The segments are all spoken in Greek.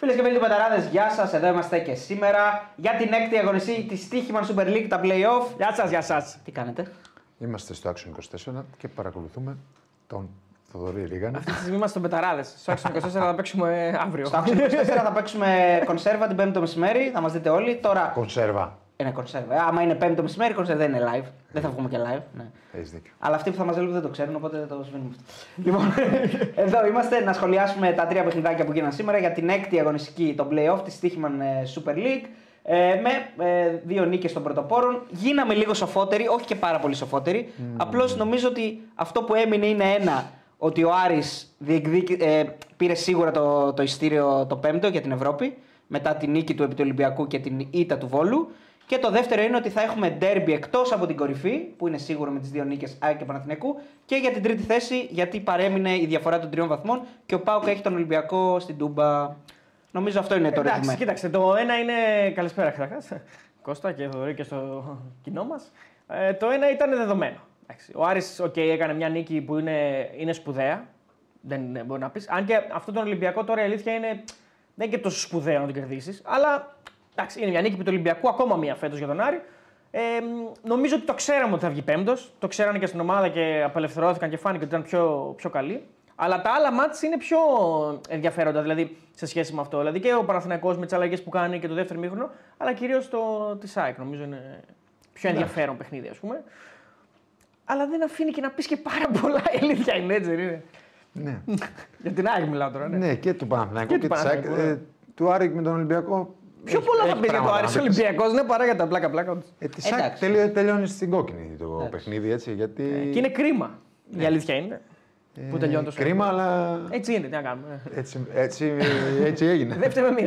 Φίλες και φίλοι Betarades, γεια σας. Εδώ είμαστε και σήμερα για την έκτη αγωνιστική της Stoiximan Super League, τα playoff. Γεια σας, γεια σας. Τι κάνετε, Είμαστε στο Action 24 και παρακολουθούμε τον Θοδωρή Ρίγανη. Αυτή τη στιγμή είμαστε στο Betarades. Στο Action 24 θα παίξουμε αύριο. Στο Action 24 θα παίξουμε κονσέρβα την Πέμπτη το μεσημέρι, θα μας δείτε όλοι. Τώρα. Κονσέρβα. Είναι κονσέρβα. Ε, Άμα είναι Πέμπτη το μεσημέρι, κονσέρβα δεν είναι live. Δεν θα βγούμε και live. Ναι. Έχεις δίκιο. Αλλά αυτοί που θα μας βλέπουν δεν το ξέρουν, οπότε δεν το σβήνουμε αυτό. λοιπόν, εδώ είμαστε να σχολιάσουμε τα τρία παιχνιδάκια που γίνανε σήμερα για την έκτη αγωνιστική, το playoff της Stichman ε, Super League. Ε, με ε, δύο νίκες των πρωτοπόρων. Γίναμε λίγο σοφότεροι, όχι και πάρα πολύ σοφότεροι. Mm. Απλώς νομίζω ότι αυτό που έμεινε είναι ένα, ότι ο Άρης διεκδίκη, ε, πήρε σίγουρα το, το ειστήριο το πέμπτο για την Ευρώπη, μετά την νίκη του επί του Ολυμπιακού και την ήττα του Βόλου. Και το δεύτερο είναι ότι θα έχουμε ντέρμπι εκτός από την κορυφή, που είναι σίγουρο με τις δύο νίκες ΑΕΚ και Παναθηναϊκού, και για την τρίτη θέση, γιατί παρέμεινε η διαφορά των τριών βαθμών και ο Πάουκ έχει τον Ολυμπιακό στην Τούμπα. Νομίζω αυτό είναι το Εντάξει, ρεύμα. κοίταξε, το ένα είναι. Καλησπέρα, καταρχάς. Κώστα και Θοδωρή και στο κοινό μας. Ε, το ένα ήταν δεδομένο. Εντάξει, ο Άρης okay, έκανε μια νίκη που είναι, είναι σπουδαία. Δεν μπορεί να πεις. Αν και αυτό τον Ολυμπιακό τώρα η αλήθεια είναι. Δεν είναι και τόσο σπουδαίο να την κερδίσεις. Αλλά εντάξει, είναι μια νίκη του Ολυμπιακού, ακόμα μία φέτος για τον Άρη. Ε, νομίζω ότι το ξέραμε ότι θα βγει πέμπτος. Το ξέρανε και στην ομάδα και απελευθερώθηκαν και φάνηκε ότι ήταν πιο, πιο καλή. Αλλά τα άλλα μάτια είναι πιο ενδιαφέροντα δηλαδή, σε σχέση με αυτό. Δηλαδή και ο Παναθηναϊκός με τις αλλαγές που κάνει και το δεύτερο μήχρονο, αλλά κυρίως το τη ΑΕΚ νομίζω είναι πιο ενδιαφέρον παιχνίδι, ας πούμε. Αλλά δεν αφήνει και να πεις και πάρα πολλά. Η αλήθεια είναι έτσι, δεν είναι; Ναι. Για την ΑΕΚ μιλάω τώρα. Ναι. ναι, και του Παναθηναϊκού Και και, του της ΑΕΚ. Παναθηναϊκού, Ε, του Άρη με τον Ολυμπιακό. Πιο έχει- πολλά θα έχει πει για το πράγματα Άρης να πεις. Ολυμπιακός, ναι, παρά για τα πλάκα-πλάκα. όντως. Ε, τη ΑΕΚ Εντάξει. τελειώ- τελειώνεις στην κόκκινη το παιχνίδι έτσι. Γιατί... Και είναι κρίμα. Η αλήθεια είναι. ε, που τελειώνει τόσο Κρίμα, αλλά Έτσι είναι, τι να κάνουμε. έτσι, έτσι, έτσι έγινε. Δεν φταίμε εμεί.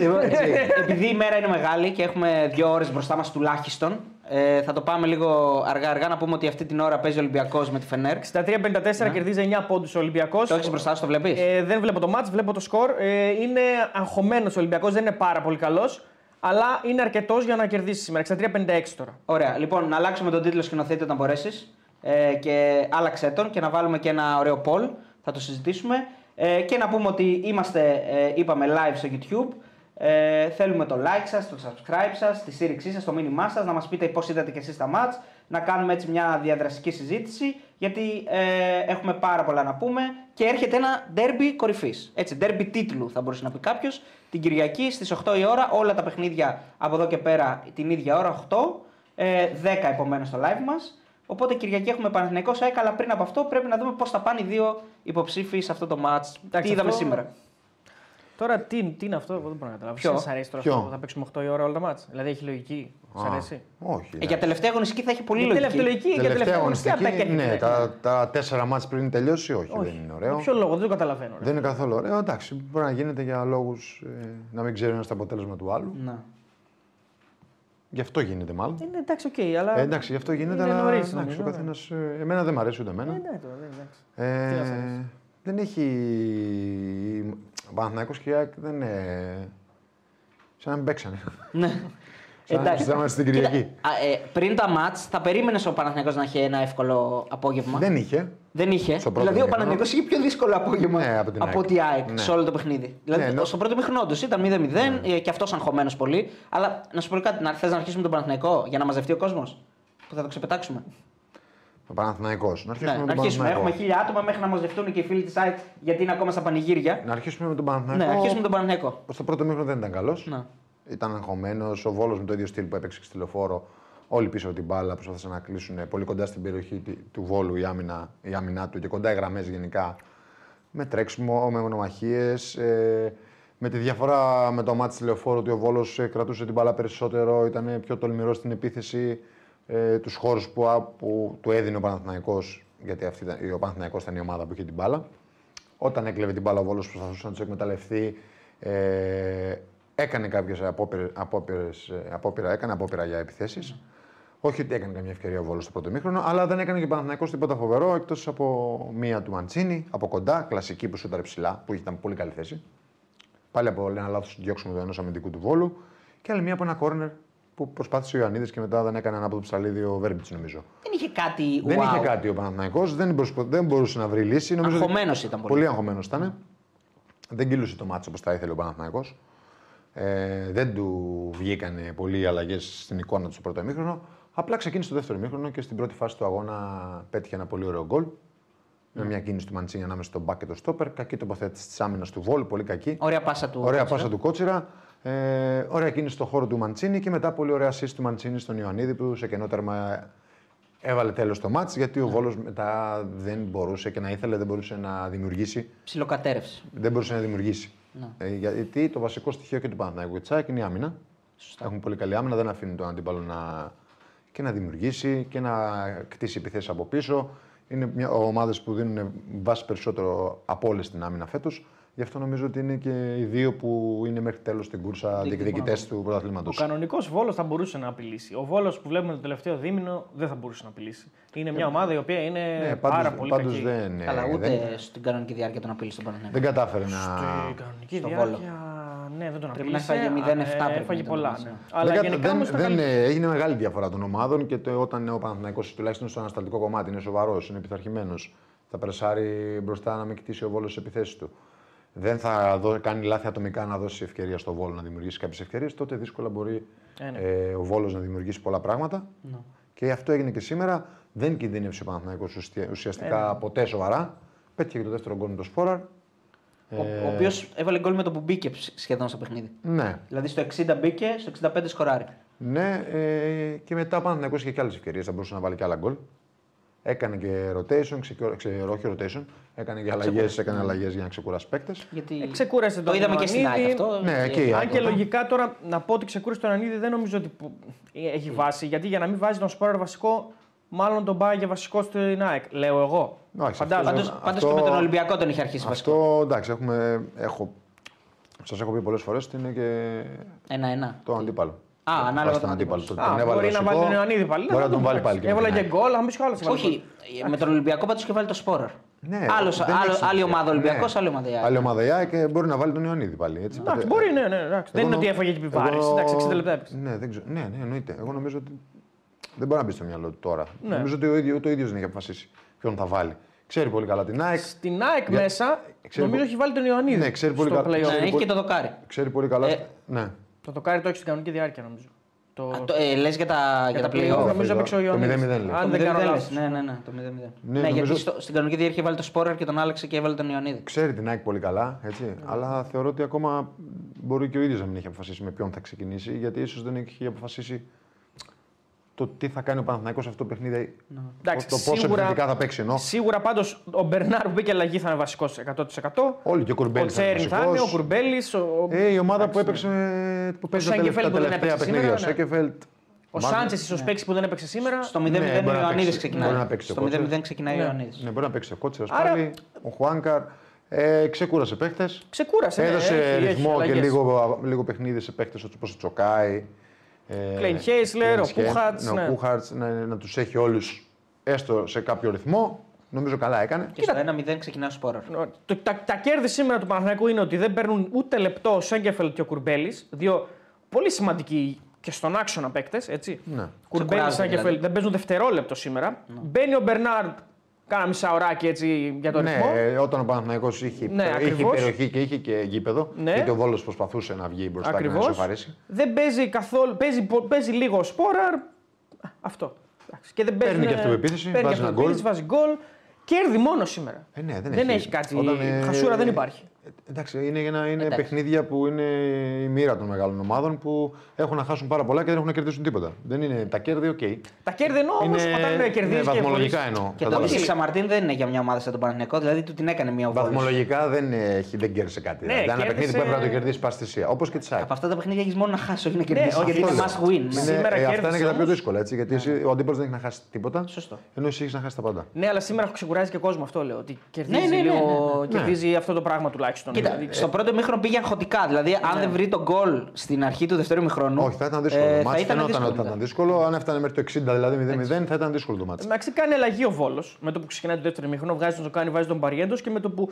Επειδή η μέρα είναι μεγάλη και έχουμε δύο ώρες μπροστά μας τουλάχιστον, ε, θα το πάμε λίγο αργά-αργά να πούμε ότι αυτή την ώρα παίζει ο Ολυμπιακός με τη Φενέρ. Στα 3.54 κερδίζει 9 πόντους ο Ολυμπιακός. Το έχεις μπροστά σου, το βλέπεις; Ε, δεν βλέπω το μάτς, βλέπω το σκορ. Ε, είναι αγχωμένος ο Ολυμπιακός, δεν είναι πάρα πολύ καλός. Αλλά είναι αρκετός για να κερδίσεις σήμερα. 63-56 τώρα. Ωραία. Λοιπόν, να αλλάξουμε τον τίτλο σκηνοθέτη όταν μπορέσει. Ε, και άλλαξε τον και να βάλουμε και ένα ωραίο poll. Θα το συζητήσουμε. Ε, και να πούμε ότι είμαστε, ε, είπαμε, live στο YouTube. Ε, θέλουμε το like σας, το subscribe σας, τη στήριξή σας, το μήνυμά σας, να μας πείτε πώς είδατε και εσείς τα match, να κάνουμε έτσι μια διαδραστική συζήτηση, γιατί ε, έχουμε πάρα πολλά να πούμε και έρχεται ένα derby κορυφής, έτσι, derby τίτλου θα μπορούσε να πει κάποιος. Την Κυριακή στις 8 η ώρα, όλα τα παιχνίδια από εδώ και πέρα την ίδια ώρα, 8, ε, 10 επομένως στο live μας. Οπότε Κυριακή έχουμε Παναθηναϊκός ΣΑΕΚ, αλλά πριν από αυτό πρέπει να δούμε πώς θα πάνε οι δύο υποψήφοι σε αυτό το match. Εντάξει, Τι είδαμε αυτό- σήμερα; Τώρα τι, τι είναι αυτό, εγώ δεν μπορώ να καταλάβω. Ποιο; Σα αρέσει τώρα Ποιο; αυτό που θα παίξουμε 8 η ώρα όλα τα μάτς. Δηλαδή έχει λογική. Σα Α, αρέσει; Όχι. Ε, για τελευταία αγωνιστική θα έχει πολύ Για λογική. τελευταία λογική, για Τελευταία τελευταία αγωνιστική αγωνιστική, απ' τα ναι, κέρδη. τα, τα τέσσερα μάτς πριν τελειώσει, όχι, δεν είναι ωραίο. Για ποιο λόγο, δεν το καταλαβαίνω. ρε. Δεν είναι καθόλου ωραίο. Εντάξει, μπορεί να γίνεται για λόγους να μην ξέρει ένας το αποτέλεσμα του άλλου. Να. Γι' αυτό γίνεται μάλλον. Είναι εντάξει, οκ, αλλά. Ε, εντάξει, γι' αυτό γίνεται. Είναι αλλά νωρίς, εντάξει, νομίζω, ο ναι. καθένας, ε, εμένα δεν μ' αρέσει ούτε εμένα. Ε, ναι, τώρα, δεν, εντάξει. Ε, Τι να σ' αρέσει; δεν έχει. Ο Παναθηναϊκός και η ΑΕΚ δεν είναι. Σαν να μην παίξανε. Ναι. Σαν να είμαστε στην Κοίτα, Κυριακή. α, ε, πριν τα μάτς, θα περίμενες ο Παναθηναϊκός να έχει ένα εύκολο απόγευμα; Δεν είχε. Δεν είχε. Στο πρώτο δηλαδή ο μήχρονο. Παναθηναϊκός είχε πιο δύσκολο απόγευμα Ναι, από την ΑΕΚ. ότι η ΑΕΚ Ναι. σε όλο το παιχνίδι. Δηλαδή Ναι, ναι. στο πρώτο μήχρονο όντως ήταν 0-0 ε, και αυτός αγχωμένος πολύ. Αλλά να σου πω κάτι, να θες να αρχίσουμε τον Παναθηναϊκό για να μαζευτεί ο κόσμος; Που θα το ξεπετάξουμε. Ο Παναθηναϊκός. Να αρχίσουμε Ναι, με να τον αρχίσουμε. Παναθηναϊκό. Έχουμε χίλια άτομα μέχρι να μαζευτούν και οι φίλοι της ΑΕΚ γιατί είναι ακόμα στα πανηγύρια. Να αρχίσουμε με τον Ναι, Παναθηναϊκό. αρχίσουμε τον Παναθηναϊκό. Στο πρώτο μήχρονο δεν ήταν καλός. Να. Ήταν αγχωμένος. Ο Βόλος με το ίδιο στυλ που έπαιξε στη λεωφόρο. Όλοι πίσω από την μπάλα προσπάθησαν να κλείσουν πολύ κοντά στην περιοχή τη- του Βόλου η, άμυνα, η άμυνά του και κοντά οι γραμμές γενικά. Με τρέξιμο, με μονομαχίες. Ε, με τη διαφορά με το μάτι τη λεωφόρο ότι ο Βόλος κρατούσε την μπάλα περισσότερο, ήταν πιο τολμηρός στην επίθεση. Ε, τους χώρους που, α- που του έδινε ο Παναθηναϊκός, γιατί αυτή ήταν, ο Παναθηναϊκός ήταν η ομάδα που είχε την μπάλα. Όταν έκλεβε την μπάλα ο Βόλος προσπαθούσε να τους εκμεταλλευτεί. Ε, έκανε κάποιες απόπειρα, έκανε απόπειρα για επιθέσεις. Όχι ότι έκανε καμία ευκαιρία ο Βόλος στο πρώτο μήχρονο, αλλά δεν έκανε και ο Παναθηναϊκός τίποτα φοβερό εκτός από μία του Μαντσίνη, από κοντά, κλασική που σούταρε ψηλά, που ήταν πολύ καλή θέση. Πάλι από ένα λάθος διώξιμο του ενός αμυντικού του Βόλου. Και άλλη μία από ένα κόρνερ που προσπάθησε ο Ιωαννίδης και μετά δεν έκανε ανάποδο ψαλίδι ο Βέρμπιτς νομίζω. Δεν είχε κάτι. Δεν wow. είχε κάτι ο Παναθηναϊκός, δεν, προσπα- δεν μπορούσε να βρει λύση. Νομίζω ότι- Αγχωμένος ήταν πολύ. Πολύ αγχωμένος ήταν. Δεν κυλούσε το μάτσο όπως τα ήθελε ο Παναθηναϊκός. Ε, δεν του βγήκαν πολλοί αλλαγές στην εικόνα του στο πρώτο ημίχρονο. Απλά ξεκίνησε το δεύτερο ημίχρονο και στην πρώτη φάση του αγώνα πέτυχε ένα πολύ ωραίο γκολ. Με μια κίνηση του Μαντσίνη ανάμεσα στον μπακ και το στόπερ. Κακή τοποθέτηση της άμυνας του Βόλου, πολύ κακή. Ωραία πάσα του. Ωραία Κότσιρα. πάσα του Κότσιρα. Ε, ωραία κίνηση στον χώρο του Μαντσίνη και μετά πολύ ωραία assist του Μαντσίνη στον Ιωαννίδη που σε κενό τέρμα έβαλε τέλος το μάτς γιατί ο Βόλος μετά δεν μπορούσε και να ήθελε δεν μπορούσε να δημιουργήσει. Ψιλοκατέρευση. Δεν μπορούσε να δημιουργήσει. Ναι. Ε, γιατί το βασικό στοιχείο και του Παναθηναϊκού και της ΑΕΚ είναι η άμυνα. Σωστά. Έχουν πολύ καλή άμυνα, δεν αφήνουν τον αντίπαλο να, και να δημιουργήσει και να κτίσει επιθέσεις από πίσω. Είναι μια ομάδες που δίνουν βάση περισσότερο από όλες στην άμυνα φέτος. Γι' αυτό νομίζω ότι είναι και οι δύο που είναι μέχρι τέλος στην κούρσα Διεκδικούν διεκδικητές του πρωταθλήματος. Ο κανονικός Βόλος θα μπορούσε να απειλήσει. Ο Βόλος που βλέπουμε το τελευταίο δίμηνο δεν θα μπορούσε να απειλήσει. Είναι μια ομάδα η οποία είναι Ναι, πάρα πάντως, πολύ πάντως κακή. δεν, ε, Καλά, ούτε δεν, στην κανονική διάρκεια τον απειλή στον Παναγενικό. δεν κατάφερε να. Στην κανονική στο διάρκεια. Ναι, δεν τον Πρέπει να απειλήσε. έφαγε 0-7 ε, πρέπει Έφαγε να πολλά. ήταν. ναι. Δεν Αλλά δεν, γενικά δεν, όμως ήταν δεν, καλή. ε, έγινε μεγάλη διαφορά των ομάδων και το, όταν ο Παναθηναϊκός τουλάχιστον στο ανασταλτικό κομμάτι είναι σοβαρός, είναι πειθαρχημένος, θα περσάρει μπροστά να μην κτίσει ο Βόλος τι επιθέσεις του. Δεν θα δω, κάνει λάθη ατομικά να δώσει ευκαιρία στο Βόλο να δημιουργήσει κάποιες ευκαιρίες, τότε δύσκολα μπορεί Ε, ναι. ε, ο Βόλος να δημιουργήσει πολλά πράγματα. Και αυτό έγινε και σήμερα. Δεν κινδύνευσε ο Παναθηναϊκός ουσια- ουσιαστικά ποτέ σοβαρά. Πέτυχε και το δεύτερο γκολ με το Σπόραρ. Ο, ο οποίος έβαλε γκολ με το που μπήκε ψ- σχεδόν στο παιχνίδι. Ναι, Δηλαδή στο 60 μπήκε, στο 65 σκοράρει. Ναι, ε, και μετά ο Παναθηναϊκός είχε και άλλες ευκαιρίες. Θα μπορούσε να βάλει και άλλα γκολ. Έκανε και rotation, ξεκο- ξε, όχι rotation, έκανε και αλλαγές έκανε αλλαγές για να ξεκουράσει παίκτες. Γιατί Ε, ξεκούρασε το τον είδαμε και στην Ιωαννίδη. ΑΕΚ αυτό. Ναι, και η Αν ΑΕΚ. και λογικά τώρα να πω ότι ξεκούρασε τον Ανίδη δεν νομίζω ότι που- έχει βάση. Γιατί για να μην βάζει τον Σπόραρ βασικό, μάλλον τον πάει για βασικό στην ΑΕΚ. Λέω εγώ. Όχι, Φαντάζομαι. Πάντως, Αυτό- πάντως και με τον Ολυμπιακό τον είχε αρχίσει βασικό. Αυτό εντάξει, έχουμε, έχω, σας έχω πει πολλές φορές ότι είναι και Ένα-ένα. το αντίπαλο. Α, ανάλογα Βάζει τον αντίπαλο. Το- Α, τον έβαλε μπορεί να βασικό, βάλει τον Ιωαννίδη πάλι. Μπορεί να τον βάλει πάλι. και με Έβαλε την και ΑΕΚ. γκολ, θα μπει κι άλλο. Όχι, με τον Ολυμπιακό πάντως και βάλει το Σπόραρ. Ναι, Άλλος- δεν άλλο- έχει άλλη σημασία. ομάδα Ολυμπιακός, Ναι. άλλη ομάδα η ΑΕΚ. Άλλη ομάδα η ΑΕΚ και μπορεί να βάλει τον Ιωαννίδη πάλι. Έτσι. Εντάξει, μπορεί, ναι, ναι. εντάξει. Δεν Εγώ είναι ότι νο- έφαγε και επιβάρηση. εγώ- Εντάξει, 60 λεπτά έπαιξε. Ναι, δεν ξέρω. ναι, ναι, εννοείται. Εγώ νομίζω ότι δεν μπορεί να μπει στο μυαλό του τώρα. Ναι. Νομίζω ότι ο ίδιο, το ίδιος δεν έχει αποφασίσει ποιον θα βάλει. Ξέρει πολύ καλά την ΑΕΚ. Στην ΑΕΚ Για- μέσα Ξέρω νομίζω πο- έχει βάλει τον Ιωαννίδη. Ναι, ξέρει πολύ στο καλά. play-off. Ναι, Ξέρει έχει πολύ- και το δοκάρι. Ξέρει πολύ καλά. Ε, ναι. Το δοκάρι το έχει στην κανονική διάρκεια νομίζω. Το... Α, το- ε, λες για τα, για τα play-off, play-off. νομίζω Το έπαιξε ο 0-0 Ιωαννίδης. λέει. Αν Το δεν 0-0 κάνω λες. λάθος. Ναι, ναι, ναι, το 0-0. Ναι, Ναι, νομίζω- γιατί στο, στην κανονική διάρκεια έβαλε το Σπόραρ και τον άλλαξε και έβαλε τον Ιωαννίδη. Ξέρει την ΑΕΚ πολύ καλά, έτσι. Ναι. Αλλά θεωρώ ότι ακόμα μπορεί και ο ίδιος να μην έχει αποφασίσει με ποιον θα ξεκινήσει, γιατί ίσως δεν έχει αποφασίσει το τι θα κάνει ο Παναθηναϊκός αυτό το παιχνίδι. Εντάξει, το πόσο σίγουρα- επιθετικά θα παίξει ενώ. Σίγουρα πάντως ο Μπερνάρ που μπήκε αλλαγή θα είναι βασικός 100%. Όλοι και ο Ο Κουρμπέλη. Τσέριν θα είναι, ο Κουρμπέλης. Ο, Ε, η ομάδα που έπαιξε που παίζει τα Σέγκεφελτ τελευταία, που δεν τελευταία έπαιξε παιχνίδια. Ο σήμερα, ναι. Σέκεφελτ. ο Σάντσες ίσως παίξει που δεν έπαιξε σήμερα. Στο 0-0 Ναι, μπορεί ο να Ιωαννίδη παίξει. ξεκινάει. Μπορεί να παίξει Στο ο 0-0 Κότσιρας. ξεκινάει ο Ναι. Ιωαννίδη. Ναι, μπορεί να παίξει ο Κότσιρα Άρα- πάλι. Ο Χουάνκαρ. Ε, ξεκούρασε παίχτες. Ξεκούρασε. ναι, Έδωσε έχει- έχει ρυθμό και αλλαγές. λίγο, λίγο παιχνίδι σε παίχτες όπως ο Τσοκάη. Ε, Κλέιν Χέισλερ, ο Κλέιν Χέι- Κούχαρτς, ναι, ναι. Ο Κούχαρτς να, να τους έχει όλους έστω σε κάποιο ρυθμό. Νομίζω καλά έκανε. Και στο 1-0 ξεκινάει ο Σπόραρ. Το- τα, τα κέρδη σήμερα του Παναθηναϊκού είναι ότι δεν παίρνουν ούτε λεπτό ο Σέγκεφελ και ο Κουρμπέλης. Δύο πολύ σημαντικοί και στον άξονα παίκτες. Ναι. Κουρμπέλης και Ξεκουράζονται Σέγκεφελ δηλαδή. δεν παίζουν δευτερόλεπτο σήμερα. Μπαίνει ο Μπερνάρ, κάνα μισά ωράκι έτσι για τον ρυθμό. Ναι, όταν ο Παναθηναϊκός είχε, Ναι, είχε ακριβώς. περιοχή και είχε και γήπεδο. Ναι. Γιατί ο Βόλος προσπαθούσε να βγει μπροστά και να Ακριβώς. ισοφαρίσει. Δεν παίζει καθόλου. Παίζει, πο- παίζει λίγο ο Σπόραρ. Αυτό. Εντάξει. Και δεν Παίρνει παίζουν- και αυτοεπίθεση, παίρνει βάζει ένα αυτοεπίθεση, γκολ. βάζει γκολ. Κέρδη μόνο σήμερα. Ε, ναι, δεν, Δεν έχει κάτι- χασούρα δεν υπάρχει. Ε, Εντάξει, είναι, ένα, είναι Εντάξει. παιχνίδια που είναι η μοίρα των μεγάλων ομάδων που έχουν να χάσουν πάρα πολλά και δεν έχουν να κερδίσουν τίποτα. Δεν είναι τα κέρδη, οκ. Τα κέρδη εννοώ όμως όταν είναι κερδίζεις. και βαθμολογικά χωρίς- εννοώ. Και το Κατάλαβες. Βίσι Σαμαρτίν δεν είναι για μια ομάδα σαν τον Παναθηναϊκό, δηλαδή του την έκανε μια οβόλη. Βαθμολογικά δεν, έχει, δεν κέρδισε κάτι. Ναι, δηλαδή, ένα κέρδισε- παιχνίδι που έπρεπε να το κερδίσει πάση θυσία. Όπως και τη ΣΑΕΚ. Από αυτά τα παιχνίδια έχεις μόνο να χάσεις, όχι να κερδίσεις. όχι, γιατί είναι αυτό must win. λέω. Ναι. Σήμερα αυτά είναι κέρδισε και τα πιο όμως. δύσκολα. Έτσι, γιατί εσύ, ο αντίπαλος δεν έχει να χάσει τίποτα. Σωστό. Ενώ εσύ έχεις να χάσεις τα πάντα. Ναι, αλλά σήμερα ξεκουράζει και κόσμο αυτό λέω. Ότι κερδίζει, Ναι, ναι, ναι, λίγο, ναι, κερδίζει αυτό το πράγμα τουλάχιστον. Κοίτα, Δηλαδή, στο πρώτο μήχρονο πήγε αγχωτικά. Δηλαδή, αν δεν βρει τον γκολ στην αρχή του δεύτερου μηχρόνου. Όχι, θα ήταν δύσκολο. ε, το θα μάτς ήταν φαινόταν δύσκολο. ότι θα ήταν δύσκολο. Αν έφτανε μέχρι το 60, δηλαδή 0-0, θα ήταν δύσκολο το μάτι. Εντάξει, κάνει αλλαγή ο Βόλος. Με το που ξεκινάει το δεύτερο μήχρονο, βγάζει τον Ζοκάνη, βάζει τον Παριέντο και με το που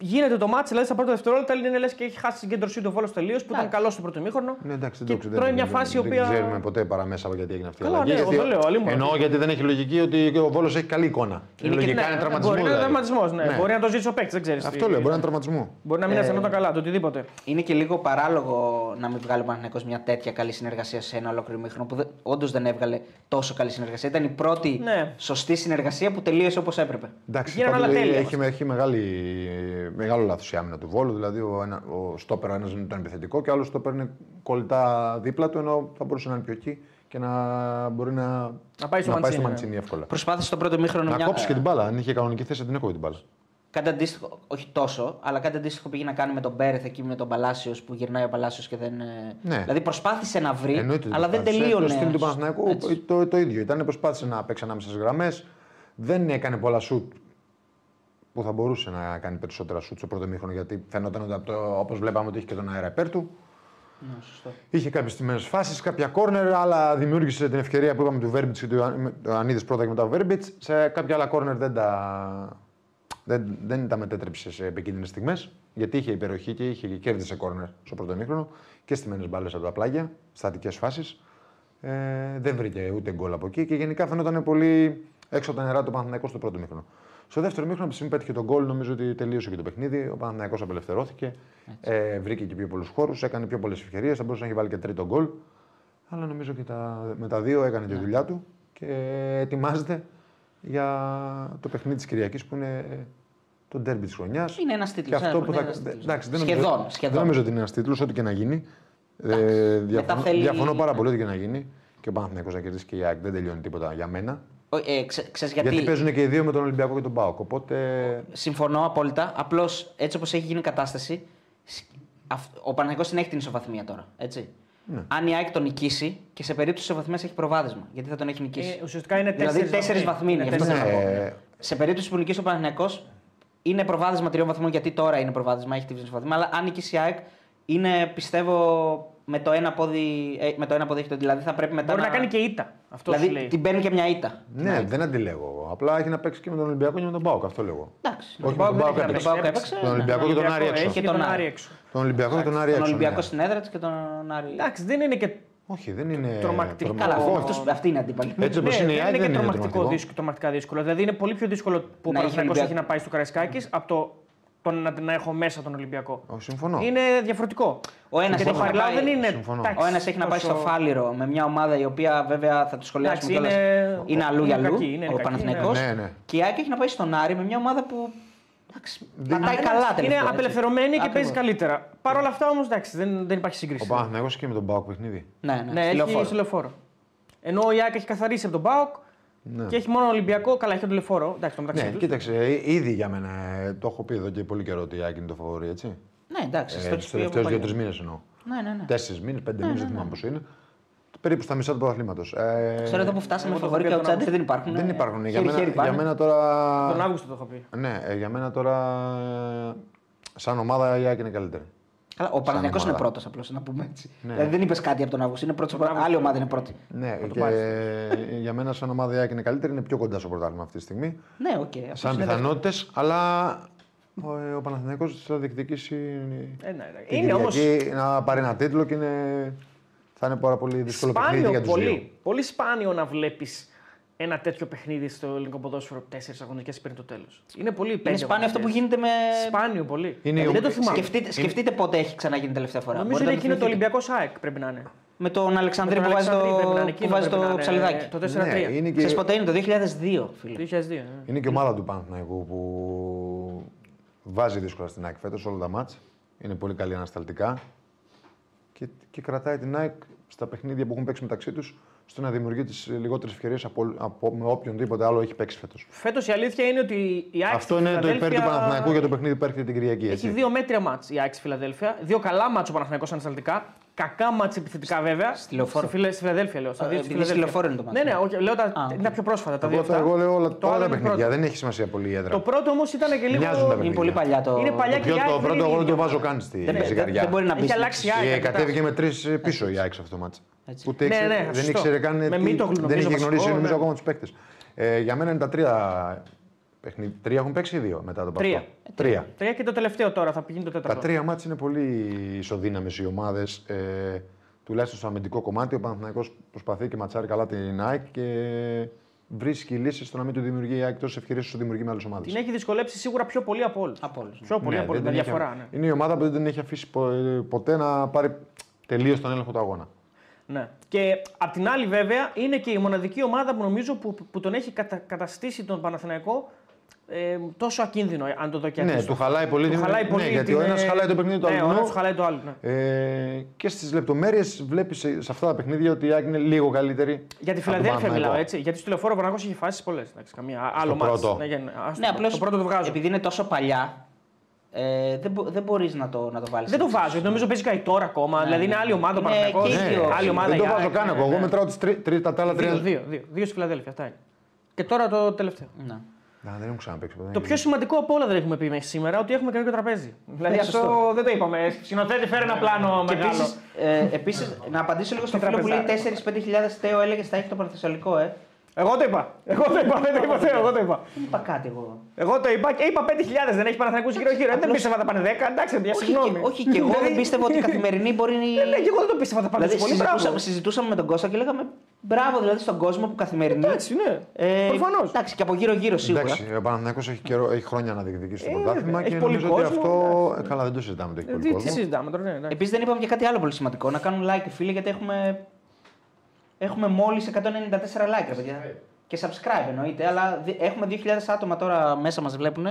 Γίνεται το μάτσο, δηλαδή στα πρώτα δευτερόλεπτα είναι λες και έχει χάσει την κέντρωσή του Βόλος τελείω που ήταν καλό στο πρώτο μήχρονο. Ναι, εντάξει, και δεν το ξέρω. τρώει δεν- μια φάση η δεν, οποία. Δεν ξέρουμε ποτέ παραμέσα γιατί έγινε αυτή η Καλά, αλλαγή. ναι, εγώ γιατί- το λέω, αλλήμον. Εννοώ γιατί δεν έχει λογική ότι ο Βόλος έχει καλή εικόνα. Είναι και- λογικά ναι, είναι ναι, τραυματισμός. Μπορεί να είναι δηλαδή. τραυματισμός, ναι. Ναι. Μπορεί να το ζήσει ο παίκτης, δεν ξέρεις. Αυτό λέω, μπορεί να είναι τραυματισμό. Μπορεί να μην αισθανόταν καλά, το οτιδήποτε. Είναι και λίγο παράλογο να μην βγάλει ο Παναθηναϊκός μια τέτοια καλή συνεργασία σε ένα ολόκληρο μήχρονο που όντως δεν έβγαλε τόσο καλή συνεργασία. Ήταν η πρώτη Ναι. σωστή συνεργασία που τελείωσε όπως έπρεπε. Εντάξει, Γίνανε πάντως άλλα τέλεια έχει, έχει μεγάλη, μεγάλο λάθος η άμυνα του Βόλου. Δηλαδή, ο, ένα, ο στόπερ ο ένας είναι το επιθετικό και ο άλλος στόπερ είναι κολλητά δίπλα του, ενώ θα μπορούσε να είναι πιο εκεί και να μπορεί να, Να πάει στο Μαντσίνι, ναι. Μαντσίνι εύκολα. Προσπάθησε στο πρώτο μήχρονο Να μια. κόψει και την μπάλα. Αν είχε κανονική θέση, την έκοβε την μπάλα. Κάτι αντίστοιχο, όχι τόσο, αλλά κάτι αντίστοιχο πήγε να κάνει με τον Μπέρεθ εκεί με τον Παλάσιος που γυρνάει ο Παλάσιος και δεν. ε, Ναι. Δηλαδή προσπάθησε να βρει, Εννοείται ότι αλλά δεν προσπάθησε. τελείωνε. Το στυλ του Παναθηναϊκού Έτσι. το, το ίδιο ήταν. Προσπάθησε να παίξει ανάμεσα στις γραμμές. Δεν έκανε πολλά σουτ που θα μπορούσε να κάνει περισσότερα σουτ στο πρώτο μήχρονο γιατί φαινόταν ότι όπως βλέπαμε ότι είχε και τον αέρα υπέρ του. Ναι, σωστό. Είχε κάποιες τιμένε φάσεις, κάποια κόρνερ, αλλά δημιούργησε την ευκαιρία που είπαμε του Βέρμπιτ και του Ανίδης πρώτα και μετά ο Βέρμπιτ. Σε κάποια άλλα κόρνερ δεν τα, δεν, δεν τα μετέτρεψε σε επικίνδυνες στιγμές. Γιατί είχε υπεροχή και είχε και κέρδισε κόρνερ στο πρώτο μήχρονο και στιμένε μπάλες από τα πλάγια, στατικές φάσεις. Ε, δεν βρήκε ούτε γκολ από εκεί και γενικά φαινόταν πολύ έξω από τα νερά του Παναθηναϊκού στο πρώτο μήχρονο. Στο δεύτερο μήχρονο, από τη στιγμή που πέτυχε τον γκολ, νομίζω ότι τελείωσε και το παιχνίδι. Ο Παναθηναϊκός απελευθερώθηκε, ε, βρήκε και πιο πολλούς χώρους, έκανε πιο πολλές ευκαιρίες. Θα μπορούσε να έχει βάλει και τρίτο γκολ. Αλλά νομίζω και τα, με τα δύο έκανε τη δουλειά του και ετοιμάζεται για το παιχνίδι της Κυριακής που είναι το ντέρμπι της χρονιάς. Είναι ένας τίτλος, Και αυτό ένα- που είναι θα. ένας τίτλος. Εντάξει, δεν Σχεδόν, νομίζω, σχεδόν. Δεν νομίζω ότι είναι ένας τίτλος, ό,τι και να γίνει. Ε, διαφωνώ, θέλει- διαφωνώ πάρα πολύ ό,τι και να γίνει. Και ο Παναθηναϊκός να κερδίσει και η ΑΕΚ δεν τελειώνει τίποτα για μένα. Ο- Ε, ξέ, ξέρεις γιατί. Γιατί, παίζουν και οι δύο με τον Ολυμπιακό και τον Πάοκ. Οπότε. Συμφωνώ απόλυτα. Απλώς έτσι όπως έχει γίνει η κατάσταση, σ- αυ- ο Παναγιώ την έχει την ισοβαθμία τώρα. Έτσι. Ναι. Αν η ΑΕΚ τον νικήσει και σε περίπτωση ισοβαθμίας έχει προβάδισμα. Γιατί θα τον έχει νικήσει. Ε, ουσιαστικά είναι δηλαδή τέσσερις τέσσερις βαθμοί. βαθμοί. Είναι αυτό τέσσερις θέλω να πω. Ναι, Σε περίπτωση που νικήσει ο Παναγιακό, είναι προβάδισμα τριών βαθμών γιατί τώρα είναι προβάδισμα, έχει την ισοβαθμία. Αλλά αν νικήσει η ΑΕΚ, είναι πιστεύω με το ένα πόδι, ε, με το ένα πόδι έχει το δηλαδή θα πρέπει μετά Μπορεί να κάνει και ήττα. Αυτό σου Δηλαδή λέει. την παίρνει και μια ήττα. ναι, δεν αντιλέγω. εγώ. Απλά έχει να παίξει και με τον Ολυμπιακό και με τον Πάοκ. Αυτό λέγω. Εντάξει. Όχι, Τον με τον Πάοκ Πάοκ έπαιξε. έπαιξε. Τον Πάοκ έπαιξε. Τον Ολυμπιακό και τον Άρη έξω. Έχει Και και τον τον Άρη. Άρη έξω. Τον Ολυμπιακό και τον Άρη Τον έξω. Ολυμπιακό ναι. στην έδρα τη και τον Άρη. Εντάξει, δεν είναι και Όχι, δεν είναι. Τρομακτικό. Καλά, τρομακτικό. αυτός, αυτή είναι αντίπαλη. Έτσι όπως ναι, είναι η δεν ΑΕΚ είναι δεν και είναι τρομακτικό τρομακτικό. δύσκολο, τρομακτικά δύσκολο. Δηλαδή είναι πολύ πιο δύσκολο που ο Να έχει Παναθηναϊκός Ολυμπιακό. έχει να πάει στο Καραϊσκάκης από το, το να, να έχω μέσα τον Ολυμπιακό. Όχι, συμφωνώ. Είναι διαφορετικό. Ο ένας Γιατί έχει ο να Χαριλάου πάει- δεν είναι. Συμφωνώ. εντάξει, Ο ένας έχει να πάει στο τόσο- Φάληρο με μια ομάδα η οποία βέβαια θα το σχολιάσουμε Εντάξει, κιόλας, είναι- είναι αλλού για είναι αλλού. κακή, είναι ο κακή, Παναθηναϊκός. ναι. Ναι, ναι. Και η Άκη έχει να πάει στον Άρη με μια ομάδα που. Εντάξει, πατάει Εντάξει, καλά τελευταία. Είναι έτσι. απελευθερωμένη και Ακριβώς. παίζει καλύτερα. Παρ' όλα αυτά όμως δεν, δεν υπάρχει Ο σύγκριση. Παναθηναϊκός και με τον Πάοκ παιχνίδι. Ναι, ναι, Ναι, στη έχει λεωφόρο. στο λεωφόρο. Ενώ η ΑΕΚ έχει καθαρίσει από τον Πάοκ Ναι. και έχει μόνο Ολυμπιακό. Καλά, έχει τον λεωφόρο. Εντάξει, το μεταξύ Ναι, τους. κοίταξε, ε, ήδη για μένα ε, το έχω πει εδώ και πολύ καιρό ότι η ΑΕΚ είναι το φαβορή, έτσι. Ναι, εντάξει. στο Ε, έχεις Τους πει από τελευταίου παλιά. δύο-τρεις μήνες εννοώ. Ναι, ναι, ναι. Τέσσερις μήνες, πέντε μήνες, δεν θυμάμαι πόσο είναι. Περίπου στα μισά του πρωταθλήματος. Ε, Ξέρω εδώ που φτάσαμε Εγώ το φαβορή έχω και πει τον outsider δεν υπάρχουν. δεν ε, υπάρχουν. Για χέρι-χέρι μένα, για πάνε. μένα τώρα. Τον Αύγουστο το έχω πει. Ναι, ε, για μένα τώρα. ε, Σαν ομάδα η ΑΕΚ είναι καλύτερη. Καλά, ο Παναθηναϊκός είναι ομάδα. πρώτος απλώς, να πούμε έτσι. Ναι. Δηλαδή δεν είπες κάτι από τον Αύγουστο. Είναι πρώτος, άλλη ομάδα είναι πρώτη. Ναι, το και πάρεις. για μένα σαν ομάδα η ΑΕΚ είναι καλύτερη, είναι πιο κοντά στο πρωτάθλημα αυτή τη στιγμή. Ναι, οκ. αυτός Σαν είναι πιθανότητες, αλλά ο, ε, ο Παναθηναϊκός θα διεκδικήσει Ε, ναι, ναι. την Είναι όμω Κυριακή να πάρει ένα τίτλο και είναι, θα είναι πάρα πολύ δύσκολο παιχνίδι σπάνιο για τους δύο. πολύ. Πολύ σπάνιο να βλέπεις ένα τέτοιο παιχνίδι στο ελληνικό ποδόσφαιρο τέσσερις αγωνιστικές πριν το τέλος. Είναι πολύ Είναι πέντε σπάνιο αυτό που αγωνιστικές. γίνεται με. Σπάνιο πολύ. Είναι Ε, η- δεν το θυμάμαι. Σκεφτείτε, σκεφτείτε πότε έχει ξαναγίνει τελευταία φορά. Νομίζω Μπορείτε είναι να εκείνο το θυμηθείτε. Ολυμπιακός ΑΕΚ πρέπει να είναι. Με τον Αλεξανδρή Με που τον βάζει Αλεξανδρή πρέπει να το, είναι, που εκείνο βάζει πρέπει να το είναι, ψαλιδάκι. Το 4-3. Ναι, είναι και, Ξέρεις πότε είναι, το 2002, φίλε. Το 2002. ε. είναι και η ομάδα του Παναθηναϊκού που βάζει δύσκολα στην ΑΕΚ φέτος όλα τα μάτς. Είναι πολύ καλή ανασταλτικά και, και κρατάει την ΑΕΚ στα παιχνίδια που έχουν παίξει μεταξύ τους στο να δημιουργεί τις λιγότερες ευκαιρίες από, από, με οποιονδήποτε άλλο έχει παίξει φέτος. Φέτος η αλήθεια είναι ότι η ΑΕΚ Αυτό στη είναι το υπέρ του Φιλαδέλφια Παναθηναϊκού για το παιχνίδι που έρχεται την Κυριακή. Έχει Έτσι. δύο μέτρια ματς η ΑΕΚ στη Φιλαδέλφια. Δύο καλά ματς ο Παναθηναϊκός ανασταλτικά. Κακά ματς επιθετικά βέβαια. Στη Λεωφόρο. Στη, Φιλε- στη Φιλαδέλφια λέω. Στα Α, δύο στη επειδή στη Φιλαδέλφια. Λεωφόρο είναι το ματς. Ναι, ναι, όχι, λέω τα, Α, είναι οκ. τα πιο πρόσφατα. Τα δύο Εγώ, αυτά. εγώ λέω όλα, Το όλα άλλο τα είναι παιχνίδια. πρώτο. Δεν έχει σημασία πολύ η έδρα. Το πρώτο όμως ήταν και λίγο. Μοιάζουν τα παιχνίδια. Είναι πολύ παλιά το. Είναι παλιά Το, και πιο, η ΑΕΚ το δεν πρώτο είναι εγώ δεν το ίδια. βάζω καν στη Δεν, δεν, ζυγαριά. δεν μπορεί να μπει. Έχει στην- αλλάξει η Και ΑΕΚ. αρκετά. κατέβηκε με τρεις πίσω η ΑΕΚ σε αυτό το ματς. Έτσι. Ούτε Ναι, ήξερε- ναι, δεν σωστό. ήξερε καν. Με τι- Μίτογλου, δεν νομίζω, είχε βασικό, γνωρίσει ναι. νομίζω ακόμα τους παίκτες. Ε, για μένα είναι τα τρία παιχνίδι. Τρία έχουν παίξει ή δύο μετά το Τρία. αυτό. Τρία. Τρία και το τελευταίο τώρα θα πηγαίνει το Τα τέταρτο. τρία μάτια είναι πολύ ισοδύναμες οι ομάδες. Ε, τουλάχιστον στο αμυντικό κομμάτι, ο Παναθηναϊκός προσπαθεί και ματσάρει καλά την ΑΕΚ και βρίσκει λύσεις στο να μην του δημιουργεί η ΑΕΚ τόσες ευκαιρίες όσο δημιουργεί με άλλες ομάδες. Την έχει δυσκολέψει σίγουρα πιο πολύ από όλους. Από όλους, ναι. Πιο πολύ από όλους. Με διαφορά. Ναι. Είναι η ομάδα που δεν την έχει αφήσει πο- ε, ποτέ να πάρει τελείως τον έλεγχο του αγώνα. Ναι. Και απ' την άλλη, βέβαια, είναι και η μοναδική ομάδα που νομίζω που, που τον έχει κατα, καταστήσει τον Παναθηναϊκό ε, τόσο ακίνδυνο, αν το δω και Ναι, αντίστοιχο. του χαλάει πολύ Του την- χαλάει ναι, πολύ γιατί την, ο ένας ε, χαλάει το παιχνίδι του ναι, αλλού. ο άλλος χαλάει το άλλο. Ναι. Ε, και στις λεπτομέρειες βλέπει σε, σε αυτά τα παιχνίδια ότι η ΑΕΚ είναι λίγο καλύτερη. Για τη από τον Φιλαδέλφια Παναθηναϊκό. μιλάω έτσι. Γιατί στο λεωφόρο ο Παναγό έχει φάσεις πολλές. Καμία άλλο Στο μάτς. πρώτο. Ναι, για- ας Ναι, το- απλώς το πρώτο το βγάζω. επειδή είναι τόσο παλιά, ε, δεν, μπο, δεν μπορείς να το, να το βάλεις. Δεν το βάζω. γιατί Νομίζω παίζει και τώρα ακόμα. δηλαδή είναι άλλη ομάδα ο Ναι, Παναγό. και οι δύο. Άλλη ομάδα δεν το η βάζω ΑΕΚ, καν ναι, εγώ. Εγώ ναι. μετράω τις τρι, τρι, τα άλλα τρία. Δύο, δύο, δύο. Δύο στη Φιλαδέλφια. Αυτά είναι. Και τώρα το τελευταίο. Ναι. Να, δεν έχουν ξαναπέξει ποτέ. Το πιο σημαντικό από όλα δεν έχουμε πει μέχρι σήμερα ότι έχουμε καινούργιο τραπέζι. Δηλαδή Ναι, αυτό σωστό. δεν το είπαμε. Σκηνοθέτη, φέρε ένα πλάνο Και μεγάλο. επίσης, ε, επίσης, να απαντήσω λίγο στο Τι φίλο που λέει τραπεζάρα. 4-5 Τέο έλεγε θα έχει το Πανθεσσαλικό, ε. Εγώ το είπα. Εγώ το είπα. Δεν το είπα. Θεό, Εγώ το είπα. Δεν είπα κάτι εγώ. Εγώ το είπα και είπα 5.000. Δεν έχει Παναθανικού γύρω-γύρω. Δεν απλώς- πίστευα θα πάνε 10. Εντάξει, για Όχι, συγγνώμη. και, όχι, και εγώ δεν πίστευα ότι η καθημερινή μπορεί να. Ε, Ναι, και εγώ δεν το πίστευα θα πάνε Δηλαδή, τόσο πολύ. Μπράβο. συζητούσαμε, συζητούσαμε με τον Κώστα και λέγαμε μπράβο δηλαδή στον κόσμο που καθημερινή. Εντάξει, ναι. Ε, Προφανώς. Εντάξει, και από γύρω-γύρω σίγουρα. Εντάξει, ο Παναθηναϊκός έχει, καιρό, έχει χρόνια να διεκδικήσει το Ε, πρωτάθλημα βέβαια, και έχει πολύ νομίζω ότι κόσμο, αυτό. ε, Καλά, δεν το συζητάμε ότι έχει πολύ Τι τι κόσμο. συζητάμε τώρα, ναι. εντάξει. Επίσης δεν είπαμε και κάτι άλλο πολύ σημαντικό. Να κάνουν like οι φίλοι γιατί έχουμε, έχουμε μόλις 194 like, ρε παιδιά. Και subscribe εννοείται, αλλά δι- έχουμε 2.000 άτομα τώρα μέσα μας βλέπουν.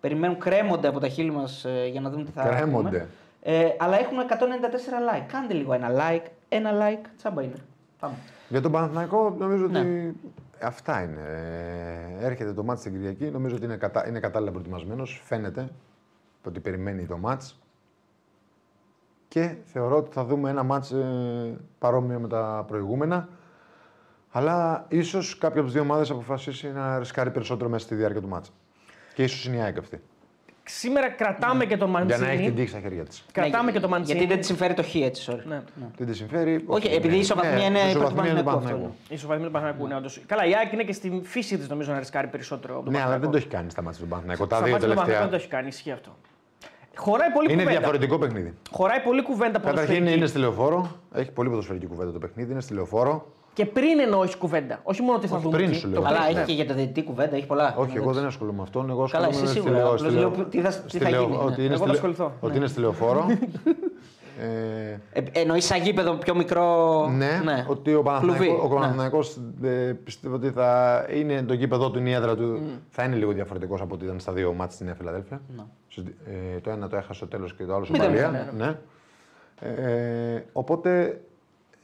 Περιμένουν, κρέμονται από τα χείλη μας για να δουν τι θα Κρέμονται. πούμε. Ε, αλλά έχουμε 194 like. Κάντε λίγο ένα like. Ένα like, τσάμπα είναι. Πάμε. Για τον Παναθηναϊκό νομίζω Ναι. ότι αυτά είναι. Ε, Έρχεται το μάτς την Κυριακή. Νομίζω ότι είναι, κατα... είναι κατάλληλα προετοιμασμένος. Φαίνεται ότι περιμένει το μάτς. Και θεωρώ ότι θα δούμε ένα μάτς ε, παρόμοιο με τα προηγούμενα. Αλλά ίσως κάποια από τις δύο ομάδες αποφασίσει να ρισκάρει περισσότερο μέσα στη διάρκεια του μάτς. Και ίσως είναι η ΑΕΚ αυτή. Σήμερα κρατάμε και το Για να έχει την Μαντσίνη. τύχη στα χέρια της. Κρατάμε Ναι, και το Μαντσίνη. Γιατί δεν τη συμφέρει το χ έτσι, sorry. Ναι. Δεν τη συμφέρει. Όχι, επειδή η ισοβαθμία είναι η υπέρ του ισοβαθμία είναι του Παναθηναϊκού, Παναθηναϊκού. αυτό Ισοβαθμία του Παναθηναϊκού, ναι, όντως. Καλά, η ΑΕΚ είναι και στη φύση της νομίζω να ρισκάρει περισσότερο. από τον Ναι, αλλά δεν το Παναθηναϊκό. έχει κάνει στα μάτια του Παναθηναϊκού. Τα Στα δύο μάτια του τελευταία. Παναθηναϊκού δεν το έχει κάνει, ισχύει αυτό. Χωράει πολύ Είναι κουβέντα. διαφορετικό παιχνίδι. Χωράει πολύ κουβέντα Καταρχήν ποδοσφαιρική. είναι στη λεωφόρο. Έχει πολύ ποδοσφαιρική κουβέντα το παιχνίδι. Είναι στη λεωφόρο. Και πριν εννοώ έχει κουβέντα. Όχι μόνο τι θα Όχι, δούμε. πριν εκεί, σου το λέω. Αλλά πριν, έχει ναι. και για το διαιτητή κουβέντα, έχει πολλά. Όχι, εγώ δεν ασχολούμαι με αυτόν. Εγώ Καλά, ασχολούμαι εσύ στη σίγουρα. λεω- Απλώς στη λέω λεω- τι θα- τι στη θα λεω- γίνει, ναι. Ότι είναι Εγώ στη θα λεω- ασχοληθώ, Ότι ναι. είναι στη λεωφόρο. Ε, Ε, εννοείς σαν γήπεδο πιο μικρό. Ναι, ότι ο Κλουβί, Παναθηναϊκός, ο ναι. Παναθηναϊκός, ε, πιστεύω ότι θα είναι το γήπεδο του, είναι η έδρα του. Θα είναι λίγο διαφορετικός από ό,τι ήταν στα δύο μάτια στη Νέα Φιλαδέλφια. Ναι. Συζη- Ε, το ένα το έχασε στο τέλος και το άλλο στο Μηδέν, Μαλία. Ναι. Ε, οπότε,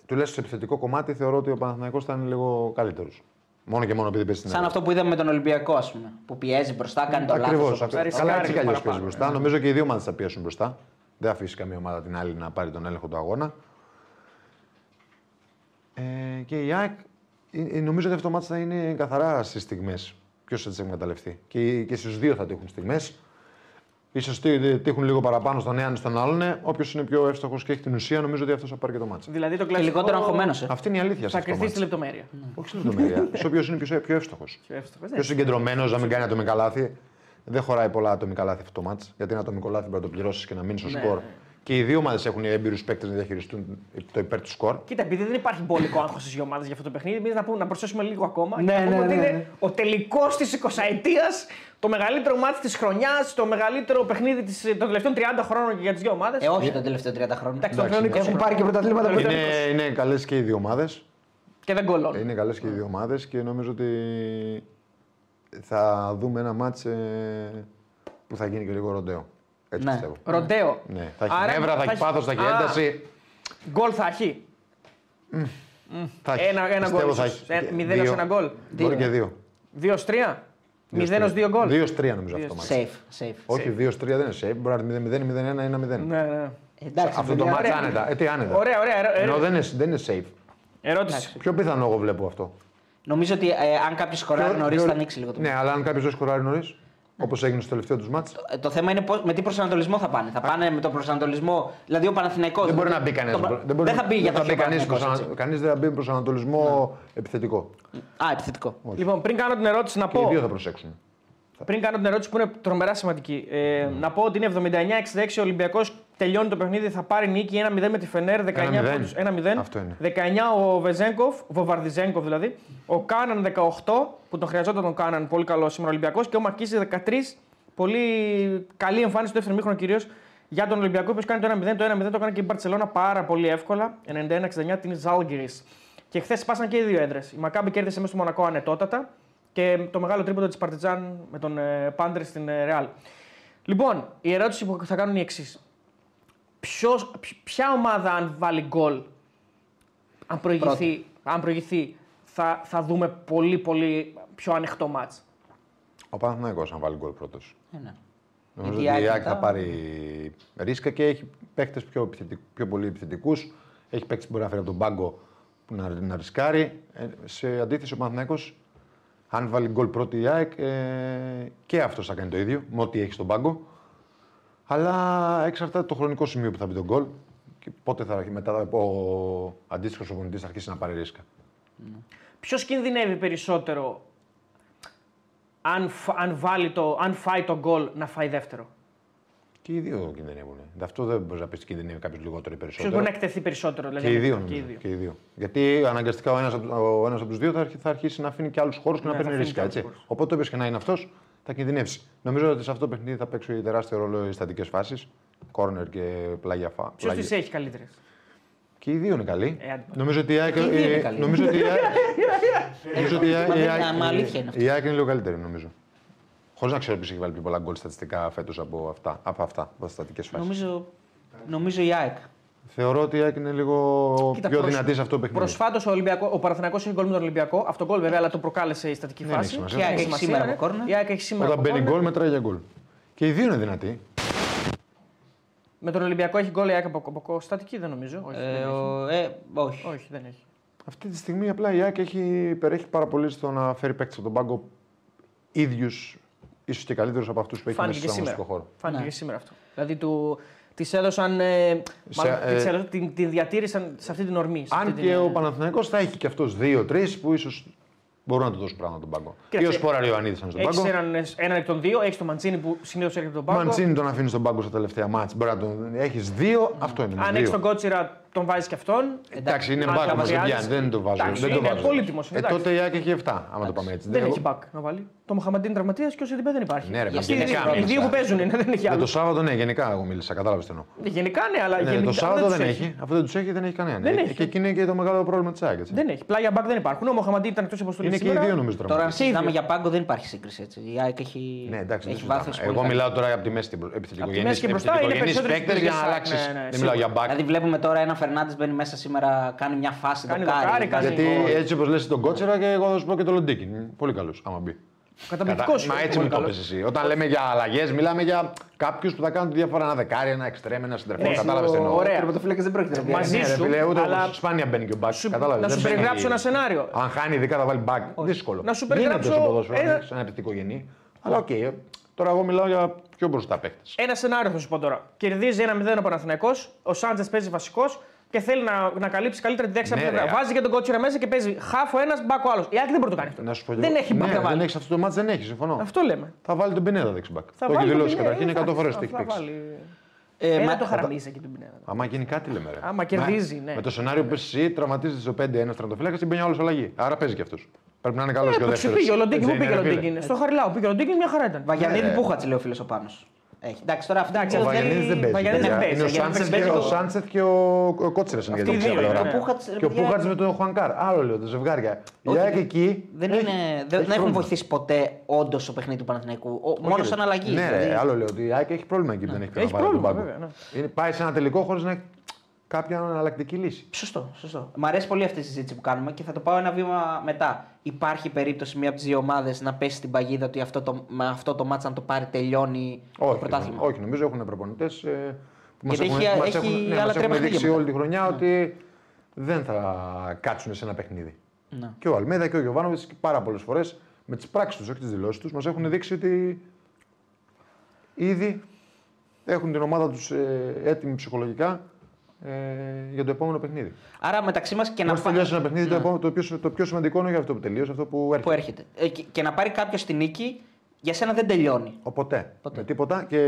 τουλάχιστον σε επιθετικό κομμάτι, θεωρώ ότι ο Παναθηναϊκός θα είναι λίγο καλύτερος. Μόνο και μόνο επειδή παίζει στην Σαν αυτό που είδαμε με τον Ολυμπιακό, ας πούμε. Που πιέζει μπροστά, κάνει το Ακριβώς. λάθο. ρισκάρει Καλά, έτσι κι αλλιώς παραπάνω, παίζει μπροστά. ναι. Νομίζω και οι δύο ομάδε θα πιέσουν μπροστά. Δεν αφήσει καμία ομάδα την άλλη να πάρει τον έλεγχο του αγώνα. Ε, και η ΑΕΚ ε, ε, νομίζω ότι αυτό το μάτς θα είναι καθαρά στις στιγμές. Ποιος θα τις εκμεταλλευτεί. Και, και στους δύο θα τύχουν στιγμές. σω τύχουν λίγο παραπάνω στον έναν ή στον άλλον. Όποιος είναι πιο εύστοχος και έχει την ουσία, νομίζω ότι αυτός θα πάρει και το μάτς. Δηλαδή το Και κλασικό. λιγότερο αγχωμένος. Ε. Αυτή είναι η αλήθεια. σε Θα αυτό το κρυθεί στη μάτς. λεπτομέρεια. Όχι στη λεπτομέρεια. σε όποιος είναι πιο, πιο εύστοχος. Πιο εύστοχος, ναι. Πιο συγκεντρωμένος, να μην κάνει ατομικά λάθη. Δεν χωράει πολλά ατομικά λάθη αυτό το μάτς, Γιατί ένα ατομικό λάθη πρέπει να το πληρώσεις και να μείνεις στο Ναι, σκορ. ναι. Και οι δύο ομάδες έχουν έμπειρους παίκτες να διαχειριστούν το υπέρ του σκορ. Κοίτα, επειδή δεν υπάρχει μπολικό άγχος στις δύο ομάδες για αυτό το παιχνίδι, εμείς να, πούμε- να προσθέσουμε λίγο ακόμα. Ναι, και να πούμε ναι, ότι ναι, είναι ναι. ο τελικός της 20 ετία, το μεγαλύτερο μάτι της χρονιάς, το μεγαλύτερο παιχνίδι της, των τελευταίων 30 χρόνων για τις δύο ομάδες. Ε, όχι τον τελευταίο 30 χρόνια. Εντάξει, τον τελευταίο 20 Έχουν πάρει και πρωταθλήματα Είναι- ποτέ. Είναι, είναι καλές και οι δύο ομάδες. Και δεν κολλώνουν. Είναι καλές και οι δύο ομάδες και νομίζω ότι θα δούμε ένα μάτς ε, που θα γίνει και λίγο ροντέο. Έτσι Ναι. πιστεύω. Ροντέο. Ναι. Θα έχει Άρα νεύρα, θα θα έχει πάθος, θα έχει Α, ένταση. Γκολ θα έχει. Θα έχει. Ένα, ένα Πιστεύω γκολ. θα ίσως. έχει Ε, Μηδέν δύο- ως ένα γκολ. Μπορεί και δύο. Δύο ως τρία. Μηδέν ως δύο γκολ. 2-3 νομίζω αυτό το μάτς. Safe, safe. Όχι, 2-3 δεν είναι safe. Μπορεί να είναι 0-0, 1-1, 1-0. Ναι, ναι. Εντάξει, Αυτό το παιδιά, μάτς ρε. άνετα. Ε, τι άνετα. Ωραία, ωραία. ερω- Ενώ ερω- δεν είναι, δεν είναι safe. Ερώτηση. Πιο πιθανό εγώ βλέπω αυτό. Νομίζω ότι ε, αν κάποιος σκοράρει Πιο- νωρίς πιο- θα ανοίξει λίγο το Ναι, αλλά αν κάποιος δεν σκοράρει νωρίς, όπως έγινε στο τελευταίο τους μάτς, Ε, Το θέμα είναι πώς, με τι προσανατολισμό θα πάνε. Θα πάνε με τον προσανατολισμό. Δηλαδή ο Παναθηναϊκός δεν μπορεί να μπει κανεί. το- Δεν θα μπει για το μπει κανείς. κανεί. Κανείς δεν θα μπει με προσανατολισμό επιθετικό. Α, επιθετικό. Λοιπόν, πριν κάνω την ερώτηση να Και οι πω. δύο θα προσέξουν. Πριν κάνω την ερώτηση που είναι τρομερά σημαντική, ε, να πω ότι είναι 79-66 ο Ολυμπιακός τελειώνει το παιχνίδι, θα πάρει νίκη 1-0 με τη Φενέρ, 19 1-0. πόντους, 1-0. Αυτό είναι. 19 ο Βεζέγκοφ, ο Βοβαρδιζέγκοφ δηλαδή. Ο Κάναν 18, που τον χρειαζόταν τον Κάναν, πολύ καλό σήμερα Ολυμπιακός. Και ο Μακίση 13, πολύ καλή εμφάνιση στο δεύτερο μήχρονο κυρίως για τον Ολυμπιακό, που κάνει το 1-0. Το 1-0 το έκανε και η Μπαρσελόνα πάρα πολύ εύκολα, 91-69 την Ζάλγκυρη. Και χθες σπάσαν και οι δύο έδρες. Η Μακάμπη κέρδισε μέσα στο Μονακό ανετότατα και το μεγάλο τρίποντο της Παρτιζάν με τον ε, Πάντρες στην ε, Ρεάλ. Λοιπόν, η ερώτηση που θα κάνω είναι η εξής. Ποιος, ποι- ποια ομάδα, αν βάλει γκολ, αν προηγηθεί, αν προηγηθεί θα, θα δούμε πολύ πολύ πιο ανοιχτό μάτς. Ο Παναθηναϊκός αν βάλει γκολ πρώτος. Ε, ναι. Νομίζω Γιατί ότι η η ΑΕΚ ΑΕΚ θα μετά- πάρει ρίσκα και έχει παίχτε πιο, επιθετικ- πιο πολύ επιθετικούς. Έχει παίχτε που μπορεί να φέρει από τον πάγκο που να, να ρισκάρει. Ε, σε αντίθεση, ο Παναθηναϊκός, αν βάλει γκολ πρώτη η ΑΕΚ, ε, και αυτός θα κάνει το ίδιο με ό,τι έχει στον πάγκο. Αλλά εξαρτάται το χρονικό σημείο που θα μπει τον γκολ και πότε θα αρχίσει μετά ο αντίστοιχος οπονητής θα αρχίσει να πάρει ρίσκα. Ποιος κινδυνεύει περισσότερο αν, φ- αν, βάλει το, αν φάει το γκολ να φάει δεύτερο; Και οι δύο κινδυνεύουν. Αυτό δεν μπορεί να πεις κινδυνεύει κάποιος λιγότερο ή Ποιος περισσότερο. μπορεί να εκτεθεί περισσότερο. Δηλαδή, Και οι δύο, και νομίζω. οι δύο. Και οι δύο. Γιατί αναγκαστικά ο ένας ο ένας από τους δύο θα, αρχι- θα αρχίσει να αφήνει και άλλους χώρους και Ναι, να θα παίρνει αφήνει ρίσκα. και άλλους Έτσι. χώρους. Οπότε όποιος και να είναι αυτός θα κινδυνεύσει. Νομίζω ότι σε αυτό το παιχνίδι θα παίξει τεράστιο ρόλο οι στατικές φάσεις. Κόρνερ και πλάγια φά. Ποιος πλάγια- τις έχει καλύτερες; Και οι δύο είναι καλοί. Ε, άντε. νομίζω ότι η ΑΕΚ. Και οι δύο είναι ε, καλοί. Νομίζω ότι η ΑΕΚ. νομίζω ότι η ΑΕΚ- Μα η δεν- ΑΕΚ- μα αλήθεια είναι αυτό. η ΑΕΚ είναι λίγο καλύτερη νομίζω. Χωρίς να ξέρω ποιος έχει βάλει πιο πολλά γκολ στατιστικά φέτος από αυτά, από αυτά, από τι στατικές φάσεις. Νομίζω, νομίζω η ΑΕΚ. Θεωρώ ότι η ΑΕΚ είναι λίγο Κοίτα, πιο προσ- δυνατή σε αυτό το παιχνίδι. Προσφάτως ο, Ολυμπιακό, ο Παναθηναϊκός έχει γκολ με τον Ολυμπιακό. Αυτό γκολ βέβαια, αλλά το προκάλεσε η στατική Δεν έχει φάση. σημασία. Και η ΑΕΚ Έχει έχει σημασία, σήμερα ναι. από κόρνερ. Η ΑΕΚ έχει σήμερα Όταν από μπαίνει κόρνερ. γκολ, μετράει για γκολ. Και οι δύο είναι δυνατοί. Με τον Ολυμπιακό έχει γκολ η ΑΕΚ από, από, από στατική, δεν νομίζω. Όχι, δεν Ε, έχει. ο- ε, όχι. όχι, δεν έχει. Αυτή τη στιγμή απλά η ΑΕΚ έχει, υπερέχει πάρα πολύ στο να φέρει παίκτες από τον πάγκο ίδιους, ίσως και καλύτερους από αυτούς που έχει Φάνηκε μέσα και στο σήμερα. αγωνιστικό χώρο. Φάνηκε Ναι. και σήμερα αυτό. Δηλαδή του, της έδωσαν. Ε, μάλλον, ε, της έδωσαν- την, την διατήρησαν σε αυτή την ορμή. σε αυτή Αν την, και ε, ο Παναθηναϊκός θα έχει και αυτός δύο-τρει που ίσως μπορούν να του δώσουν πράγματα τον πάγκο. Κοίταξε, Ή ο Σπόρα Ιωαννίδη ήταν στον Έχεις πάγκο. έναν, έναν εκ των δύο, έχεις τον Μαντσίνη που συνήθως έρχεται τον πάγκο. Μαντσίνη τον αφήνει στον πάγκο στα τελευταία μάτια. Μπορεί να τον έχεις δύο, αυτό είναι. Αν δύο. έχεις τον Κότσιρα, τον βάζεις και αυτόν. Εντάξει, είναι Αν μπακ τα μα, δεν βαριάζεις- πιάνει, δεν το βάζω. Εντάξει, δεν το είναι βάζω. πολύτιμος, Ε, εντάξει. τότε η ΑΕΚ έχει 7, άμα το πάμε έτσι. Δεν Εγώ- έχει back να βάλει. Το Μοχαμαντίν είναι τραυματίας και ο Σιντιμπέ δεν υπάρχει. Ναι, ρε, Για παιδιά, γενικά γενικά Οι δύο μίλησα. που παίζουν είναι, δεν έχει Για άλλο. το Σάββατο, ναι, γενικά εγώ μίλησα, κατάλαβες τι εννοώ. Γενικά ναι, αλλά Ναι, γενικά το Σάββατο τους δεν έχει. Αφού δεν τους έχει, δεν έχει κανένα. Δεν Ε, έχει. Και εκεί είναι και το μεγάλο πρόβλημα της ΑΕΚ. έτσι. Δεν έχει. Πλάγια back δεν υπάρχουν. Ο Μοχαμαντίν ήταν εκτός αποστολής. Είναι και οι δύο νομίζω Τώρα, αν τραυματίες. συζητάμε ίδιο. για πάγκο, δεν υπάρχει σύγκριση. Έτσι. Η ΑΕΚ έχει, Ναι, εντάξει, έχει δεν βάθος. συζητάμε. Εγώ μιλάω τώρα από τη μέση την επιθετικογενή. μέση και μπροστά είναι περισσότεροι παίκτες για να στην αλλάξεις. ναι, ναι, Δεν μιλάω για back. Δηλαδή, βλέπουμε τώρα ένα Φερνάντες μπαίνει μέσα σήμερα, κάνει μια φάση, Κάνει δοκάρι, δοκάρι, βάζει κάνει Γιατί γκολ. έτσι όπως λες τον Κότσιρα και εγώ θα σου πω και τον Λοντίγκιν. Πολύ καλός, άμα μπει. Καταπληκτικός. Μα έτσι μου το πες εσύ. Όταν λέμε για αλλαγές, μιλάμε για κάποιους που θα κάνουν τη διαφορά. Ένα δεκάρι, ένα εξτρέμ, ένα σέντερ φορ. Ναι, Κατάλαβες τι εννοώ. ωραία. Ο τερματοφύλακας δεν πρόκειται να Μαζί βγει. Ναι, ρε σου, φίλε, ούτε αλλά- όπως σπάνια μπαίνει και ο μπακ. Σου- Κατάλαβες, να δεν σου μπαίνει- περιγράψω ένα σενάριο. Αν χάνει, ειδικά θα βάλει μπακ. Δύσκολο. Να σου Γίνεται περιγράψω στο ποδόσφαιρο, ένα- ένα... σε ένα επιθετικογενή. Αλλά οκ, ε, τώρα εγώ μιλάω για πιο μπροστά παίχτες. Ένα σενάριο θα σου πω τώρα. Κερδίζει 1-0 ο Παναθηναϊκός, ο Σάντσες παίζει βασικός και θέλει να, να καλύψει καλύτερα τη δεξιά Ναι, από την πλευρά. ρε. Βάζει και τον κότσιρα μέσα και παίζει χαφ ο ένας, μπακ ο άλλος. Η Άκη δεν μπορεί να το κάνει αυτό. Να σου πω δεν λίγο- έχει μπακ ναι, να βάλει. Δεν έχει αυτό το μάτι, δεν έχει, συμφωνώ. Αυτό λέμε. Θα βάλει τον Πινέδα δεξί μπακ. Θα Το έχει βάλει τον δηλώσει Πινέδα, καταρχήν 100 θα- φορές θα- το έχει θα παίξει. βάλει. Ε, Ένα μα- το χαραμίζει εκεί την πινέδα. Άμα γίνει κάτι λέμε. Ρε. Άμα κερδίζει, ναι. Με το σενάριο που 'πες εσύ τραυματίζεται στο 5-1 τερματοφύλακας και μπαίνει άλλο αλλαγή. Άρα παίζει και αυτός. Πρέπει να είναι καλός και ο Έπαιξε, δεύτερος. πήγε ο Λοντίγκιν, πού πήγε ο Λοντίγκιν. Στο Χαριλάου πήγε ο Λοντίγκιν, μια χαρά ήταν. Βαγιανίδη Ναι, ρε. Πούχατς, λέει ο φίλος ο Πάνος. Έχει. Εντάξει, τώρα αυτό Εντάξει, Ο ο Βαγιανίδη δεν παίζει. Βαγιανίδης δεν παιδιά. παίζει, Είναι ο ο Βαγιανίδης Σάντσεθ δεν και- παίζει ο το- Σάντσεθ και ο ο Κότσιρας είναι για Αυτοί τον οι δύο ψηλό είναι, γράμμα. ναι. Πούχατς, ρε Και ο παιδιά, Πούχατ με τον Χουανκάρ. Άλλο λέω, τα ζευγάρια. Η Όχι, ΑΕΚ εκεί. Δεν, έχει- είναι, δεν, έχει δεν έχουν πρόβλημα. βοηθήσει ποτέ όντως το παιχνίδι του Παναθηναϊκού. Ο- Όχι, Μόνος ρε. σαν αλλαγή. Ναι, δηλαδή. ρε, άλλο λέω ότι η ΑΕΚ έχει πρόβλημα εκεί που δεν έχει Έχει ξαναβάλει τον πρόβλημα, πάγκο. βέβαια, ναι. Είναι- Πάει σε ένα τελικό χωρίς να έχει κάποια εναλλακτική λύση. Σωστό, σωστό. Μ' αρέσει πολύ αυτή η συζήτηση που κάνουμε και θα το πάω ένα βήμα μετά. Υπάρχει περίπτωση μία από τις δύο ομάδες να πέσει στην παγίδα ότι αυτό το, με αυτό το μάτσα, αν το πάρει, τελειώνει το Όχι, πρωτάθλημα; όχι, νομίζω έχουν προπονητές που μας Γιατί έχουν, έχει- μας έχει έχουν, ναι, άλλα μας τρία έχουν παιχνίδια δείξει μετά. όλη τη χρονιά ότι δεν θα κάτσουν σε ένα παιχνίδι. Ναι. Και ο Αλμέδα και ο Γιωβάνοβιτς πάρα πολλές φορές με τις πράξεις τους, όχι τις δηλώσεις τους, μας έχουν δείξει ότι ήδη έχουν την ομάδα τους έτοιμη ψυχολογικά ε, για το επόμενο παιχνίδι. Άρα μεταξύ μας και να Μόλι πα- τελειώσει ένα παιχνίδι, το, Ναι. επόμενο- το, πιο, το πιο σημαντικό είναι για αυτό που τελείωσε, αυτό που έρχεται. που έρχεται. Ε, και, και να πάρει κάποιος τη νίκη Για σένα δεν τελειώνει. Ποτέ. Ποτέ. Με τίποτα. Και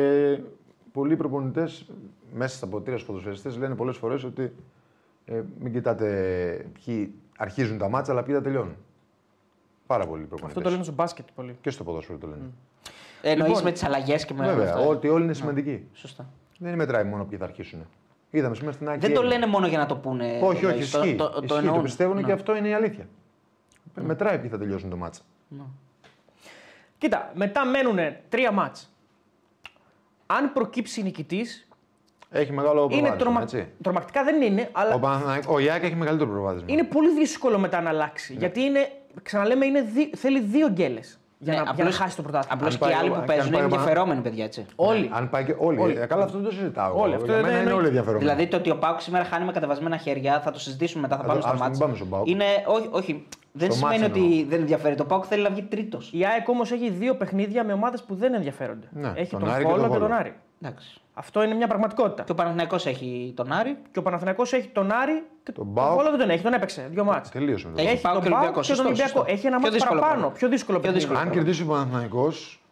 πολλοί προπονητές μέσα στα ποτήρια στους ποδοσφαιριστές λένε πολλές φορές ότι ε, μην κοιτάτε ποιοι αρχίζουν τα μάτσα, αλλά ποιοι τα τελειώνουν. Πάρα πολλοί προπονητέ. Αυτό το λένε στο μπάσκετ πολύ. Και στο ποδόσφαιρο το λένε. Εννοείς Λοιπόν, με τις αλλαγές και με Βέβαια, αυτά. ότι όλοι είναι σημαντικοί. Σωστά. Δεν μετράει μόνο ποιοι θα αρχίσουν. Είδαμε σήμερα στην Άκη. Δεν το έγινε. λένε μόνο για να το πούνε. Όχι, δηλαδή, όχι, το- ισχύει. Το, Ισχύει, το, το, εννοούν. πιστεύουν Ναι. και αυτό είναι η αλήθεια. Μετράει ποιοι θα τελειώσουν το μάτσα. Κοίτα, μετά μένουν τρία μάτς. Αν προκύψει νικητής, Έχει μεγάλο είναι προβάδισμα. τρομα... Έτσι. τρομακτικά δεν είναι, αλλά Ο, Παναθηναϊκός- ο Ιάκ έχει μεγαλύτερο προβάδισμα. είναι πολύ δύσκολο μετά να αλλάξει. Γιατί είναι, ξαναλέμε, είναι δι... θέλει δύο γκέλες για, Ναι, να, για να απλώς- χάσει το πρωτάθλημα. Απλώς Αν και οι πάει άλλοι ο- που και παίζουν αν πάει είναι ο Πανα- ενδιαφερόμενοι, παιδιά έτσι. Όλοι. Αν πάει και όλοι. Όλοι. Ε, καλά, αυτό δεν το συζητάω. Όλοι. εγώ. Αυτό Για δεν μένα είναι είναι- όλοι ενδιαφερόμενοι. Δηλαδή το ότι ο Πάουκ σήμερα χάνει με κατεβασμένα χέρια, θα το συζητήσουμε μετά, θα Α, πάμε ας στο μην μάτς. πάμε στον ΠΑΟΚ. Είναι, όχι, όχι, δεν Στο σημαίνει μάτς ότι εννοώ. δεν ενδιαφέρει. Το Πάουκ θέλει να βγει τρίτος. Η ΑΕΚ όμως έχει δύο παιχνίδια με ομάδες που δεν ενδιαφέρονται. Ναι, έχει τον τον, Άρη και Βόλο τον και τον Βόλο. Άρη. Εντάξει. Αυτό είναι μια πραγματικότητα. Και ο Παναθηναϊκός έχει τον Άρη. Και ο Παναθηναϊκός έχει τον Άρη και Τον τον Πάοκ. Βόλο δεν τον έχει, τον έπαιξε. Δύο μάτς. Τελείωσε με το Έχει Έχει Πάοκ τον και Πάοκ Ολυμπιακός. και τον Σωστός, Ολυμπιακό. σωστός. Έχει ένα Πιο μάτς δύσκολο παραπάνω. πρόγραμμα. Πιο δύσκολο Πιο παιχνίδι. δύσκολο. Αν κερδίσει ο Παναθηναϊκός,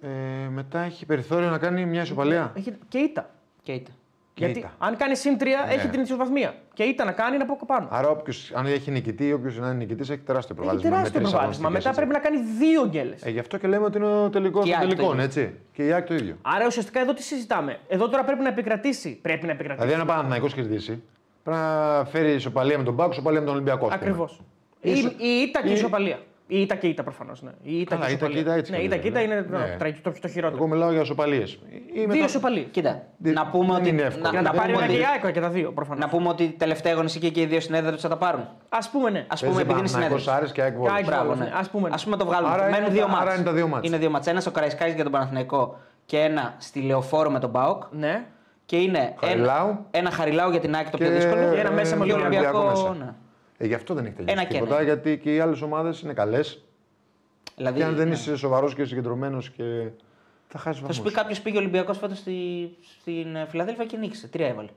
ε, μετά έχει περιθώριο να κάνει μια ισοπαλία. Έχει και ήττα. Και είτε. Και Γιατί ήττα. αν κάνει συν τρία, Ναι. έχει την ισοβαθμία. Και ήττα να κάνει είναι από πάνω. Άρα, όποιος, αν έχει νικητή, όποιος να είναι νικητής, έχει τεράστιο Έχει προβάδισμα. τεράστιο προβάδισμα. Μετά πρέπει να κάνει δύο γκέλες. Ε, γι' αυτό και λέμε ότι είναι ο τελικός Και η των ΑΕΚ το τελικών, ίδιο. έτσι. Και η ΑΕΚ το ίδιο. Άρα ουσιαστικά εδώ τι συζητάμε. Εδώ τώρα πρέπει να επικρατήσει. Πρέπει να επικρατήσει. Δηλαδή, αν ο Παναθηναϊκός κερδίσει, πρέπει να φέρει ισοπαλία με τον Πάοκ, ισοπαλία με τον Ολυμπιακό. ας πούμε. Ακριβώς. Ή, Ίσο- ή ήττα και ή- ισοπαλία. Ή ήττα και ήττα προφανώς. Ναι. Ή ήττα Καλά, και ήττα και ισοπαλία. ήττα έτσι Ναι, κι ήττα αλλιώς, και ήττα ναι. είναι Ναι. το, το, το, το χειρότερο. Εγώ μιλάω για ισοπαλίε. Δύο ισοπαλίε. Κοίτα, Δεν- να πούμε δεν ότι. είναι εύκολο. να- Και να να τα πάρει πούμε ένα και η ότι- ΑΕΚ και τα δύο προφανώς. Να πούμε ότι τελευταία αγωνιστική και οι δύο συνέδρες θα τα πάρουν. Α πούμε ναι. Α πούμε, επειδή είναι συνέδρες. Άρης και ΑΕΚ Βόλος. ΑΕΚ Μπράβο, Βόλος, ναι. ναι. Ας πούμε, ναι. Ας πούμε το βγάλουμε. Άρα Μένουν είναι δύο τα- άρα μάτς. είναι τα δύο μάτς. Είναι δύο μάτς. Ένας στο Καραϊσκάκης για τον Παναθηναϊκό και ένα στη Λεωφόρο με τον Μπάουκ. Ναι. Και είναι Χαριλάου. ένα, ένα χαριλάου για την ΑΕΚ το πιο Και δύσκολο. Και ένα μέσα με και τον Ολυμπιακό μέσα. ναι. Ε, γι' αυτό δεν έχει τελειώσει Ένα και τίποτα, ένα. γιατί και οι άλλες ομάδες είναι καλές. Δηλαδή, Και αν δεν ναι. είσαι σοβαρός και συγκεντρωμένος και. Θα χάσεις Θα σου βαθμούς. πει κάποιος πήγε ο Ολυμπιακός φέτος στη, στην ε, Φιλαδέλφια και νίκησε. Τρία έβαλε.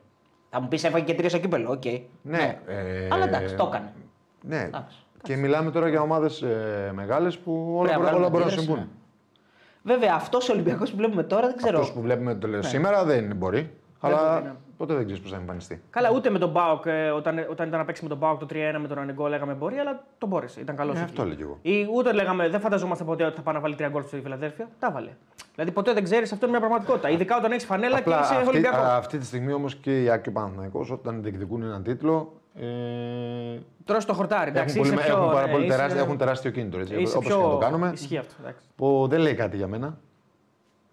Θα μου πεις έφαγε και τρία στο κύπελο. Οκ. Ναι. ε, Αλλά εντάξει, το έκανε. Ναι. Εντάξει. Και μιλάμε τώρα για ομάδες ε, μεγάλες που όλα, Πρέπει να μπορούν- βγάλουν όλα μπορούν να αντίδραση, συμβούν. Βέβαια, αυτός ο Ολυμπιακός που βλέπουμε τώρα δεν ξέρω. Αυτός που βλέπουμε το λέω σήμερα δεν μπορεί. μπορεί, Αλλά ναι. Ποτέ δεν ξέρεις πώς θα εμφανιστεί. Καλά, ούτε με τον ΠΑΟΚ, ε, όταν, όταν ήταν να παίξει με τον ΠΑΟΚ το 3-1 με τον Ανεγκό, λέγαμε μπορεί, αλλά τον μπόρεσε. Ήταν καλός. Ε, αυτό έλεγα εγώ. Ή ούτε λέγαμε, δεν φανταζόμαστε ποτέ ότι θα πάει να βάλει τρία γκολ στη Φιλαδέλφια. Τα βάλε. Δηλαδή ποτέ δεν ξέρεις, αυτό είναι μια πραγματικότητα. Ειδικά όταν έχεις φανέλα Απλά και είσαι αυτή, Ολυμπιακός. α, αυτή τη στιγμή όμως και η Άκη και ο Παναθηναϊκός όταν διεκδικούν έναν τίτλο. Ε, Τώρα στο χορτάρι. Εντάξει, έχουν, πολύ, είσαι πιο, έχουν, πάρα ναι, πολύ είσαι- τεράστιο, έχουν τεράστιο κίνητρο. Έτσι, Είσαι όπως πιο... και να το κάνουμε. Ισχύει αυτό. εντάξει. Που δεν λέει κάτι για μένα.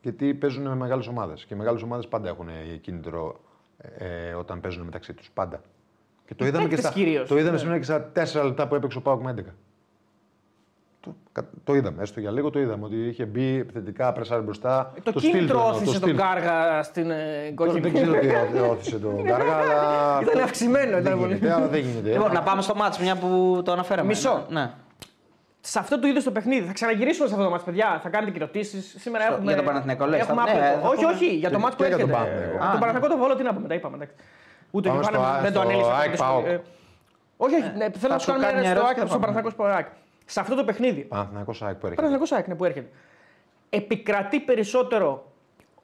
Γιατί παίζουν με μεγάλες ομάδες. Και οι μεγάλες ομάδες πάντα έχουν ε, κίνητρο ε, όταν παίζουν μεταξύ τους. Πάντα. Και το Οι είδαμε, και παίκτες στα, κυρίως. το είδαμε Ναι. σήμερα και στα 4 λεπτά που έπαιξε ο Πάουκ με 11. Το, κα- το είδαμε, έστω για λίγο το είδαμε. Ότι είχε μπει επιθετικά, πρεσάρει μπροστά. Το, στυλ κίνητρο του εννοώ, όθησε το τον στυλ. Κάργα στην ε, Τώρα κόκκινη. Δεν ξέρω τι ό- όθησε τον Κάργα, αλλά. Ήταν αυξημένο, Δεν ήταν πολύ. γίνεται, αλλά δεν γίνεται. Λοιπόν, να πάμε στο μάτς, μια που το αναφέραμε. Μισό. Ναι. Σε αυτό το είδος το παιχνίδι. Θα ξαναγυρίσουμε σε αυτό το μάτς, παιδιά. Θα κάνετε και ερωτήσει. Σήμερα Στο- έχουμε. για τον Παναθηναϊκό, λες, Έχουμε θα- ναι, άπλετο. θα όχι, πούμε- όχι, για το Και- μάτς που και για τον έρχεται. Παναθηναϊκό. Ε, Α, Το ναι. Παναθηναϊκό το Βόλο τι να πούμε, τα είπαμε. εντάξει. Ούτε Πάμε και στο πάνε, Α- δεν το στο ανέλησα. ΑΕΚ αυτό το ΠΑΟΚ. σχολείο. Ε, Όχι, όχι, ναι, θέλω να σου σου κάνουμε κάνει μια ένα στο ερώτηση ΑΕΚ, και θα στο πάμε. Παναθηναϊκό Σποράκ. Σε αυτό το παιχνίδι, Παναθηναϊκός ΑΕΚ που έρχεται. Παναθηναϊκός ΑΕΚ ναι, που έρχεται. Επικρατεί περισσότερο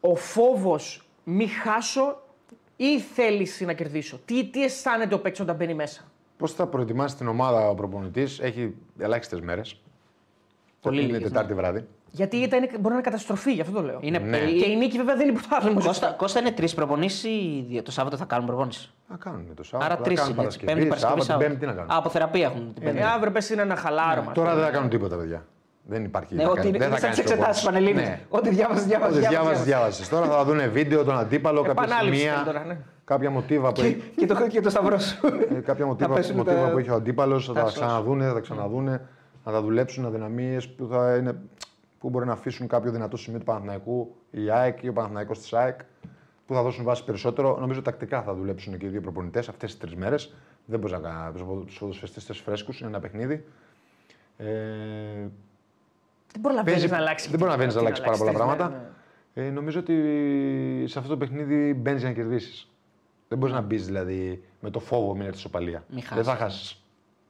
ο φόβος μη χάσω ή θέληση να κερδίσω; Τι, τι αισθάνεται ο παίκτης όταν μπαίνει μέσα; Πώς θα προετοιμάσει την ομάδα ο προπονητής, έχει ελάχιστες μέρες. Πολύ είναι λίγες, ναι. Τετάρτη βράδυ. Γιατί η ήττα είναι, μπορεί να είναι καταστροφή, γι' αυτό το λέω. Είναι Ναι. Και η νίκη βέβαια δεν είναι πρωτάθλημα. Κώστα, Κώστα είναι τρεις προπονήσεις ή δύο. Το Σάββατο θα κάνουν προπόνηση; Να κάνουν το Σάββατο. Άρα θα τρεις κάνουν είναι. έτσι. Παρασκευή, Πέμπτη, Παρασκευή, Σάββατο, Σάββατο. Πέμπτη τι να κάνουν; Α, από θεραπεία έχουν την Πέμπτη. Ε, αύριο πες είναι ένα χαλάρωμα. Τώρα δεν θα κάνουν τίποτα, παιδιά. Δεν υπάρχει. Ναι, θα ότι κάνει- είναι δεν θα σαν κάνεις τις εξετάσεις Πανελίνη. Ναι. Ό,τι διάβασες, διάβασες. Ό,τι διάβασες, διάβασες. Τώρα θα δουν βίντεο, τον αντίπαλο, κάποια Επανάληψη σημεία, είναι τώρα, ναι. Κάποια μοτίβα που, έχει- Και το, και το σταυρό σου. ε, κάποια μοτίβα, πέσουν μοτίβα τα- που έχει ο αντίπαλος, θα τα τα σως. ξαναδούνε, θα τα ξαναδούνε, να τα δουλέψουν αδυναμίες που, θα είναι, που μπορεί να αφήσουν κάποιο δυνατό σημείο του Παναθηναϊκού, η ΑΕΚ ή ο Παναθηναϊκός της ΑΕΚ, που θα δώσουν βάση περισσότερο. Νομίζω τακτικά θα δουλέψουν και οι δύο προπονητές αυτές τις τρεις μέρες. Δεν μπορείς να κάνει τους ποδοσφαιριστέ φρέσκους, είναι ένα παιχνίδι. Ε, Δεν προλαβαίνει Παίζει- να αλλάξεις. δεν μπορεί να βαίνεις να Τι αλλάξεις πάρα πολλά τρεις πράγματα. μέρες, ναι. Ε, νομίζω ότι σε αυτό το παιχνίδι μπαίνεις για να κερδίσεις. Δεν μπορείς να μπεις δηλαδή με το φόβο μην έρθεις ισοπαλία. Μη Δεν θα χάσεις. χάσεις.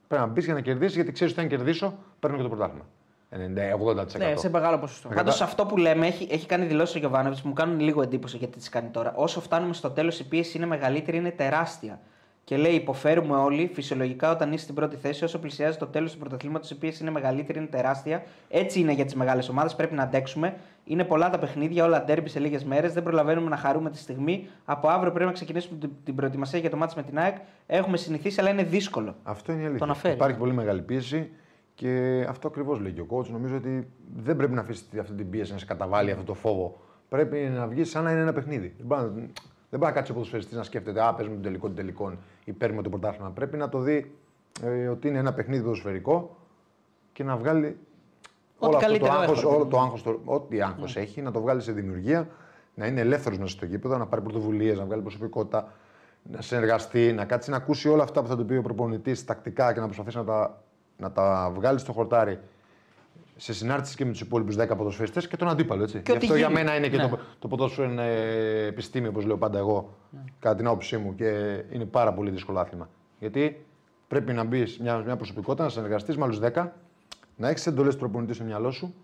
Πρέπει να μπεις για να κερδίσεις γιατί ξέρεις ότι αν κερδίσω παίρνω και το πρωτάθλημα. 90, 80%. Ναι, σε μεγάλο ποσοστό. Κατα- Πάντως αυτό που λέμε έχει, έχει κάνει δηλώσεις ο Γιωβάνοβιτς που μου κάνουν λίγο εντύπωση γιατί τι κάνει τώρα. Όσο φτάνουμε στο τέλος, η πίεση είναι μεγαλύτερη, είναι τεράστια. Και λέει: Υποφέρουμε όλοι. Φυσιολογικά, όταν είσαι στην πρώτη θέση, όσο πλησιάζει το τέλος του πρωταθλήματος, η πίεση είναι μεγαλύτερη, είναι τεράστια. Έτσι είναι για τις μεγάλες ομάδες. Πρέπει να αντέξουμε. Είναι πολλά τα παιχνίδια, όλα ντέρμπι σε λίγες μέρες. Δεν προλαβαίνουμε να χαρούμε τη στιγμή. Από αύριο πρέπει να ξεκινήσουμε την, την προετοιμασία για το μάτι με την ΑΕΚ. Έχουμε συνηθίσει, αλλά είναι δύσκολο. Αυτό είναι η αλήθεια. Τον αφαίρει. Υπάρχει πολύ μεγάλη πίεση και αυτό ακριβώς λέει και ο coach. Νομίζω ότι δεν πρέπει να αφήσει αυτή την πίεση να σε καταβάλει αυτό το φόβο. Πρέπει να βγεις σαν να είναι ένα παιχνίδι. Δεν μπορεί να, δεν μπορεί να κάτσει ο ποδοσφαιριστής να σκέφτεται Α, παίζουμε τον τελικό των τελικών ή παίρνουμε το πρωτάθλημα. Πρέπει να το δει ε, ότι είναι ένα παιχνίδι ποδοσφαιρικό και να βγάλει Ό,τι όλο αυτό το καλύτερο άγχος, έχω, ρε όλο παιδί το άγχος, το, ό,τι άγχος έχει, να το βγάλει σε δημιουργία, να είναι ελεύθερος μέσα στο γήπεδο, να πάρει πρωτοβουλίες, να βγάλει προσωπικότητα, να συνεργαστεί, να κάτσει να ακούσει όλα αυτά που θα του πει ο προπονητής τακτικά και να προσπαθήσει να τα, να τα βγάλει στο χορτάρι σε συνάρτηση και με τους υπόλοιπους 10 ποδοσφαιριστές και τον αντίπαλο. Έτσι. Και Γι' ό,τι αυτό για γίνει. μένα είναι και Ναι. το, το ποδόσφαιρο είναι επιστήμη, όπως λέω πάντα εγώ, κατά την άποψή μου. Και είναι πάρα πολύ δύσκολο άθλημα. Γιατί πρέπει να μπεις μια, μια προσωπικότητα, να συνεργαστείς με άλλους 10, να έχεις εντολές του προπονητή στο μυαλό σου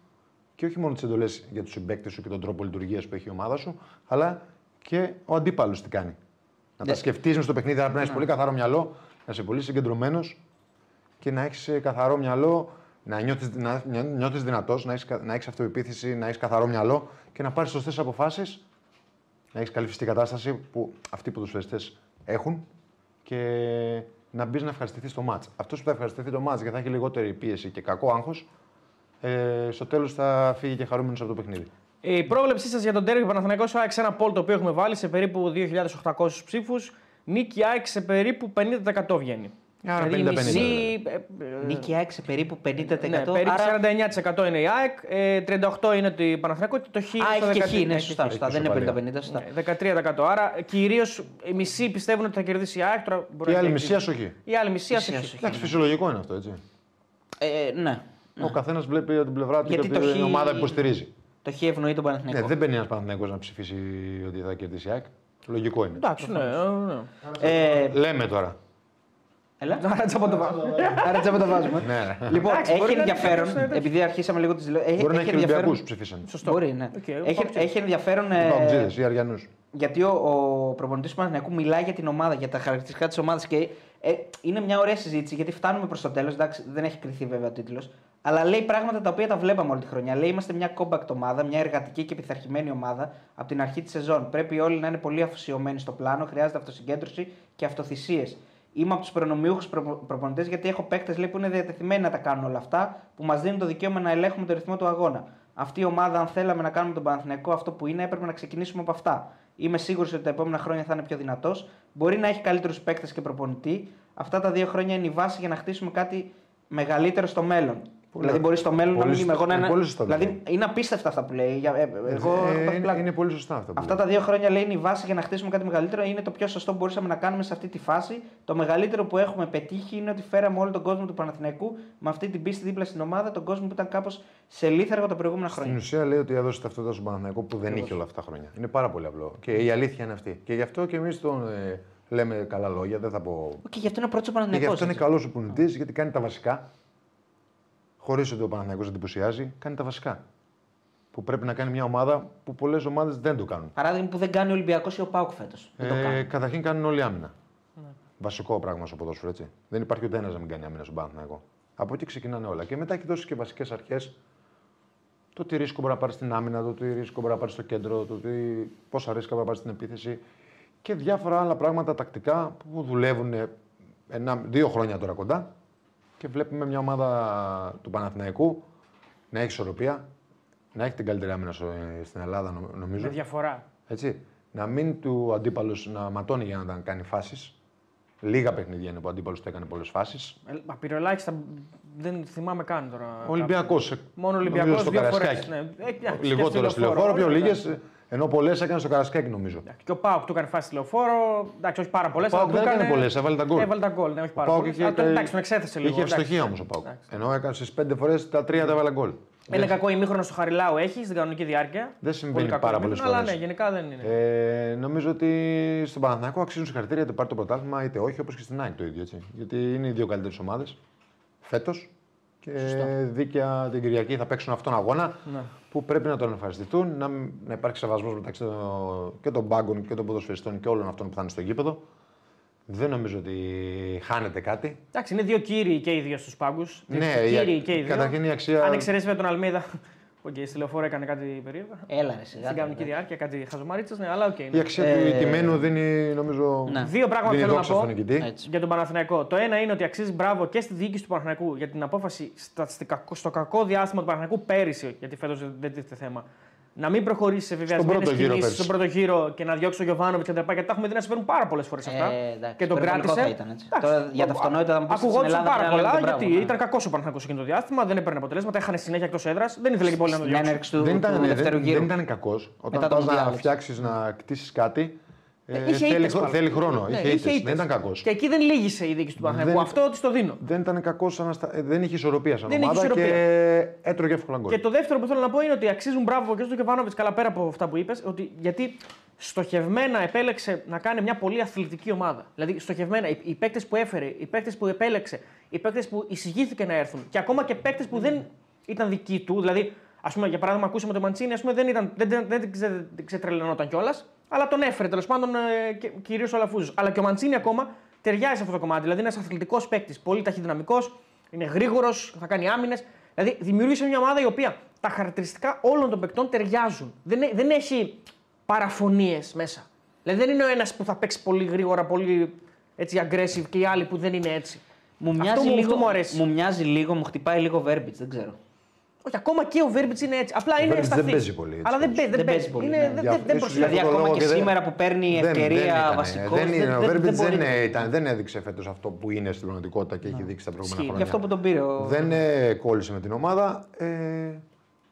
και όχι μόνο τις εντολές για τους συμπαίκτες σου και τον τρόπο λειτουργίας που έχει η ομάδα σου, αλλά και ο αντίπαλος τι κάνει. Να Ναι. τα σκεφτείς μες στο παιχνίδι, δηλαδή να έχεις πολύ καθαρό μυαλό, να είσαι πολύ συγκεντρωμένος και να έχεις καθαρό μυαλό, να νιώθεις να, νιώθεις δυνατός, να έχεις να έχεις αυτοεπίθεση, να έχεις καθαρό μυαλό και να πάρεις σωστές αποφάσεις, να έχεις καλή φυσική κατάσταση που αυτοί οι ποδοσφαιριστές έχουν και να μπεις να ευχαριστηθείς το μάτς. Αυτός που θα ευχαριστηθεί το μάτς και θα έχει λιγότερη πίεση και κακό άγχος, ε, στο τέλος θα φύγει και χαρούμενος από το παιχνίδι. Η πρόβλεψή σας για τον Τέρμι Παναθηναϊκός ΑΕΚ σε ένα poll το οποίο έχουμε βάλει σε περίπου 2.800 ψήφους. Νίκη ΑΕΚ σε περίπου 50% βγαίνει. Άρα Δηλαδή, 50-50 μισή, δηλαδή. ε, ε, Νίκη ΑΕΚ σε περίπου 50%. Ναι, περίπου άρα... 49% είναι η ΑΕΚ, ε, 38% είναι το Παναθηναϊκό και το Χ. Α, στο έχει και 13, χ, ναι, έχει σωστά. χ. σωστά. Έχει Δεν είναι ισοπαλία. 50-50, σωστά. Ναι, 13%. Άρα κυρίως οι μισοί πιστεύουν ότι θα κερδίσει η ΑΕΚ. Τώρα μπορεί Και η να άλλη κερδίσει. μισή ασοχή. Η άλλη μισή Μισή ασοχή. ασοχή. Εντάξει, φυσιολογικό είναι αυτό, έτσι. Ε, ναι. Ο καθένας βλέπει από την πλευρά του Γιατί και το την χ- ομάδα που υποστηρίζει. Το χ ευνοεί τον Ναι, Παναθηναϊκό. δεν μπαίνει ένας Παναθηναϊκός να ψηφίσει ότι θα κερδίσει η ΑΕΚ. Λογικό είναι. Εντάξει, ναι. ε, ναι. Ε, Λέμε τώρα. Έλα. Άρα τσάμπα το βάζω. Άρα τσάμπα το βάζουμε. Ναι, ρε. Λοιπόν, Εντάξει, μπορεί έχει να ενδιαφέρον, είναι τέτοιο. επειδή αρχίσαμε λίγο τις δηλώσεις. Μπορεί να έχει Ολυμπιακούς που ψήφισαν. Σωστό. Μπορεί, ναι. Οκ, έχει, ΠΑΟΚτσήδες. έχει ενδιαφέρον. ε, ΠΑΟΚτσήδες ή Αρειανούς. γιατί ο, ο προπονητής του Παναθηναϊκού μιλάει για την ομάδα, για τα χαρακτηριστικά της ομάδας και ε, είναι μια ωραία συζήτηση γιατί φτάνουμε προς το τέλος. Δεν έχει κρυθεί βέβαια ο τίτλος. Αλλά λέει πράγματα τα οποία τα βλέπαμε όλη τη χρονιά. Λέει είμαστε μια compact ομάδα, μια εργατική και πειθαρχημένη ομάδα από την αρχή της σεζόν. Πρέπει όλοι να είναι πολύ αφοσιωμένοι στο πλάνο, χρειάζεται αυτοσυγκέντρωση και αυτοθυσίες. Είμαι από τους προνομιούχους προπονητές γιατί έχω παίκτες που είναι διατεθειμένοι να τα κάνουν όλα αυτά, που μας δίνουν το δικαίωμα να ελέγχουμε το ρυθμό του αγώνα. Αυτή η ομάδα, αν θέλαμε να κάνουμε τον Παναθηναϊκό αυτό που είναι, έπρεπε να ξεκινήσουμε από αυτά. Είμαι σίγουρος ότι τα επόμενα χρόνια θα είναι πιο δυνατός. Μπορεί να έχει καλύτερους παίκτες και προπονητή. Αυτά τα δύο χρόνια είναι η βάση για να χτίσουμε κάτι μεγαλύτερο στο μέλλον. Δηλαδή, μπορεί στο μέλλον να πολύ μην είμαι σωστό- εγώ να είναι είναι. πολύ σωστό Δηλαδή, αυτό. είναι απίστευτα αυτά που λέει. Για- ε, Εγώ Ε, έχω πάθει είναι, πλάκα. είναι πολύ σωστά αυτά που Αυτά λέει. τα δύο χρόνια λέει είναι η βάση για να χτίσουμε κάτι μεγαλύτερο. Είναι το πιο σωστό που μπορούσαμε να κάνουμε σε αυτή τη φάση. Το μεγαλύτερο που έχουμε πετύχει είναι ότι φέραμε όλο τον κόσμο του Παναθηναϊκού με αυτή την πίστη δίπλα στην ομάδα, τον κόσμο που ήταν κάπως σε λίθαργο τα προηγούμενα Στην χρόνια. ουσία λέει ότι έδωσε ταυτότητα στον Παναθηναϊκό που δεν είχε όλα αυτά τα χρόνια. Είναι πάρα πολύ απλό. Και η αλήθεια είναι αυτή. Και γι' αυτό και εμείς τον ε, λέμε καλά λόγια, δεν θα πω. Και γι' αυτό είναι πρώτος ο Και γι' Παναθηναϊκός. αυτό είναι έτσι. καλός ο πουνητή γιατί κάνει τα βασικά. Χωρίς ότι ο Παναθηναϊκός εντυπωσιάζει, κάνει τα βασικά. Που πρέπει να κάνει μια ομάδα που πολλές ομάδες δεν το κάνουν. Παράδειγμα που δεν κάνει ο Ολυμπιακός ή ο Πάουκ φέτος. Δεν το Ε, κάνει. καταρχήν κάνουν όλοι άμυνα. Βασικό πράγμα στο ποδόσφαιρο έτσι. Δεν υπάρχει ούτε ένας να μην κάνει άμυνα στον Παναθηναϊκό. Από εκεί ξεκινάνε όλα. Και μετά έχει δώσει και βασικές αρχές. Το τι ρίσκο μπορεί να πάρει στην άμυνα, το τι ρίσκο μπορεί να πάρει στο κέντρο, το τι... πόσα ρίσκα μπορεί να πάρει στην επίθεση και διάφορα άλλα πράγματα τακτικά που δουλεύουν ένα, δύο χρόνια τώρα κοντά και βλέπουμε μια ομάδα του Παναθηναϊκού να έχει ισορροπία, να έχει την καλύτερη άμυνα στο- στην Ελλάδα νο- νομίζω. Με διαφορά. Έτσι. Να μην του αντίπαλο να ματώνει για να κάνει φάσεις. Λίγα παιχνίδια είναι που ο αντίπαλος του έκανε πολλές φάσεις. Ε, μα πήρε ελάχιστα. Δεν θυμάμαι καν τώρα. Ο Ολυμπιακό. Μόνο Ολυμπιακός στο δύο φορές. Καρασκάκι. Ναι. Ε, εντάξει, Λιγότερο και στη λεωφόρο, πιο όλοι, λίγες. Εντάξει. Ενώ πολλές έκανες στο Καρασκάκι νομίζω. Εντάξει, Και ο Πάουκ του έκανε φάση στη λεωφόρο. Εντάξει, όχι πάρα πολλές. Ο Πάουκ δεν έκανε πολλές, έβαλε τα γκολ. Έβαλε τα γκολ, ναι, όχι Ο πάρα Πάουκ πολλές. είχε, Α, το- Εντάξει, τον εξέθεσε λίγο. είχε εντάξει. ευστοχία όμως ο Πάουκ. Εντάξει. Ενώ έκανες στι πέντε φορές τα τρία τα έβαλε γκολ. Ένα κακό ημίχρονο στο Χαριλάου έχεις στην κανονική διάρκεια. Δεν συμβαίνει Πολύ κακό πάρα ημίχρονο, πολλές Αλλά φορές. ναι, γενικά δεν είναι. Ε, νομίζω ότι στον Παναθηναϊκό αξίζουν συγχαρητήρια είτε πάρει το πρωτάθλημα είτε όχι, όπως και στην ΑΕΚ το ίδιο. Έτσι. Γιατί είναι οι δύο καλύτερες ομάδες φέτος Και δίκαια την Κυριακή θα παίξουν αυτόν τον αγώνα Ναι. που πρέπει να τον ευχαριστηθούν, να, μ- να υπάρξει σεβασμός μεταξύ των, και των πάγκων και των ποδοσφαιριστών και όλων αυτών που θα είναι στο γήπεδο. Δεν νομίζω ότι χάνεται κάτι. Εντάξει, είναι δύο κύριοι και οι δύο στους πάγκους. Ναι, η- κύριοι και οι δύο. καταρχήν η αξία- Αν εξαιρέσεις με τον Αλμέιδα, που και στη λεωφόρο έκανε κάτι περίεργο. Έλα, ρε, σιγά. Στην κανονική διάρκεια, κάτι χαζομαρίτσα, ναι, αλλά οκ. Η ναι. αξία του ηττημένου δίνει, νομίζω, Ναι. Δύο πράγματα δίνει θέλω να δόξα πω. στον νικητή. Έτσι. Για τον Παναθηναϊκό. Το ένα είναι ότι αξίζει μπράβο και στη διοίκηση του Παναθηναϊκού για την απόφαση στα- στη κακό- στο κακό διάστημα του Παναθηναϊκού πέρυσι, γιατί φέτος δεν τίθεται θέμα. Να μην προχωρήσεις σε βεβαιασμένε πρώτο γύρο κινήσει πέρυσι. στον πρώτο γύρο και να διώξει τον Γιωβάνοβιτς και τα λοιπά. Γιατί τα έχουμε δει να συμβαίνουν πάρα πολλές φορές αυτά. Ε, εντάξει, και τον υπερβολικό κράτησε. θα ήταν, έτσι. Εντάξει, Τώρα, για τα αυτονόητα θα μου πεις, στην Ακουγόντουσαν Ελλάδα πάρα πρέπει να πολλά λέμε τον γιατί μπράβο, ναι. ήταν κακός ο Παναθηναϊκός εκείνο το διάστημα, δεν έπαιρνε αποτελέσματα, είχαν συνέχεια εκτός έδρας, δεν ήθελε και πολύ να το Στην διώξει. έναρξη του, δεν, ήταν, του ναι, δεύτερου δεν, γύρου. δεν ήταν κακός. Όταν Μετά το πας Μουντιάλ, να έτσι. φτιάξεις, να κτίσεις κάτι, ε, είχε θέλει, ήττες χρο- πάνω. θέλει χρόνο. Ναι, είχε ήττες. ήττες. Δεν ήταν κακός. Και εκεί δεν λύγησε η διοίκηση του Παναθηναϊκού. Δεν- Αυτό τη το δίνω. Δεν ήταν κακός, δεν είχε ισορροπία σαν Δεν είχε ομάδα ισορροπία. και έτρωγε εύκολα γκολ. Και το δεύτερο που θέλω να πω είναι ότι αξίζουν μπράβο και στον Κεβάνοβιτ, καλά πέρα από αυτά που είπες, ότι γιατί στοχευμένα επέλεξε να κάνει μια πολύ αθλητική ομάδα. Δηλαδή, στοχευμένα οι, οι παίκτες που έφερε, οι παίκτες που επέλεξε, οι παίκτες που εισηγήθηκε να έρθουν και ακόμα και παίκτες που δεν ήταν δικοί του. Δηλαδή, ας πούμε, για παράδειγμα, ακούσαμε τον Μαντσίνη, ας πούμε, δεν, ήταν, δεν, δεν, δεν, ξε, δεν ξετρελαινόταν κιόλας, αλλά τον έφερε τέλος πάντων ε, κυρίως ο Λαφούζο. Αλλά και ο Μαντσίνη ακόμα ταιριάζει σε αυτό το κομμάτι. Δηλαδή, είναι ένας αθλητικός παίκτης, πολύ ταχυδυναμικός, είναι γρήγορος, θα κάνει άμυνες. Δηλαδή, δημιούργησε μια ομάδα η οποία τα χαρακτηριστικά όλων των παικτών ταιριάζουν. Δεν, έ- δεν έχει παραφωνίες μέσα. Δηλαδή, δεν είναι ο ένας που θα παίξει πολύ γρήγορα, πολύ έτσι aggressive και οι άλλοι που δεν είναι έτσι. Μου Αυτό μοιάζει, μου- λίγο, αυτό μου αρέσει. μου μοιάζει λίγο, μου χτυπάει λίγο Βέρμπιτ, δεν ξέρω. Όχι, ακόμα και ο Βέρμπιτς είναι έτσι. Απλά είναι Βέρμπιτς δεν σταθής. παίζει πολύ έτσι Αλλά δεν, κι παίζει, δεν, Δεν παίζει. παίζει πολύ, Είναι, ναι. δεν, Για- δεν, δεν ίσως προσφέρει. Δηλαδή, αυτό το ακόμα λόγο και και δεν- σήμερα που παίρνει Δεν- ευκαιρία δεν ήταν, βασικός, Δεν, είναι, ο δεν- Βέρμπιτς δεν δεν, μπορεί. ε, ήταν, δεν έδειξε φέτος αυτό που είναι στην πραγματικότητα και έχει δείξει τα προηγούμενα Ισχύει. χρόνια. Γι' αυτό που τον πήρε. Ο... Δεν ε, κόλλησε με την ομάδα. Ε,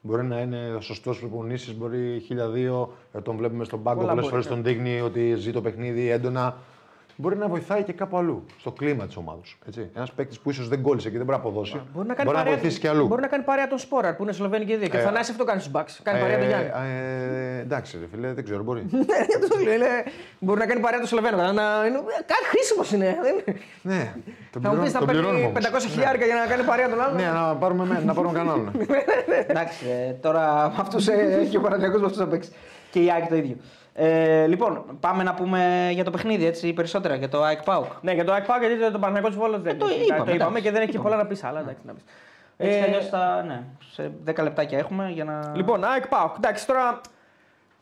μπορεί να είναι σωστός προπονήσει, μπορεί 1002. Ε, τον βλέπουμε στον πάγκο Πολλά πολλές μπορεί, φορές ναι. τον δείχνει ότι ζει το παιχνίδι έντονα. Μπορεί να βοηθάει και κάπου αλλού, στο κλίμα της ομάδας. Ένας παίκτης που ίσως δεν κόλλησε και δεν μπορεί να αποδώσει. Μπορεί να, κάνει να παρέα, βοηθήσει και αλλού. Μπορεί να κάνει παρέα τον Σπόραρ που είναι Σλοβαίνοι και οι δύο. Και ο Ε, Θανάσης αυτό κάνει στους μπακς. Κάνει παρέα τον Γιάννη. Ε, ε, εντάξει, ρε φίλε, δεν ξέρω, μπορεί. Ναι, αυτό σου λέω, είναι- Μπορεί να κάνει παρέα τον Σλοβαίνο. Να, να, είναι, κάτι χρήσιμος είναι. Δεν- ναι, τον Θα μου πεις πληρώνω- θα τον πληρώνουμε παίρνει όμως. 500 χιλιάρικα για να κάνει παρέα τον άλλον; Ναι, να πάρουμε, με- να πάρουμε κανέναν. Εντάξει, ε, τώρα με αυτούς έχει ο Παναγιακός με αυτούς να παίξει. Και η Άκη το ίδιο. Ε, λοιπόν, πάμε να πούμε για το παιχνίδι έτσι περισσότερα, για το ΑΕΚ Πάουκ. Ναι, για το Ακπά γιατί το Παναγιώτο Βόλος δεν το έχει. είπαμε, το είπαμε εντάξει. και δεν έχει και Είπαμε. πολλά να πεις άλλα. εντάξει, να πεις. Έτσι Ε, κι αλλιώς θα, ναι, σε 10 λεπτάκια έχουμε για να. Λοιπόν, ΑΕΚ Πάουκ. Εντάξει, τώρα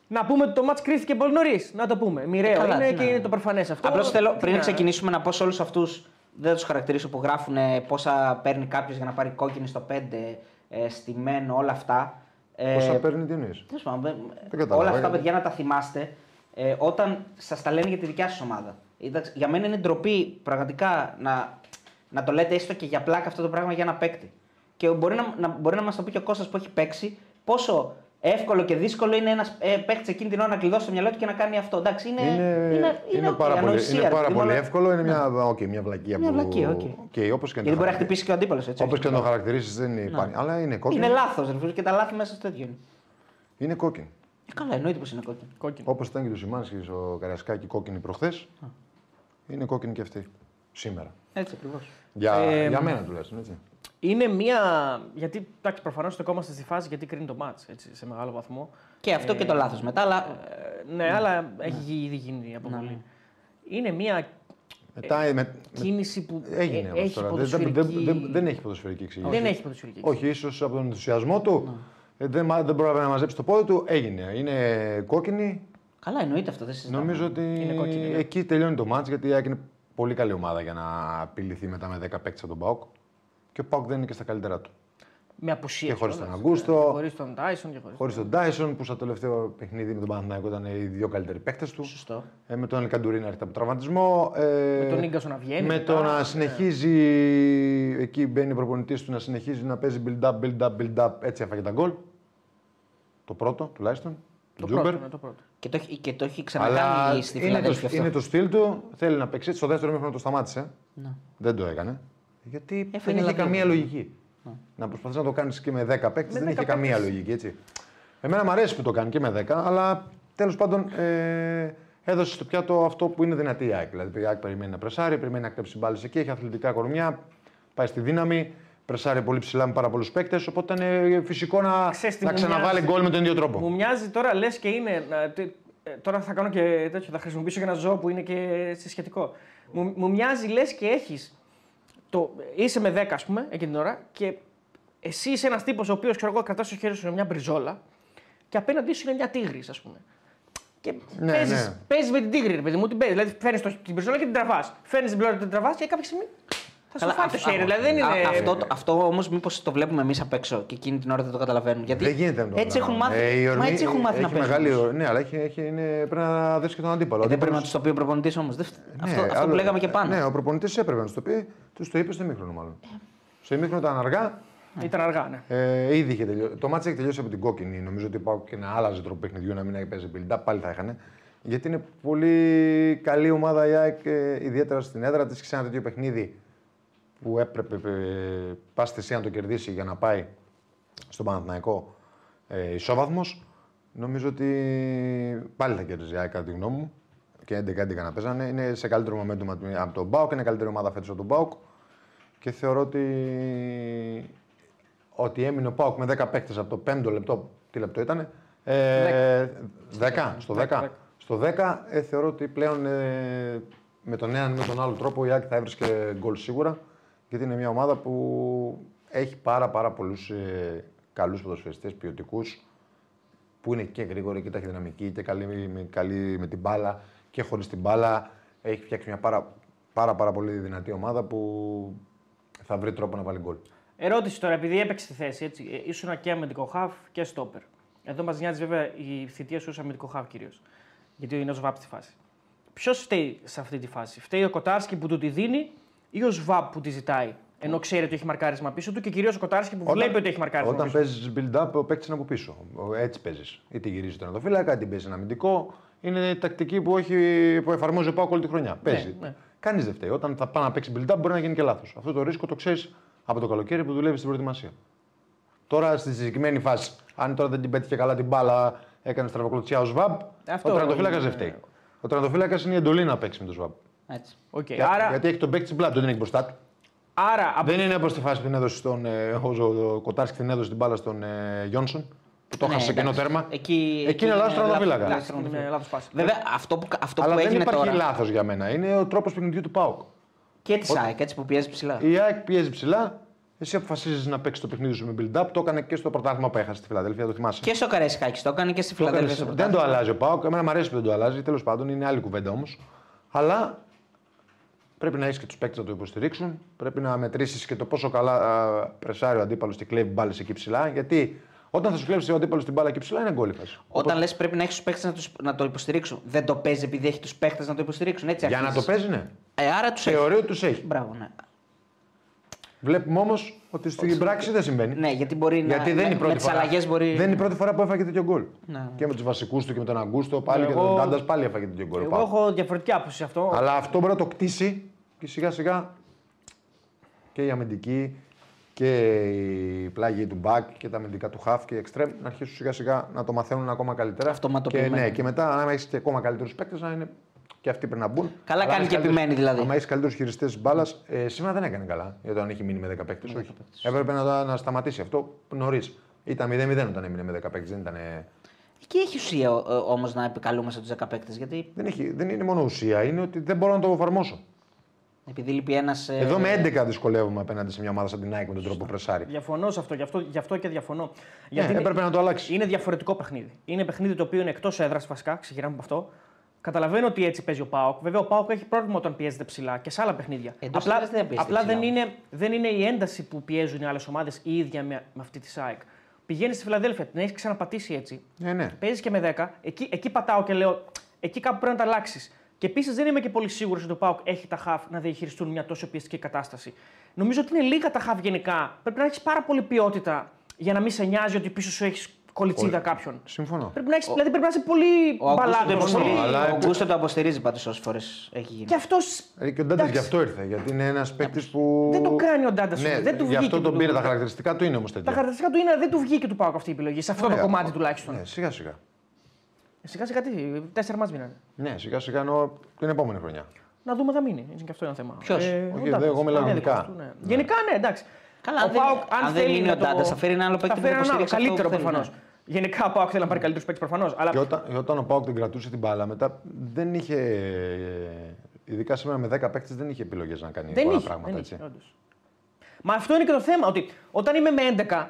να πούμε ότι το μάτς κρίθηκε πολύ νωρίς. Να το πούμε. Μοιραίο Καλά, είναι τι και να- είναι το προφανές αυτό. Απλώς θέλω Τι πριν να- ξεκινήσουμε να πω σε όλους αυτούς, δεν τους χαρακτηρίσω που γράφουν πόσα παίρνει κάποιος για να πάρει κόκκινη στο 5, ε, στημένο, όλα αυτά. Ε, Πόσα παίρνει τι εννοείς. τέλος πάντων, ε, κατάλαβα, όλα αυτά, γιατί. παιδιά, να τα θυμάστε ε, όταν σας τα λένε για τη δικιά σας ομάδα. Εντάξει, για μένα είναι ντροπή πραγματικά να, να το λέτε έστω και για πλάκα αυτό το πράγμα για ένα παίκτη. Και μπορεί να, να, μπορεί να μας το πει και ο Κώστας που έχει παίξει πόσο εύκολο και δύσκολο είναι ένας ε, παίκτη εκείνη την ώρα να κλειδώσει το μυαλό του και να κάνει αυτό. Εντάξει, είναι, Είναι, είναι, οκ, πάρα, πολύ, ανοησία, είναι ρε πάρα παιδί μου, πολύ αλλά- εύκολο, είναι μια, okay, μια βλακεία Μια που... βλακεία, ok. Okay, όπως και να Γιατί το μπορεί να χαρακτηρίσεις. χτυπήσει και ο αντίπαλος. Όπως και να το χαρακτηρίσεις δεν υπάρχει. Αλλά είναι κόκκινη. Είναι λάθος, ρε φίλε, και τα λάθη μέσα στο τέτοιο είναι. Είναι κόκκινη. Ε, καλά, εννοείται πως είναι κόκκινο. Κόκκινο. Όπως ήταν και του Σιμάνσκι στο Καραϊσκάκη κόκκινη προχθές. Είναι κόκκινη και αυτή. Σήμερα. Έτσι ακριβώς. Για, Ε, για μένα τουλάχιστον. Έτσι. Είναι μία. Γιατί εντάξει, προφανώς στεκόμαστε στη φάση γιατί κρίνει το μάτς έτσι, σε μεγάλο βαθμό. Και αυτό και το λάθος μετά, αλλά. Ε, ναι, αλλά έχει ήδη γίνει η αποβολή. Είναι μία Μετά, ε, με, με- κίνηση που έγινε ε, όμως έχει τώρα. Δεν, δεν, ποδοσφαιρική... δεν, δεν, δεν έχει ποδοσφαιρική εξήγηση. Δεν έχει ποδοσφαιρική. Όχι, ίσως από τον ενθουσιασμό του. ε, δεν, μα- δεν πρόλαβε να μαζέψει το πόδι του. Έγινε. Είναι κόκκινη. Καλά, εννοείται αυτό. Δεν συζητάμε. Νομίζω ότι Είναι κόκκινη, ναι. εκεί τελειώνει το μάτς γιατί η ΑΕΚ είναι πολύ καλή ομάδα για να απειληθεί μετά με 10 παίκτες από τον ΠΑΟΚ. Και ο ΠΑΟΚ δεν είναι και στα καλύτερά του. Με απουσία. Και χωρίς κιόλας. τον Αγκούστο. Χωρίς τον Τάισον και χωρίς. Χωρίς τον Τάισον που στο τελευταίο παιχνίδι με τον Παναθηναϊκό ήταν οι δύο καλύτεροι παίκτες του. Σωστό. Ε, με τον Ελκαντουρί να έρχεται από τραυματισμό. Ε, Με τον Ίγκασο να βγαίνει Με μετά, το να ναι. συνεχίζει. Εκεί μπαίνει ο προπονητής του να συνεχίζει να παίζει build-up, build-up, build-up. Έτσι έφαγε τα γκολ. Το πρώτο τουλάχιστον. Το του Τζούμπερ. πρώτο, ναι, το πρώτο. Και το, έχει- και το έχει Αλλά ξανακάνει στη είναι Φιλανδία. το, είναι το στυλ του. Θέλει να παίξει. έτσι. Στο δεύτερο μήχρονο το σταμάτησε. Ναι. Δεν το έκανε. Γιατί Έφερε δεν είχε λαβή. καμία λογική. Να προσπαθείς να το κάνεις και με 10 παίκτες Με δεν 10 είχε καμία παίκτες. λογική. Έτσι. Εμένα μου αρέσει που το κάνει και με 10, αλλά τέλος πάντων ε, έδωσε στο πιάτο αυτό που είναι δυνατή η ΑΕΚ. Δηλαδή η ΑΕΚ περιμένει να πρεσάρει, περιμένει να κλέψει μπάλες εκεί, έχει αθλητικά κορμιά, πάει στη δύναμη. Πρεσάρει πολύ ψηλά με πάρα πολλούς παίκτες. Οπότε είναι φυσικό να, Ξέρεις τι να μου ξαναβάλει μοιάζει; γκολ με τον ίδιο τρόπο. Μου μοιάζει τώρα λες και είναι. να- τε- ε, Τώρα θα κάνω και τέτοιο, θα χρησιμοποιήσω και ένα ζώο που είναι και σε σχετικό. Μου, μου μοιάζει λες και έχεις. Το, είσαι με 10, ας πούμε, εκείνη την ώρα και εσύ είσαι ένας τύπος ο οποίος ξέρω εγώ κρατάς στο χέρι σου μια μπριζόλα και απέναντί σου είναι μια τίγρη, ας πούμε. Και Ναι, παίζεις, ναι. παίζεις με την τίγρη, ρε παιδί μου, την παίζεις. Δηλαδή φέρνεις την μπριζόλα και την τραβάς. Φέρνεις την πλώρα και την τραβάς και κάποια στιγμή θα σου Καλά, φάει το αυ- χέρι. α- Δηλαδή δεν α- είναι. Αυτό, αυτό όμως μήπως το βλέπουμε εμείς απ' έξω και εκείνη την ώρα δεν το καταλαβαίνουν. Γιατί Δεν γίνεται να το έτσι έχουν κάνουμε. μάθει, Ε, η μα ορμή έτσι έχουν μάθει να έχει παίζουν. μεγάλη, όμως. ορ- Ναι, αλλά έχει, έχει, είναι, πρέπει να δεις και τον αντίπαλο. Ε, δεν πρέπει να Αντίπαλος- τους το πει ο προπονητής όμως. αυτό αυτό άλλο- που λέγαμε και πάνω. Ναι, ο προπονητής έπρεπε να τους το πει. Τους το είπε στο ημίχρονο μάλλον. Στο ημίχρονο ήταν αργά. Ήταν αργά, ναι. Ε, ήδη είχε τελειώσει. Το μάτι έχει τελειώσει από την κόκκινη. Νομίζω ότι πάω και να άλλαζε τρόπο παιχνιδιού να μην παίζει build-up. Πάλι θα είχαν. Γιατί είναι πολύ καλή ομάδα η ΑΕΚ, ε, ιδιαίτερα στην έδρα της. Και σε ένα τέτοιο παιχνίδι που έπρεπε ε, πάση θυσία να το κερδίσει για να πάει στον Παναθηναϊκό ε, ισόβαθμος. Νομίζω ότι πάλι θα κέρδιζε η ΑΕΚ κατά τη γνώμη μου. Και 11-11 να παίζανε. Είναι σε καλύτερο momentum από- από τον Μπάουκ. Είναι καλύτερη ομάδα φέτος από τον Μπάουκ. Και θεωρώ ότι, ότι έμεινε ο Πάουκ με 10 παίκτες από το 5ο λεπτό. Τι λεπτό ήταν. Ε, 10. Στο 10. Στο 10 ε, θεωρώ ότι πλέον ε, με τον έναν ή με τον άλλο τρόπο η Άκη θα έβρισκε γκολ σίγουρα. Γιατί είναι μια ομάδα που έχει πάρα, πάρα πολλούς ε, καλούς ποδοσφαιριστές ποιοτικούς που είναι και γρήγοροι και ταχυδυναμικοί και καλοί με, καλοί με την μπάλα και χωρίς την μπάλα. Έχει φτιάξει μια πάρα, πάρα, πάρα πολύ δυνατή ομάδα που θα βρει τρόπο να βάλει γκολ. Ερώτηση τώρα, επειδή έπαιξε τη θέση, έτσι, ε, ήσουν και αμυντικό χαφ και στόπερ. Εδώ μας νοιάζει βέβαια η θητεία σου ως αμυντικό χαφ κυρίως. Γιατί είναι ο Σβάπ στη φάση. Ποιος φταίει σε αυτή τη φάση, Φταίει ο Κοτάρσκι που του τη δίνει ή ο Σβάπ που τη ζητάει. Ενώ ξέρει ότι έχει μαρκάρισμα πίσω του και κυρίως ο Κοτάρσκι που βλέπει ότι έχει μαρκάρισμα Όταν πίσω. παίζεις build-up, ο παίκτης είναι από πίσω. Ο- Έτσι παίζεις. Είτε γυρίζεις τον οδοφύλακα, είτε παίζεις ένα αμυντικό. Είναι η τακτική που, έχει, που εφαρμόζει ο Πάοκ όλη τη χρονιά. Παίζει. ναι. Κανείς δεν φταίει. Όταν θα πάει να παίξει build-up, μπορεί να γίνει και λάθος. Αυτό το ρίσκο το ξέρεις από το καλοκαίρι που δουλεύεις στην προετοιμασία. Τώρα στη συγκεκριμένη φάση, αν τώρα δεν την πέτυχε καλά την μπάλα, έκανε στραβοκλωτσιά ο Σβάμπ, Αυτό ο τερματοφύλακας είναι- δεν φταίει. Ο τερματοφύλακας είναι η εντολή να παίξει με τον Σβάμπ. Έτσι. Οκ, Για- Άρα, Γιατί έχει τον παίκτη στην πλάτη, του, δεν έχει μπροστά του. άρα από... Δεν είναι όπως τη φάση που την έδωσε στον. Ε, ο, ο, ο Κοτάρσκι την έδωσε την μπάλα στον ε, Γιόνσον. Που το Ναι, χάσε σε κενό εντάξει. τέρμα. Εκεί, Εκεί είναι λάθος τερματοφύλακα. λάθος Εντάξει, τερματοφύλακα. είναι λάθος πάσα. Βέβαια, αυτό που, αυτό Αλλά που δεν έγινε υπάρχει τώρα. λάθος για μένα. Είναι ο τρόπος παιχνιδιού του ΠΑΟΚ. Και της ΑΕΚ, έτσι που πιέζει ψηλά. Η ΑΕΚ πιέζει ψηλά. Εσύ αποφασίζεις να παίξεις το παιχνίδι σου με build-up. Το έκανε και στο πρωτάθλημα που έχασε στη Φιλαδέλφια, το θυμάσαι. Και στο Καραϊσκάκη το έκανε και στη Το έκανες- Φιλαδέλφια. στο δεν το πρωτάθλημα. αλλάζει ο ΠΑΟΚ. Εμένα μου αρέσει που δεν το αλλάζει. Τέλος πάντων είναι άλλη κουβέντα όμως. Αλλά πρέπει να έχεις και τους παίκτες να το υποστηρίξουν. Πρέπει να μετρήσεις και το πόσο καλά α, πρεσάρει ο αντίπαλος και κλέβει μπάλες εκεί ψηλά. Γιατί όταν θα σου κλέψει ο αντίπαλος την μπάλα εκεί ψηλά είναι γκολ η φάση. Όταν λες πρέπει να έχεις τους παίκτες να, τους- να το υποστηρίξουν. Δεν το παίζει επειδή έχει τους παίκτες να το υποστηρίξουν. Έτσι Για να το αρχίζεις. παίζει, ναι. Ε, άρα τους έχεις. Θεωρεί ότι τους έχει. Μπράβο, ναι. Βλέπουμε όμως ότι στην πράξη δεν συμβαίνει. Ναι, γιατί μπορεί να. Γιατί δεν είναι η με, πρώτη με τις φορά. αλλαγές μπορεί. Δεν είναι η πρώτη φορά που έφαγε τέτοιο γκολ. Ναι. Και με τους βασικούς του και με τον Αγκούστο πάλι και Εγώ- τον Τάντα πάλι έφαγε τέτοιο γκολ. ο Εγώ Πάουκ. έχω διαφορετική άποψη σε αυτό. Αλλά αυτό μπορεί να το κτίσει και σιγά σιγά και η αμυντική και η πλάγη του μπακ και τα αμυντικά του χαφ και η εξτρέμ να αρχίσουν σιγά σιγά να το μαθαίνουν ακόμα καλύτερα. και, Αυτοματοποιημένα. ναι, και μετά, αν έχεις και ακόμα καλύτερους παίκτες, να είναι και αυτοί πρέπει να μπουν. Καλά Αλλά κάνει αν και έχεις επιμένει, δηλαδή. Αν έχει καλύτερου χειριστέ της μπάλας, ε, σήμερα δεν έκανε καλά. Γιατί αν έχει μείνει με 10 παίκτες, όχι. Έπρεπε να, να σταματήσει αυτό νωρίς. Ήταν 0-0 όταν έμεινε με 10 παίκτες. Δεν, ήταν, Εκεί έχει ουσία όμως να επικαλούμαστε τους 10 παίκτες. Γιατί δεν, έχει, δεν είναι μόνο ουσία, είναι ότι δεν μπορώ να το εφαρμόσω. επειδή λείπει ένας. Εδώ με 11 δυσκολεύομαι απέναντι σε μια ομάδα σαν την ΑΕΚ με τον τρόπο που πρεσάρει. Διαφωνώ σε αυτό, γι' αυτό, γι αυτό και διαφωνώ. Ναι, Γιατί είναι- έπρεπε να το αλλάξεις. Είναι διαφορετικό παιχνίδι. Είναι παιχνίδι το οποίο είναι εκτός έδρας βασικά, ξεκινάμε από αυτό. Καταλαβαίνω ότι έτσι παίζει ο Πάοκ. Βέβαια, ο Πάοκ έχει πρόβλημα όταν πιέζεται ψηλά και σε άλλα παιχνίδια. Εντός απλά έδρας δεν πιέζεται απλά δεν, ψηλά. είναι, δεν είναι η ένταση που πιέζουν οι άλλες ομάδες η ίδια με, με αυτή της ΣΑΕΚ. Πηγαίνεις στη Φιλαδέλφια, την έχεις ξαναπατήσει έτσι. Ναι, ναι. Παίζεις και με 10. Εκεί, εκεί πατάω και λέω, εκεί κάπου πρέπει να τα αλλάξεις. Και επίσης δεν είμαι και πολύ σίγουρος ότι ο Πάοκ έχει τα χαφ να διαχειριστούν μια τόσο πιεστική κατάσταση. Νομίζω ότι είναι λίγα τα χαφ γενικά. Πρέπει να έχεις πάρα πολύ ποιότητα για να μην σε νοιάζει ότι πίσω σου έχεις κολιτσίδα κάποιον. Συμφωνώ. Πρέπει να έχεις, δηλαδή πρέπει να είσαι πολύ Ο Αγκούστο το μπαλάντος, υποστηρίζει- πολύ... αλλά- ο Αγκούστο το αποστηρίζει πάντως όσες φορές έχει γίνει. Και αυτό Ε, Και ο Ντάντας γι' Εντάξει. αυτό ήρθε. Γιατί είναι ένας παίκτης που. δεν το κάνει ο Ντάντας. Ναι, δεν του γι' βγήκε. αυτό τον του- πήρε. Τα χαρακτηριστικά του είναι όμως τέτοια. Τα χαρακτηριστικά του είναι δεν του βγήκε του Πάοκ αυτή η επιλογή. Σε αυτό το Ωραία. κομμάτι τουλάχιστον. Ναι, σιγά σιγά. Σιγά σιγά τι, τέσσερα μάτς μείνανε. Ναι, σιγά σιγά εννοώ την επόμενη χρονιά. Να δούμε θα μίνει. Είναι και αυτό ένα θέμα. Ποιος; Ε, Όχι, ο δεν, Ντάντας. εγώ μιλάω Είναι γενικά. δικός του, ναι. Γενικά, ναι, εντάξει. Καλά, ο αν δεν- Πάοκ, αν δεν θέλει είναι να ο Ντάντας, θα φέρει ένα άλλο παίκτη θα που φέρει θα έναν άλλο, υποστηρίξει αυτό καλύτερο που θέλει, προφανώς. Γενικά ο Πάοκ θέλει να πάρει καλύτερους παίκτες προφανώς. Αλλά Και όταν, όταν ο Πάοκ την κρατούσε την μπάλα, μετά δεν είχε. ε, Ειδικά σήμερα με 10 παίκτες δεν είχε επιλογές να κάνει δεν πολλά είχε. πράγματα. δεν έτσι. είχε, όντως. Μα αυτό είναι και το θέμα. Ότι όταν είμαι με 11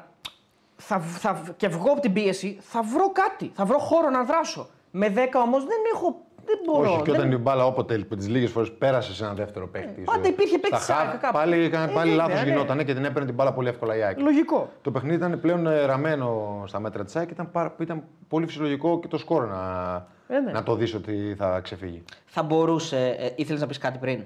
θα, θα, και βγω από την πίεση, θα βρω κάτι. Θα βρω χώρο να δράσω. Με 10 όμως δεν έχω. Δεν μπορώ. Όχι, και δεν- όταν η μπάλα όποτε τις λίγες φορές πέρασε σε ένα δεύτερο παίκτη. πάντα στο- υπήρχε παίκτης στα ΑΕΚ χαφ, κάπου. Πάλι, Ε, πάλι βέβαια, λάθος ναι. γινόταν και την έπαιρνε την μπάλα πολύ εύκολα η ΑΕΚ. Λογικό. Το παιχνίδι ήταν πλέον ε, ραμμένο στα μέτρα της ΑΕΚ και ήταν, πάρα- ήταν πολύ φυσιολογικό και το σκόρ να, Ε, ναι. να το δεις ότι θα ξεφύγει. Θα μπορούσε, ε, ήθελες να πεις κάτι πριν;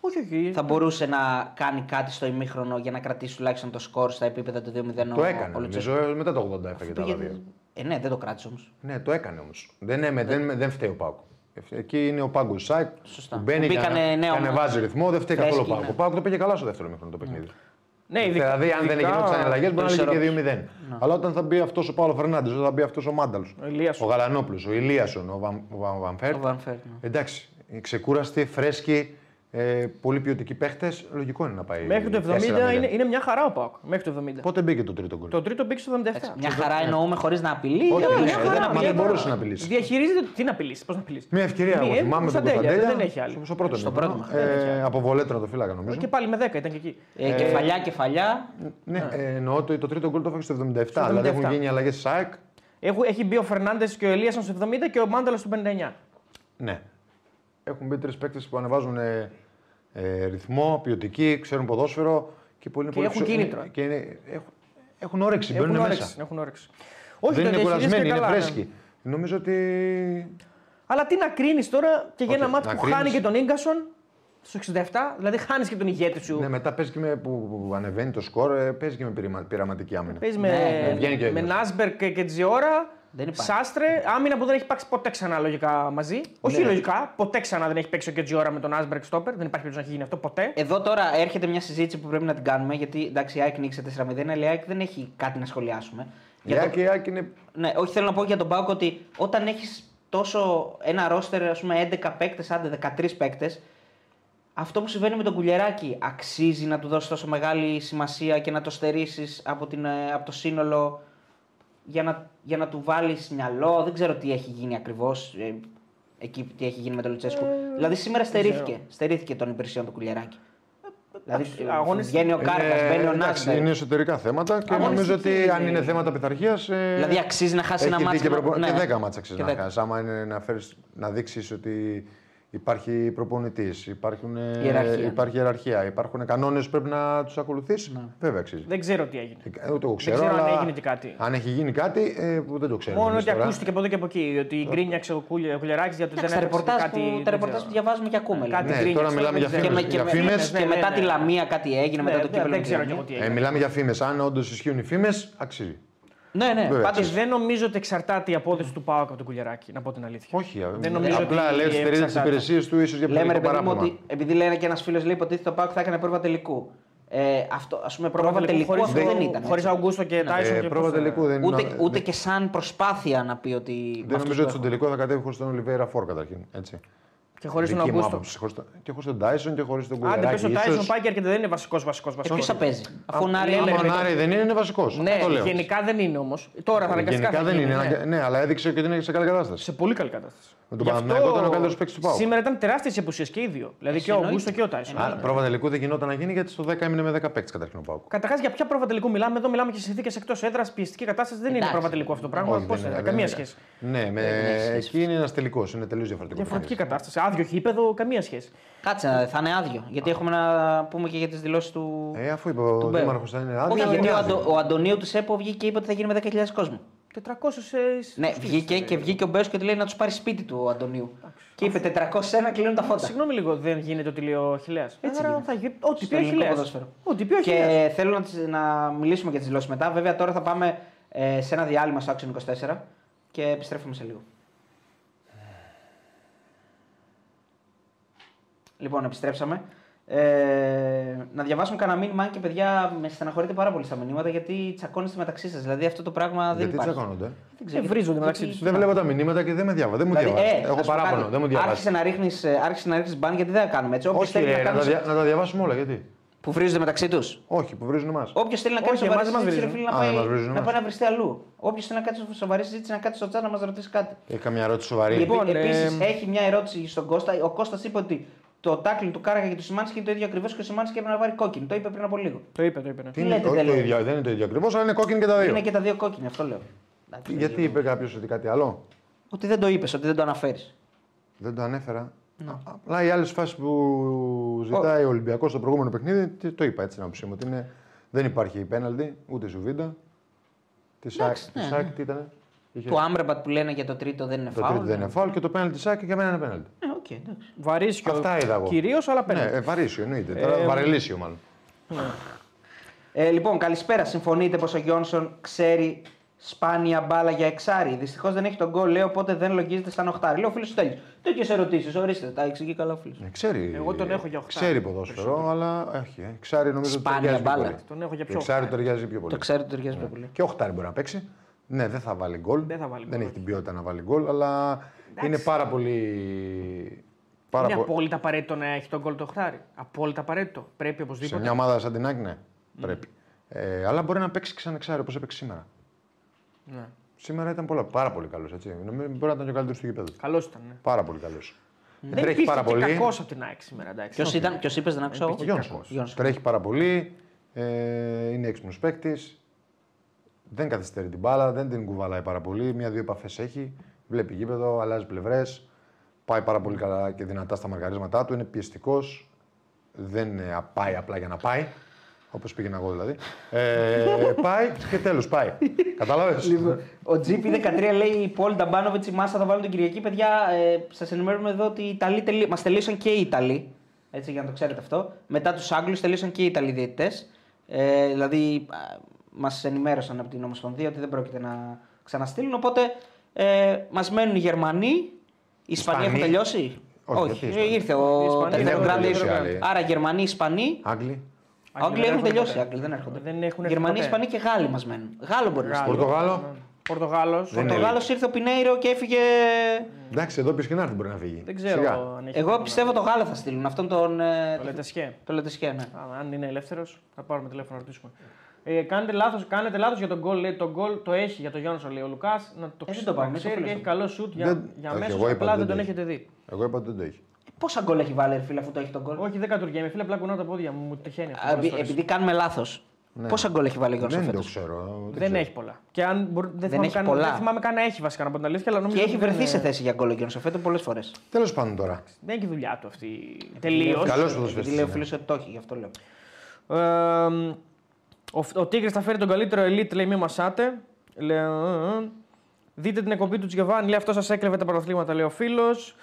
Όχι, όχι. Θα μπορούσε να κάνει κάτι στο ημίχρονο για να κρατήσει τουλάχιστον το σκορ στα επίπεδα του 2-0. Το ο- έκανε. ο Λουτσέσκου. Νομίζω μετά το 80 έφαγε τα άλλα Πήγε- δύο. Ε, ναι, δεν το κράτησε όμως. Ναι, το έκανε όμως. Δεν, έμε- δεν, δεν φταίει ο ΠΑΟΚ. Εκεί είναι ο πάγκος της ΑΕΚ Σωστά. που μπαίνει Που και, μπήκανε ανα- νέο και ανεβάζει μας. ρυθμό, δεν φταίει καθόλου ο Φρέσκοι, ΠΑΟΚ. ναι. Ο ΠΑΟΚ το πήγε καλά στο δεύτερο ημίχρονο το παιχνίδι. Ναι, ειδικά- Δηλαδή, αν δεν ειδικά γινόταν αλλαγές, μπορεί να λήγει και 2-0. Ναι. Αλλά όταν θα μπει αυτός ο Πάουλο Φερνάντες, όταν θα μπει αυτός ο Μάνταλος, Ο Ηλίασον. ο Γαλανόπουλος, ο Ηλίασον, ο Βαν- ο Βαν- Βανφέρτ. Ο Βανφέρτ, ναι. Εντάξει, ξεκούραστοι, φρέσκοι, ε, πολύ ποιοτικοί παίχτες, λογικό είναι να πάει. Μέχρι το 70 4-0. είναι, είναι μια χαρά ο Πάοκ. Μέχρι το 70. Πότε μπήκε το τρίτο γκολ; Το τρίτο μπήκε στο 77. Μια χαρά εννοούμε χωρίς να απειλεί. Όχι, ή ναι, απειλεί; ναι, Δεν ναι, απειλεί. μα δεν μπορούσε να απειλήσει. Διαχειρίζεται. Τι να απειλήσει, πώς να απειλήσει. Μια ευκαιρία, Μία, εγώ θυμάμαι τον Κωνσταντέλια, Κωνσταντέλια. δεν έχει άλλη. Στο πρώτο Στο μήχρονο. πρώτο Ε, από βολέτρο το φύλακα νομίζω. Και πάλι με 10 ήταν και εκεί. Ε, κεφαλιά, κεφαλιά. Ναι, ε, εννοώ ότι το τρίτο γκολ το έφαγε στο 77. Στο Δηλαδή 77. έχουν γίνει αλλαγές τη ΑΕΚ. Έχουν, έχει μπει ο Φερνάντες και ο Ελίασον στο 70 και ο Μάνταλο στο 59. Ναι. Έχουν μπει τρεις παίκτες που ανεβάζουν ε, ε, ρυθμό, ποιοτική, ξέρουν ποδόσφαιρο και, πολύ, Και πολύ έχουν ξε- κίνητρο. Και είναι, έχουν, έχουν όρεξη, Έχουν μπαίνουν όρεξη, μέσα. έχουν όρεξη. Όχι, Δεν το είναι διαχειρίζεται κουρασμένοι, είναι καλά, ναι. φρέσκοι. Νομίζω ότι. Αλλά τι να κρίνεις τώρα και για Όχι, ένα μάτσο να που κρίνεις- χάνει και τον γκασον στο 67, δηλαδή χάνεις και τον ηγέτη σου. Ναι, μετά παίζει και με, που, που ανεβαίνει το σκορ, ε, παίζει και με πειραμα- πειραματική άμυνα. Παίζει Ναι, με, ναι, βγαίνει και ο με ίδιος. Νάσμπερκ και, και Τζιόρα. Δεν υπάρχει. Σάστρε, άμυνα που δεν έχει παίξει ποτέ ξανά λογικά μαζί. Όχι Ναι. λογικά, ποτέ ξανά δεν έχει παίξει ο Κετζιόρα με τον Νάσμπερκ στόπερ. Δεν υπάρχει περίπτωση να έχει γίνει αυτό ποτέ. Εδώ τώρα έρχεται μια συζήτηση που πρέπει να την κάνουμε γιατί εντάξει, η ΑΕΚ νίκησε 4-0, αλλά η ΑΕΚ δεν έχει κάτι να σχολιάσουμε. Η Για το- ΑΕΚ- η ΑΕΚ είναι Ναι, όχι θέλω να πω για τον Πάουκ ότι όταν έχεις τόσο ένα ρόστερ, ας πούμε 11 παίκτες, άντε 13 παίκτες, αυτό που συμβαίνει με τον Κουλιεράκη αξίζει να του δώσεις τόσο μεγάλη σημασία και να το στερήσεις από, την, ε, από το σύνολο για να, για να του βάλεις μυαλό. Δεν ξέρω τι έχει γίνει ακριβώς. εκεί τι έχει γίνει με τον Λουτσέσκου. δηλαδή σήμερα στερήθηκε, στερήθηκε των υπηρεσιών του Κουλιεράκη. δηλαδή αγώνες- βγαίνει ο Κάρκας, μπαίνει ο εντάξει, Νάσμπερ. είναι εσωτερικά θέματα και Αγωνιστική νομίζω ότι αν είναι. είναι θέματα πειθαρχίας. Δηλαδή αξίζει να χάσει ένα έχει δει μάτσο. Και, να- προπο... ναι. και 10 μάτσα αξίζει Και να 10. χάσει. Άμα είναι να, φέρεις, να δείξεις ότι υπάρχει προπονητής, Ιεραρχία. υπάρχει ιεραρχία, υπάρχουν κανόνες που πρέπει να τους ακολουθήσει. Βέβαια αξίζει. Δεν ξέρω τι έγινε. Ε, Ούτε εγώ ξέρω, ξέρω αν αλλά έγινε και κάτι. Αν έχει γίνει κάτι, ε, που δεν το ξέρω. Μόνο εμείς ότι τώρα. ακούστηκε από εδώ και από εκεί. Ότι γκρίνιαξε ο Κουλια- ο Κουλιεράκης γιατί δεν Εντάξει, τα έπαιξε ρεπορτάζ κάτι. που, δεν τα ρεπορτάζ ξέρω. που διαβάζουμε και ακούμε. Κάτι δηλαδή. Ναι, γκρίνιαξε, τώρα μιλάμε δεν για ξέρω. φήμες. Και, με, και, για με- φήμες. και Ναι, μετά ναι, τη ναι. Λαμία κάτι έγινε, μετά Ναι, το δεν- κύπελο. Δεν ξέρω με τη και εγώ τι Λαμία. Ε, έγινε. μιλάμε για φήμες. Αν όντως ισχύουν οι φήμες, αξίζει. Ναι, ναι. Βέβαια. Πάντως, Και δεν νομίζω ότι εξαρτάται η απόδοση του Πάουκ από τον Κουλιεράκη, να πω την αλήθεια. Όχι, Δεν νομίζω απλά ότι λέει ότι στερεί τις εξαρτάται. υπηρεσίες του ίσως για λέμε ρε πολιτικό παιδί μου παράπονο. ότι επειδή λένε και ένας φίλος λέει υποτίθεται το Πάουκ θα έκανε πρόβα τελικού. Ε, αυτό, ας πούμε, πρόβα τελικού αυτό δεν ήταν. Χωρίς έτσι. Αουγκούστο και Τάισον. Ε, και πρόβα πώς θα- τελικού δεν Ούτε, είναι. ούτε και σαν προσπάθεια να πει ότι. με Δεν αυτούς νομίζω που ότι στον έχω. τελικό θα κατέβει χωρίς τον Ολιβέρα Φόρ καταρχήν. Έτσι. Και χωρίς τον Δική μου Αουγκούστο. άποψη. Χωρίς τον- Και χωρίς τον Τάισον και χωρίς τον Άντε, πες Κουλεράκη. ο Τάισον ίσως. πάει και έρχεται, δεν είναι βασικός βασικός Ε, βασικός. ποιος θα παίζει; Αφού ο Νάρη λέμε, είναι. Άμα ο με το- Νάρη δεν είναι, είναι βασικός. Ναι, γενικά δεν είναι όμως. Τώρα θα αναγκαστικά. Γενικά θα δεν γίνει, είναι. ναι. αναγκα- Ναι, αλλά έδειξε και ότι είναι σε καλή κατάσταση. Σε πολύ καλή κατάσταση. Με τον Γι' Παναθηναϊκό αυτό ήταν ο καλύτερος παίκτης του ΠΑΟΚ. Σήμερα ήταν τεράστιες απουσίες και οι δύο. Δηλαδή και ο εννοείται. Αουγκούστο και ο Τάισον. Άρα, πρόβα τελικού δεν γινόταν να γίνει γιατί στο 10 έμεινε με 10 παίκτες καταρχήν ο Πάουκ. Καταρχάς, για ποια πρόβα τελικού μιλάμε, εδώ μιλάμε και σε συνθήκες εκτός έδρας, πιεστική κατάσταση. Δεν είναι Εντάξει. πρόβα τελικού αυτό το πράγμα. Όχι, Πώς δεν είναι, είναι, καμία δεν είναι. σχέση. Ναι, με... έχει σχέση. εκεί είναι ένας τελικός. Είναι τελείως διαφορετικό. Διαφορετική παιχνίδι. κατάσταση. Άδειο γήπεδο, καμία σχέση. Κάτσε, θα είναι άδειο. Γιατί έχουμε να πούμε και για τις δηλώσεις του. Ε, αφού είπε ο Του Μπέου. Δήμαρχος θα είναι άδειο. Όχι, είναι γιατί ο, άδειο. Αντω, ο Αντωνίου του ΕΠΟ βγήκε και είπε ότι θα γίνει με 10.000 κόσμο. 400 ε, Ναι, βγήκε και βγήκε ο Μπέο και του λέει να τους πάρει σπίτι του ο Αντωνίου. Και είπε 401 κλείνουν τα φώτα. Συγγνώμη λίγο, δεν γίνεται ό,τι λέει ο Χιλέας. Έτσι γίνεται. θα γίνει. Ό,τι Στο πει ο ελληνικό Χιλέας. ποδόσφαιρο. Ό,τι πει ο Χιλέας. Και θέλω να, τις- να μιλήσουμε για τις δηλώσεις μετά. Βέβαια, τώρα θα πάμε ε, σε ένα διάλειμμα στο Action 24 και επιστρέφουμε σε λίγο. Λοιπόν, επιστρέψαμε. Ε, να διαβάσουμε κανένα μήνυμα και παιδιά με στεναχωρείτε πάρα πολύ στα μηνύματα γιατί τσακώνεστε μεταξύ σας. Δηλαδή αυτό το πράγμα δεν Γιατί υπάρχει. τσακώνονται; Δεν ξέρω, Ε, βρίζονται γιατί- μεταξύ τους. Δεν βλέπω τα μηνύματα και δεν με διάβαζε. Δεν μου Δηλαδή, διαβάζει. ε, Έχω να σου πω παράπονο. κάτι. Δεν μου διαβάζει. Άρχισε να ρίχνεις άρχισε να ρίχνεις μπαν γιατί δεν θα κάνουμε έτσι. Όποιος Όχι, θέλει ρε, να να, κάνει. τα δια- να τα διαβάσουμε όλα. Γιατί; Που βρίζονται μεταξύ τους; Όχι, που βρίζουν εμάς. Όποιος θέλει να κάνει Όχι, σοβαρή εμάς μας συζήτηση, ρε βρίζουν. φίλε, να Α, πάει, εμάς βρίζουν να εμάς. πάει να βριστεί αλλού. Όποιος θέλει να κάνει σοβαρή συζήτηση, να κάτσει στο chat να μας ρωτήσει κάτι. Έχει καμιά ερώτηση σοβαρή. Λοιπόν, Επίση, ε, έχει μια ερώτηση στον Κώστα. Ο Κώστας είπε ότι το τάκλινγκ του Κάραγα και του Σιμάνσκι είναι το ίδιο ακριβώς και ο Σιμάνσκι έπρεπε να βάλει κόκκινη. Το είπε πριν από λίγο. Το είπε, το είπε. Ναι. Τι είναι, λέτε, όχι δεν το λέω. ίδιο, δεν είναι το ίδιο ακριβώς, αλλά είναι κόκκινη και τα δύο. Είναι και τα δύο κόκκινοι, αυτό λέω. Εντάξει, Γιατί είπε κάποιος ότι κάτι άλλο; Ότι δεν το είπες, ότι δεν το αναφέρεις. Δεν το ανέφερα. Ναι. Απλά οι άλλες φάσεις που ζητάει ο Ολυμπιακός στο προηγούμενο παιχνίδι, τι- το είπα έτσι να άποψή μου. Ότι είναι, δεν υπάρχει πέναλτι, ούτε ζουβίντα. Τη ΣΑΚ, Εντάξει, τη ναι, ΣΑΚ ναι. τι ήταν. Είχε- Του Άμπρεμπατ που λένε για το τρίτο δεν είναι το φάουλ. τρίτο δεν είναι φάουλ και το πέναλτι τη ΣΑΚ για μένα είναι πέναλτι. Ε, οκ, εντάξει. Βαρύσιο Αυτά είδα εγώ. κυρίως, αλλά Ναι, πέντε. ε, βαρύσιο εννοείται. Τώρα Ε, βαρελίσιο μάλλον. Ε, λοιπόν, καλησπέρα. Συμφωνείτε πως ο Γιόνσον ξέρει σπάνια μπάλα για εξάρι. Δυστυχώς δεν έχει τον γκολ, λέω, οπότε δεν λογίζεται σαν οχτάρι. Λέω φίλος του τέλει. Τέτοιες ερωτήσεις, ορίστε, τα εξηγεί καλά ο φίλος. Ε, ξέρει, Εγώ τον έχω για οχτάρι. Ξέρει ποδόσφαιρο, αλλά όχι. Ε. Ξάρι νομίζω ότι Σπάνια ταιριάζει πιο μπάλα. πολύ. Τον έχω για Και πιο Ξάρι οχτάρι. ταιριάζει πιο πολύ. Το ξέρω ότι ταιριάζει πιο πολύ. Και οχτάρι μπορεί να παίξει. Ναι, δεν θα βάλει γκολ. Δεν θα βάλει δεν γκολ, έχει την ποιότητα να βάλει γκολ, αλλά είναι πάρα πολύ. Πάρα Είναι πο- απόλυτα απαραίτητο να έχει τον γκολ το οχτάρι. Απόλυτα απαραίτητο. Πρέπει Σε οπωσδήποτε. μια ομάδα σαν την Άκη, ναι, πρέπει. Ε, αλλά μπορεί να παίξει ξανά εξάρι όπως έπαιξε σήμερα. Ναι. Σήμερα ήταν πολλά, πάρα πολύ καλός. Μπορεί να ήταν και ο καλύτερος του γηπέδου. Καλός ήταν. Ναι. Πάρα πολύ καλός. Δεν Τρέχει πάρα υπήρχε πολύ. κακός από την ΑΕΚ σήμερα. εντάξει. Ποιος ήταν, ποιος είπες, δεν άκουσα εγώ. Υπήρχε Γιόνσον. κακός. Γιόνσον. Τρέχει πάρα πολύ. Ε, είναι έξυπνος παίκτης. Δεν καθυστερεί την μπάλα, δεν την κουβαλάει πάρα πολύ. Μια-δύο επαφές έχει. Βλέπει γήπεδο, αλλάζει πλευρές. Πάει πάρα πολύ καλά και δυνατά στα μαρκαρίσματά του. Είναι πιεστικός. Δεν ε, πάει απλά για να πάει. Όπως πήγαινα εγώ δηλαδή. Ε, πάει και τέλος πάει. Κατάλαβε. Λοιπόν, ο GP13 λέει η Πολ Νταμπάνοβιτς, η Μάσα θα βάλουν την Κυριακή. Παιδιά, ε, σας ενημερώνουμε εδώ ότι οι Ιταλοί τελεί... μας τελείωσαν και οι Ιταλοί. Έτσι για να το ξέρετε αυτό. Μετά τους Άγγλους τελείωσαν και οι Ιταλοί διαιτητές. Ε, δηλαδή, μας ενημέρωσαν από την Ομοσπονδία ότι δεν πρόκειται να ξαναστείλουν. Οπότε ε, μας μένουν οι Γερμανοί. Οι Ισπανοί έχουν Ισπανοί. τελειώσει; Όχι, Όχι, γιατί οι Ισπανοί. ήρθε Οι ο Ισπανοί τελευταίο δεν έχουν Γκράντε. τελειώσει άλλοι. Άρα Γερμανοί, Ισπανοί. Άγγλοι. Άγγλοι δεν έχουν έρχονται τελειώσει. οι ποτέ. Άγγλοι δεν έρχονται. Δεν έχουν έρθει Γερμανοί, ποτέ. Ισπανοί και Γάλλοι μας μένουν. Γάλλο μπορεί να στείλει. Πορτογάλο; Πορτογάλος. Δεν είναι. Πορτογάλος ήρθε ο Πινέιρο και έφυγε. Εντάξει, εδώ ποιο και να έρθει μπορεί να φύγει. Δεν ξέρω Σιγά. αν έχει. Εγώ πιστεύω το Γάλλο θα στείλουν. Αυτόν τον. ε, Το Λετεσχέ. Το Λετεσχέ, ναι. Α, Αν είναι ελεύθερος, θα πάρουμε τηλέφωνο να ρωτήσουμε. Ε, κάνετε λάθος κάνετε λάθος για τον γκολ. Λέει, το γκολ το έχει για τον Γιόνσον, λέει ο Λουκάς. Να το, Ε, δεν το πάμε, να εμείς το ξέρει και φίλος έχει καλό σουτ για, Δεν- για όχι, μέσο. εγώ είπα Απλά ότι δεν δεν τον το έχετε δει. Εγώ είπα ότι δεν το έχει. Πόσα γκολ έχει βάλει, ρε φίλε, αφού το έχει τον γκολ. Όχι, δεν κατουργέμαι. Φίλε, απλά κουνάω τα πόδια μου. Μου τυχαίνει αυτό. Α, πολλές επει- φορές. Επειδή κάνουμε λάθος. Πόσα γκολ έχει βάλει ο Γιώργο Δεν το φέτο. ξέρω. Δεν ξέρω. έχει πολλά. Και αν μπορεί, δεν, θυμάμαι έχει καν, πολλά. δεν θυμάμαι καν να έχει βασικά να πω την αλήθεια. Αλλά Και νομίζω έχει ότι δεν βρεθεί σε είναι- θέση για γκολ ο Γιώργο φέτος πολλές φορές. Τέλος πάντων τώρα. Δεν έχει δουλειά του αυτή τελείως. Καλός Επειδή ποδοσφαιριστής λέει ο είναι. φίλος ότι το έχει, γι' αυτό λέω. Ε, ο, ο Τίγρης θα φέρει τον καλύτερο elite, λέει μη μασάτε. Λέει, ε, ε. δείτε την εκπομπή του Τζιοβάνι, λέει αυτός σας έκλεβε τα πρωταθλήματα, λέει ο φίλος.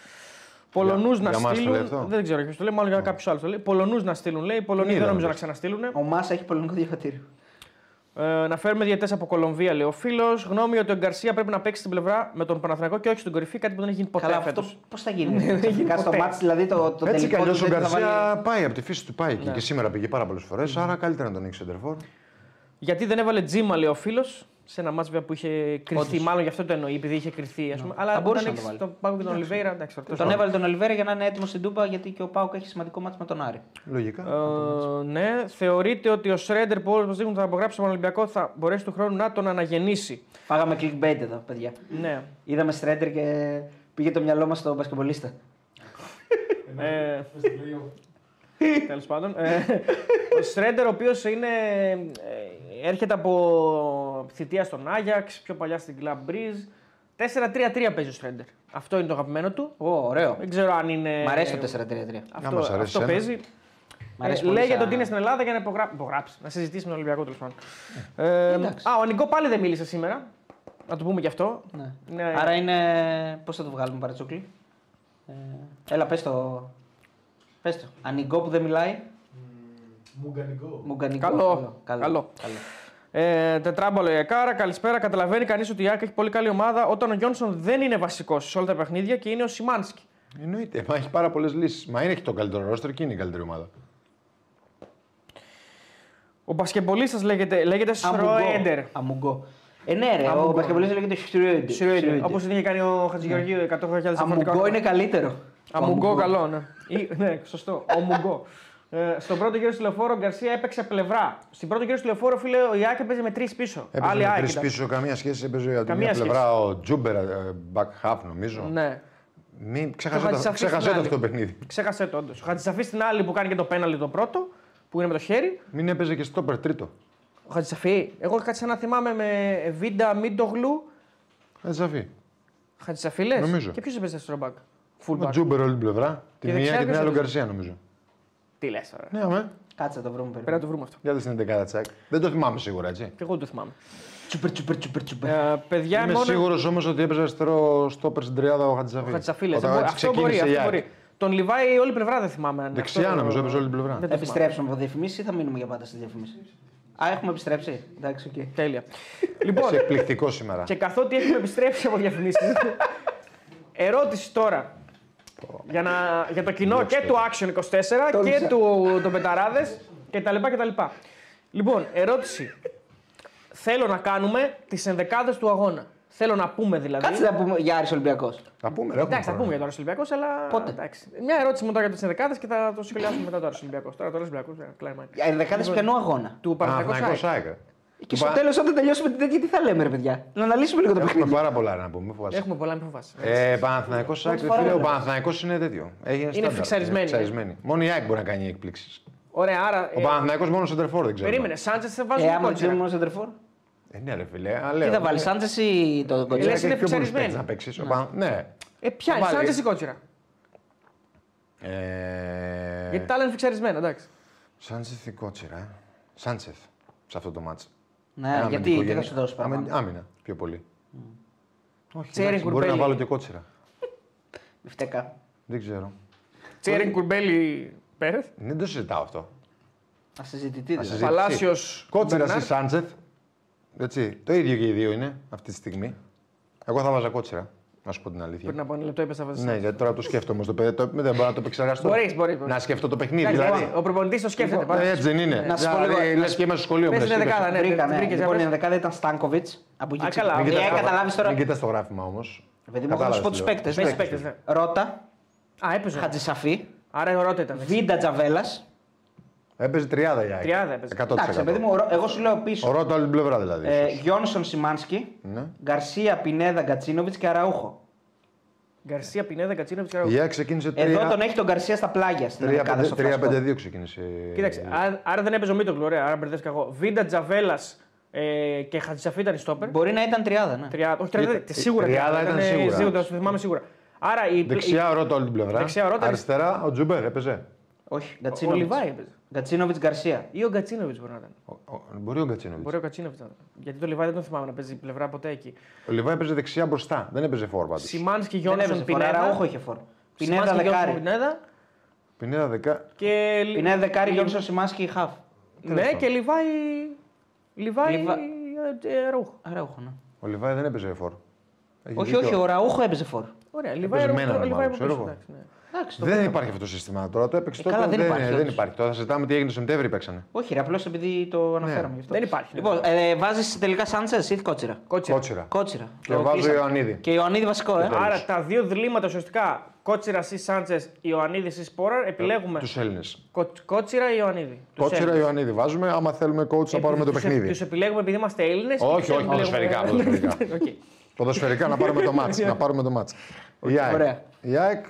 Πολωνούς Για- να για μας το στείλουν. λέει αυτό; Δεν ξέρω ποιος το λέει, μάλλον για κάποιο άλλο το λέει. Πολωνούς να στείλουν, λέει. Οι Πολωνοί Είδα, δεν νομίζω να νομίζω. ξαναστείλουν. Ο Μάσα έχει πολωνικό διαβατήριο. Ε, να φέρουμε διαιτές από Κολομβία, λέει ο φίλος. Γνώμη ότι ο Γκαρσία πρέπει να παίξει στην πλευρά με τον Παναθηναϊκό και όχι στην κορυφή, κάτι που δεν έχει γίνει ποτέ Καλά, φέτος. αυτό πώς θα γίνει. Ξαφνικά στο μάτι, δηλαδή το, το Έτσι κι τελικό αλλιώς του ο δεν θα Γκαρσία βάλει. πάει από τη φύση του πάει εκεί. Ναι. Και σήμερα πήγε πάρα πολλές φορές. Άρα καλύτερα να τον έχει σεντερφόρ. Γιατί δεν έβαλε τζίμα, λέει ο φίλος, σε ένα μάτσο που είχε κρυθεί. Όντως. Μάλλον γι' αυτό το εννοεί, επειδή είχε κρυθεί. Ας πούμε. Αλλά Θα μπορούσε όταν να το έχεις βάλει. τον Πάγο και τον Ολιβέηρα, εντάξει. τώρα, τέλος Τον πάντων. έβαλε τον Ολιβέρα για να είναι έτοιμος στην Τούπα γιατί και ο Πάουκ έχει σημαντικό μάτι με τον Άρη. Λογικά. Ε, ναι, θεωρείτε ότι ο Σρέντερ που όλο μα δείχνουν θα απογράψει τον Ολυμπιακό θα μπορέσει του χρόνου να τον αναγεννήσει. Φάγαμε clickbait εδώ, παιδιά. ναι. Είδαμε στρέντερ και πήγε το μυαλό μας στον μπασκεμπολίστα. ε, Τέλος πάντων. Ε, ο Σρέντερ, ο οποίος ε, έρχεται από θητεία στον Άγιαξ, πιο παλιά στην Club Breeze. 4-3-3 παίζει ο Στρέντερ. Αυτό είναι το αγαπημένο του. Ω, ωραίο. Δεν ξέρω αν είναι. Μ' αρέσει το 4-3-3. Αυτό, μας αρέσει αυτό εσένα. παίζει. Μ' αρέσει Ε, πολύ λέγεται σαν- ότι είναι στην Ελλάδα για να υπογρα- υπογράψει. Να συζητήσει με τον Ολυμπιακό τέλος πάντων. Ε, εντάξει. α, ο Νικό πάλι δεν μίλησε σήμερα. Να το πούμε κι αυτό. Ναι. Ναι. Άρα είναι. Πώς θα το βγάλουμε, Παρατσούκλι. Ε, έλα, πες το. Πες το. Ανιγκό που δεν μιλάει. Μουγκανικό. Μουγκανικό. Καλό. Καλό. Καλό. Καλό. Ε, τετράμπολο η Εκάρα, καλησπέρα. Καταλαβαίνει κανείς ότι η Άκη έχει πολύ καλή ομάδα όταν ο Γιόνσον δεν είναι βασικός σε όλα τα παιχνίδια και είναι ο Σιμάνσκι. Εννοείται. Μα έχει πάρα πολλές λύσεις. Μα είναι έχει το καλύτερο ρόστερ και είναι η καλύτερη ομάδα. Ο μπασκεμπολίστας λέγεται, λέγεται Σρόεντερ. Αμουγκό. Ε, ναι, ρε, ο Αμουγκό. μπασκεμπολίστας λέγεται Σρόεντερ. Σρόεντερ. Όπως την είχε κάνει ο Χατζηγεωργίου 100.000 διαφορετικά. Αμουγκό είναι καλύτερο. Αμουγκό, καλό, ναι. Ή- ναι, σωστό. Ομουγκό. Ε, στον πρώτο γύρο στη λεωφόρο ο Γκαρσία έπαιξε πλευρά. Στην πρώτο γύρο στη λεωφόρο, φίλε, η ΑΕΚ έπαιζε με τρεις πίσω. Έπαιζε Άλλη με ΑΕΚ τρεις ήταν. πίσω, καμία σχέση. Έπαιζε από τη Καμία μία σχέση. πλευρά ο Ζούμπερ, ε, μπακ χαφ νομίζω. Ναι. Μην Το ξεχασέ, το, Χατζησαφής ξεχασέ στην το άλλη. αυτό το παιχνίδι. Ξέχασε το όντως. Ο Χατζησαφής στην άλλη που κάνει και το πέναλτι το πρώτο, που είναι με το χέρι. Μην έπαιζε και στο τρίτο. Ο Χατζησαφή. Εγώ κάτσα να θυμάμαι με Βίντα Μίντογλου. Χατζησαφή. Χατζησαφή λες; Νομίζω. Και ποιος έπαιζε στο μπακ. Ο Fullback. Τζούμπερ όλη την πλευρά. Τη Και μία δεξιά και την ποιος άλλη ο έπαιζε; Γκαρσία νομίζω. Τι λες τώρα. Ναι, αμέ. Κάτσε να το βρούμε Πρέπει να περίπου. το βρούμε αυτό. Για δες την 11 τσακ. Δεν το θυμάμαι σίγουρα, έτσι. Και εγώ δεν το θυμάμαι. Τσουπερ, τσουπερ, τσουπερ, τσουπερ. Ε, παιδιά, Είμαι μόνο. σίγουρος όμως ότι έπαιζε αριστερό στόπερ στην τριάδα ο Χατζησαφή. Ο Χατζησαφή λες. Όταν Ε, έτσι Αυτό μπορεί. ξεκίνησε η Αυτό ΑΕΚ. μπορεί. Τον Λιβάη όλη πλευρά δεν θυμάμαι. αν Δεξιά αυτό- νομίζω έπαιζε όλη την πλευρά. Δεν το θυμάμαι. Επιστρέψουμε από διαφημίσεις ή θα μείνουμε για πάντα στη διαφημίσει. Α, έχουμε επιστρέψει. Εντάξει, οκ. Τέλεια. λοιπόν, Είσαι εκπληκτικό σήμερα. και καθότι έχουμε επιστρέψει από διαφημίσεις. ερώτηση τώρα. Για, να, για το κοινό και του Action 24 και Τόλμησα. του το Betarades κτλ. κτλ. Λοιπόν, ερώτηση. Θέλω να κάνουμε τις ενδεκάδες του αγώνα. Θέλω να πούμε δηλαδή. Κάτσε να πούμε για Άρης Ολυμπιακός. Θα πούμε, ρε, έχουμε Εντάξει, θα χρόνο. πούμε για το Άρης Ολυμπιακός, αλλά. Πότε; Εντάξει. Μια ερώτηση μου τώρα για τις ενδεκάδες και θα το σχολιάσουμε μετά το Άρης Ολυμπιακός. Τώρα το Άρης Ολυμπιακός, ε, κλάμα. Για ενδεκάδες ποιανού αγώνα. Του Παναθηναϊκού Παναθηναϊκός Σάικ. ΑΕΚ. Και Του στο Πα- τέλος, όταν τελειώσουμε την τέτοια, τι θα λέμε, ρε παιδιά; Να αναλύσουμε λίγο το Έχουμε παιχνίδι. πάρα πολλά να πούμε, μην φοβάσαι. Έχουμε πολλά, μην φοβάσαι. Ε, Παναθηναϊκός ΑΕΚ, Πρώτη φορά φίλε, ο βλέπω. Παναθηναϊκός είναι τέτοιο. Έγινε στάνταρ, φιξαρισμένη, είναι φιξαρισμένη. Μόνο η ΑΕΚ μπορεί να κάνει εκπλήξεις. Ωραία, άρα. Ο ε, Παναθηναϊκός μόνο σεντερφόρ δεν ξέρω. Περίμενε, Σάντζε θα Ε, βάζουμε άμα κότσερα. δεν μόνο σεντερφόρ. Ε, ναι, ρε φίλε. αλλά Τι λέω, θα βάλει, ε, Σάντζε ή το λες, κοτσάκι. είναι και ποιο μπορείς φιξαρισμένη. παίκτης να παίξεις. Ο Παν- Ναι. Ε, ποια Θα είναι, βάλει- Σάντζε ή κότσερα. Ε, Γιατί τα άλλα είναι φιξαρισμένα, εντάξει. Σάντσεθ ή Κότσιρα; ε. Σάντσεθ σε αυτό το μάτσο. Ναι, γιατί τι θα σου δώσει παραπάνω. Άμυνα πιο πολύ. Όχι, Τσέρι εντάξει, μπορεί να Κουρμπέλη. βάλω και κότσιρα. Φτέκα. Δεν ξέρω. Τσέριν Κουρμπέλη Πέρεθ; Δεν το συζητάω αυτό. Ασυζητητή δηλαδή. Ασυζητητή. Παλάσιο. Κότσιρα ή Σάντσεθ. Έτσι. Το ίδιο και οι δύο είναι αυτή τη στιγμή. Εγώ θα βάζα κότσιρα. Να σου πω την αλήθεια. Πριν από ένα λεπτό είπε θα βάζεις. Ναι, γιατί τώρα το σκέφτομαι στο παιδί. Το, δεν μπορώ να το επεξεργαστώ. Μπορείς, μπορείς, μπορείς. Να σκεφτώ το παιχνίδι. Εντάξει, Δηλαδή. Ο προπονητής το σκέφτεται. Ε, πάντα. Έτσι δεν είναι. Να σου πω Δηλαδή, λίγο- λες και είμαι στο σχολείο. Πες μου, την εσύ, δεκάδα, ναι. Βρήκα, ναι. βρήκες, Λοιπόν, για η πες. ενδεκάδα ήταν Στάνκοβιτ. Από εκεί Α, ξεκινάει. καλά, Μην ωραία, Ε, κοιτάς- καταλάβεις τώρα. Μην κοιτάς το γράφημα όμως. Παιδί μου, έχω να σου πω τους παίκτε. Πες παίκτες, ναι. Ρότα, Α, έπαιζε. Χατζησαφή, Άρα η ορότητα ήταν. έτσι. Βίντα Τζαβέλας. Έπαιζε τριάδα για Τριάδα έπαιζε. 100%. Εντάξει, παιδί μου, ο Ρο- εγώ σου λέω Ο πίσω. Ρότα όλη την πλευρά δηλαδή. Ε, ίσως. Γιόνσον Σιμάνσκι, Ναι. Γκαρσία Πινέδα Γκατσίνοβιτς και Αραούχο. Γκαρσία Πινέδα Γκατσίνοβιτς Η ΑΕΚ ξεκίνησε Εδώ τον έχει τον Γκαρσία στα πλάγια στην ενδεκάδα στο Flashscore. 3-5-2 ξεκίνησε. Κοίταξε, άρα, άρα δεν έπαιζε ο Μίτογλου, ωραία, άρα μπερδεύτηκα εγώ. Βίντα Τζαβέλας ε, και Χατζησαφή ήταν η στόπερ. Μπορεί να ήταν τριάδα, ναι. Τριάδα, όχι, τριάδα, Ήταν- σίγουρα τριάδα τριάδα, ήταν ε, σίγουρα. σίγουρα, το θυμάμαι σίγουρα. Άρα η, Δεξιά ο Ρότα όλη την πλευρά. Δεξιά ο Ρότα. Αριστερά ο Τζούμπερ έπαιζε. Όχι, ο Γκατσίνοβιτ. Λιβάη έπαιζε. Γκατσίνοβιτ Γκαρσία. Ή ο Γκατσίνοβιτ μπορεί να ήταν. Ο- ο- Μπορεί ο Γκατσίνοβιτ. Μπορεί ο Κατσίνοβιτ να ήταν. Γιατί το Λιβάη δεν τον θυμάμαι να παίζει πλευρά ποτέ εκεί. Ο Λιβάη έπαιζε δεξιά μπροστά. Δεν έπαιζε φόρ πάντως. Σιμάνσκι, Δεν Γιόνσον, έπαιζε φορά, Πινέδα. Αραούχο είχε φόρ. Πινέδα Σιμάνσκι, Γιόνσον, δεκάρι. Πινέδα Πινέδα δεκά. και. Λι- Πινέδα δεκάρι, Λι- Γιόνσον Σιμάνσκι χαφ. Ναι, και Λιβάη. Λιβάη. Λιβα- ε, ε, Αραούχο. Αραούχο, ναι. Ο Λιβάη δεν έπαιζε φόρ. Έχει Όχι, δίκιο. όχι, ο Ραούχο έπαιζε φόρ. Ωραία, Λιβάη. Έπαιζε με έναν Αραούχο, Λιβάη μάλλον, από ξέρω πίσω, εγώ. εντάξει, ναι. Εντάξει, το Δεν πήραμε. υπάρχει αυτό το σύστημα τώρα. Το έπαιξε Ε, τότε. καλά, δεν υπάρχει, δεν όντως. υπάρχει. Τώρα θα συζητάμε τι έγινε το Σεπτέμβρη παίξανε. Όχι, ρε, απλώς επειδή το αναφέραμε γι' αυτό. Δεν υπάρχει. Λοιπόν, ε, βάζεις τελικά Σάντσε ή Κότσιρα; Κότσιρα. Κότσιρα. Κότσιρα. Και Το βάζω κλείσαμε. Ιωαννίδη. Και Ιωαννίδη βασικό, ε. Άρα τα δύο διλήμματα ουσιαστικά Κότσιρα ή Σάντσε, Ιωαννίδης ή Σπόρα, επιλέγουμε Τους Έλληνες. Κο- Κότσιρα ή Ιωαννίδη. Κότσιρα Ιωαννίδη βάζουμε. Άμα θέλουμε coach να πάρουμε το παιχνίδι. Τους επιλέγουμε επειδή είμαστε Έλληνες. Όχι, όχι, ποδοσφαιρικά, ποδοσφαιρικά. Ποδοσφαιρικά να πάρουμε το μάτς. Να πάρουμε το μάτς. Η ΑΕΚ. ωραία. Η ΑΕΚ.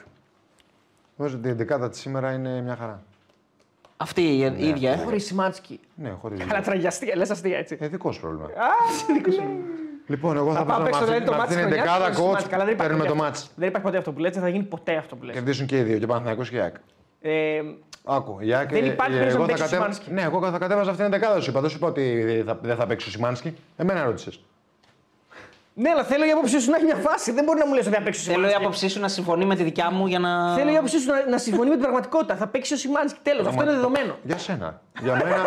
Νομίζω ότι η δεκάδα της σήμερα είναι μια χαρά. Αυτή η η ίδια, ε; Χωρίς Σιμάνσκι. Ναι, χωρίς. Καλά, τραγιαστικά, λες αστεία έτσι. Ε, δικός σου πρόβλημα. Α, Λοιπόν, εγώ θα Θα πάμε βάζω παίξω με δηλαδή το αυτή μάτι την της χρονιάς. δεκάδα χωρίς Σιμάνσκι. coach. Καλά, δεν υπάρχει Παίρνουμε το ποτέ μάτς. αυτό. Δεν υπάρχει ποτέ αυτό που λέτε, δεν θα γίνει ποτέ αυτό που λες. Κερδίσουν και οι δύο, και Παναθηναϊκός και η ΑΕΚ. Ε, Άκου, η ΑΕΚ, Δεν ε, υπάρχει ε, περίπτωση εγώ να θα παίξει ο κατέβα- Σιμάνσκι. Ναι, εγώ θα κατέβαζα αυτήν την δεκάδα σου είπα. Δεν σου είπα ότι θα- δεν θα παίξει ο Σιμάνσκι. Εμένα ρώτησες. Ναι, αλλά θέλω η άποψή σου να έχει μια φάση. Δεν μπορεί να μου λες ότι θα παίξει ο Θέλω η Σιμάνσκι. άποψή σου να συμφωνεί με τη δικιά μου για να. Θέλω η άποψή σου να, να συμφωνεί με την πραγματικότητα. Θα παίξει ο Σιμάνσκι. Τέλος. Αυτό είναι δεδομένο. Για σένα. Για μένα.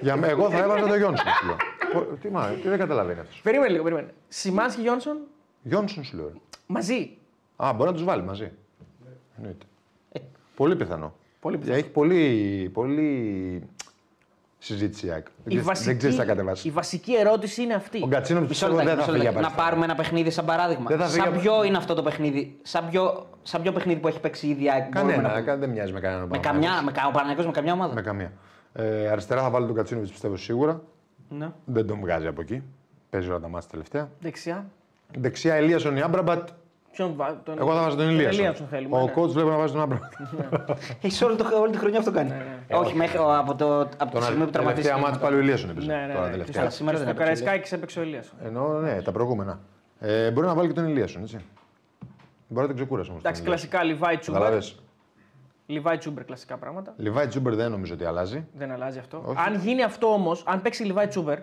για μέ, εγώ θα έβαζα το Γιόνσον. σου λέω. Πο- Τι, μα, τι δεν καταλαβαίνεις αυτός. Περίμενε λίγο, περίμενε. Σιμάνσκι Γιόνσον; Γιόνσον σου λέω. μαζί. Α, μπορεί να τους βάλει μαζί. Εννοείται. Πολύ πιθανό. Πολύ πιθανό. Έχει πολύ, πολύ συζήτηση η ΑΕΚ. Η Δεν ξέρεις- Δεν ξέρεις τι θα κατεβάσει. η βασική ερώτηση είναι αυτή. Ο Γκατσίνο Μισό πιστεύω δεν λεπτάκι, θα μισό φύγει λεπτάκι. από Να αριστερά. πάρουμε ένα παιχνίδι σαν παράδειγμα. Δεν θα φύγει Σαν από- ποιο είναι αυτό το παιχνίδι, σαν ποιο, σαν ποιο παιχνίδι που έχει παίξει ήδη η ΑΕΚ. μπορούμε να Κανένα, πούμε. δεν μοιάζει με κανέναν. Με Παναθηναϊκός. καμιά, με, κα- ο Παναγιώτης με καμιά ομάδα; Με καμία. Ε, αριστερά θα βάλει τον Κατσίνοβιτς πιστεύω σίγουρα. Ναι. Δεν τον βγάζει από εκεί. Παίζει όλα τα μάτια τελευταία. Δεξιά. Δεξιά Ελίασον ή Άμπραμπατ. Ποιον βά- τον... Εγώ θα βάζω τον Ελίασον Ελίασον. θέλουμε. Ο ναι. coach βλέπω να βάζει τον Άμραμπατ. Έχεις όλη, το, όλη τη χρονιά αυτό κάνει. Ε, όχι, μέχρι ο- από, το, από τη Τον στιγμή που τελευταία τραυματίστηκε. μάτια πάλι ο Ελίασον έπαιζε. Ναι, ναι, Τώρα ναι. τελευταία. Και στο- Σήμερα και δεν στο έπαιξε ο Καραϊσκάκης έπαιξε ο Ελίασον. Ενώ ναι, τα προηγούμενα. Ε, μπορεί να βάλει και τον Ελίασον, έτσι. Μπορεί να τον ξεκούρασε όμως. Εντάξει, κλασικά Λιβάη Τσούμπερ. Καταλάβες. Λιβάη Τσούμπερ, κλασικά πράγματα. Λιβάη Τζούμπερ δεν νομίζω ότι αλλάζει. Δεν αλλάζει αυτό. Όχι. Αν γίνει αυτό όμως, αν παίξει Λιβάη Τσούμπερ,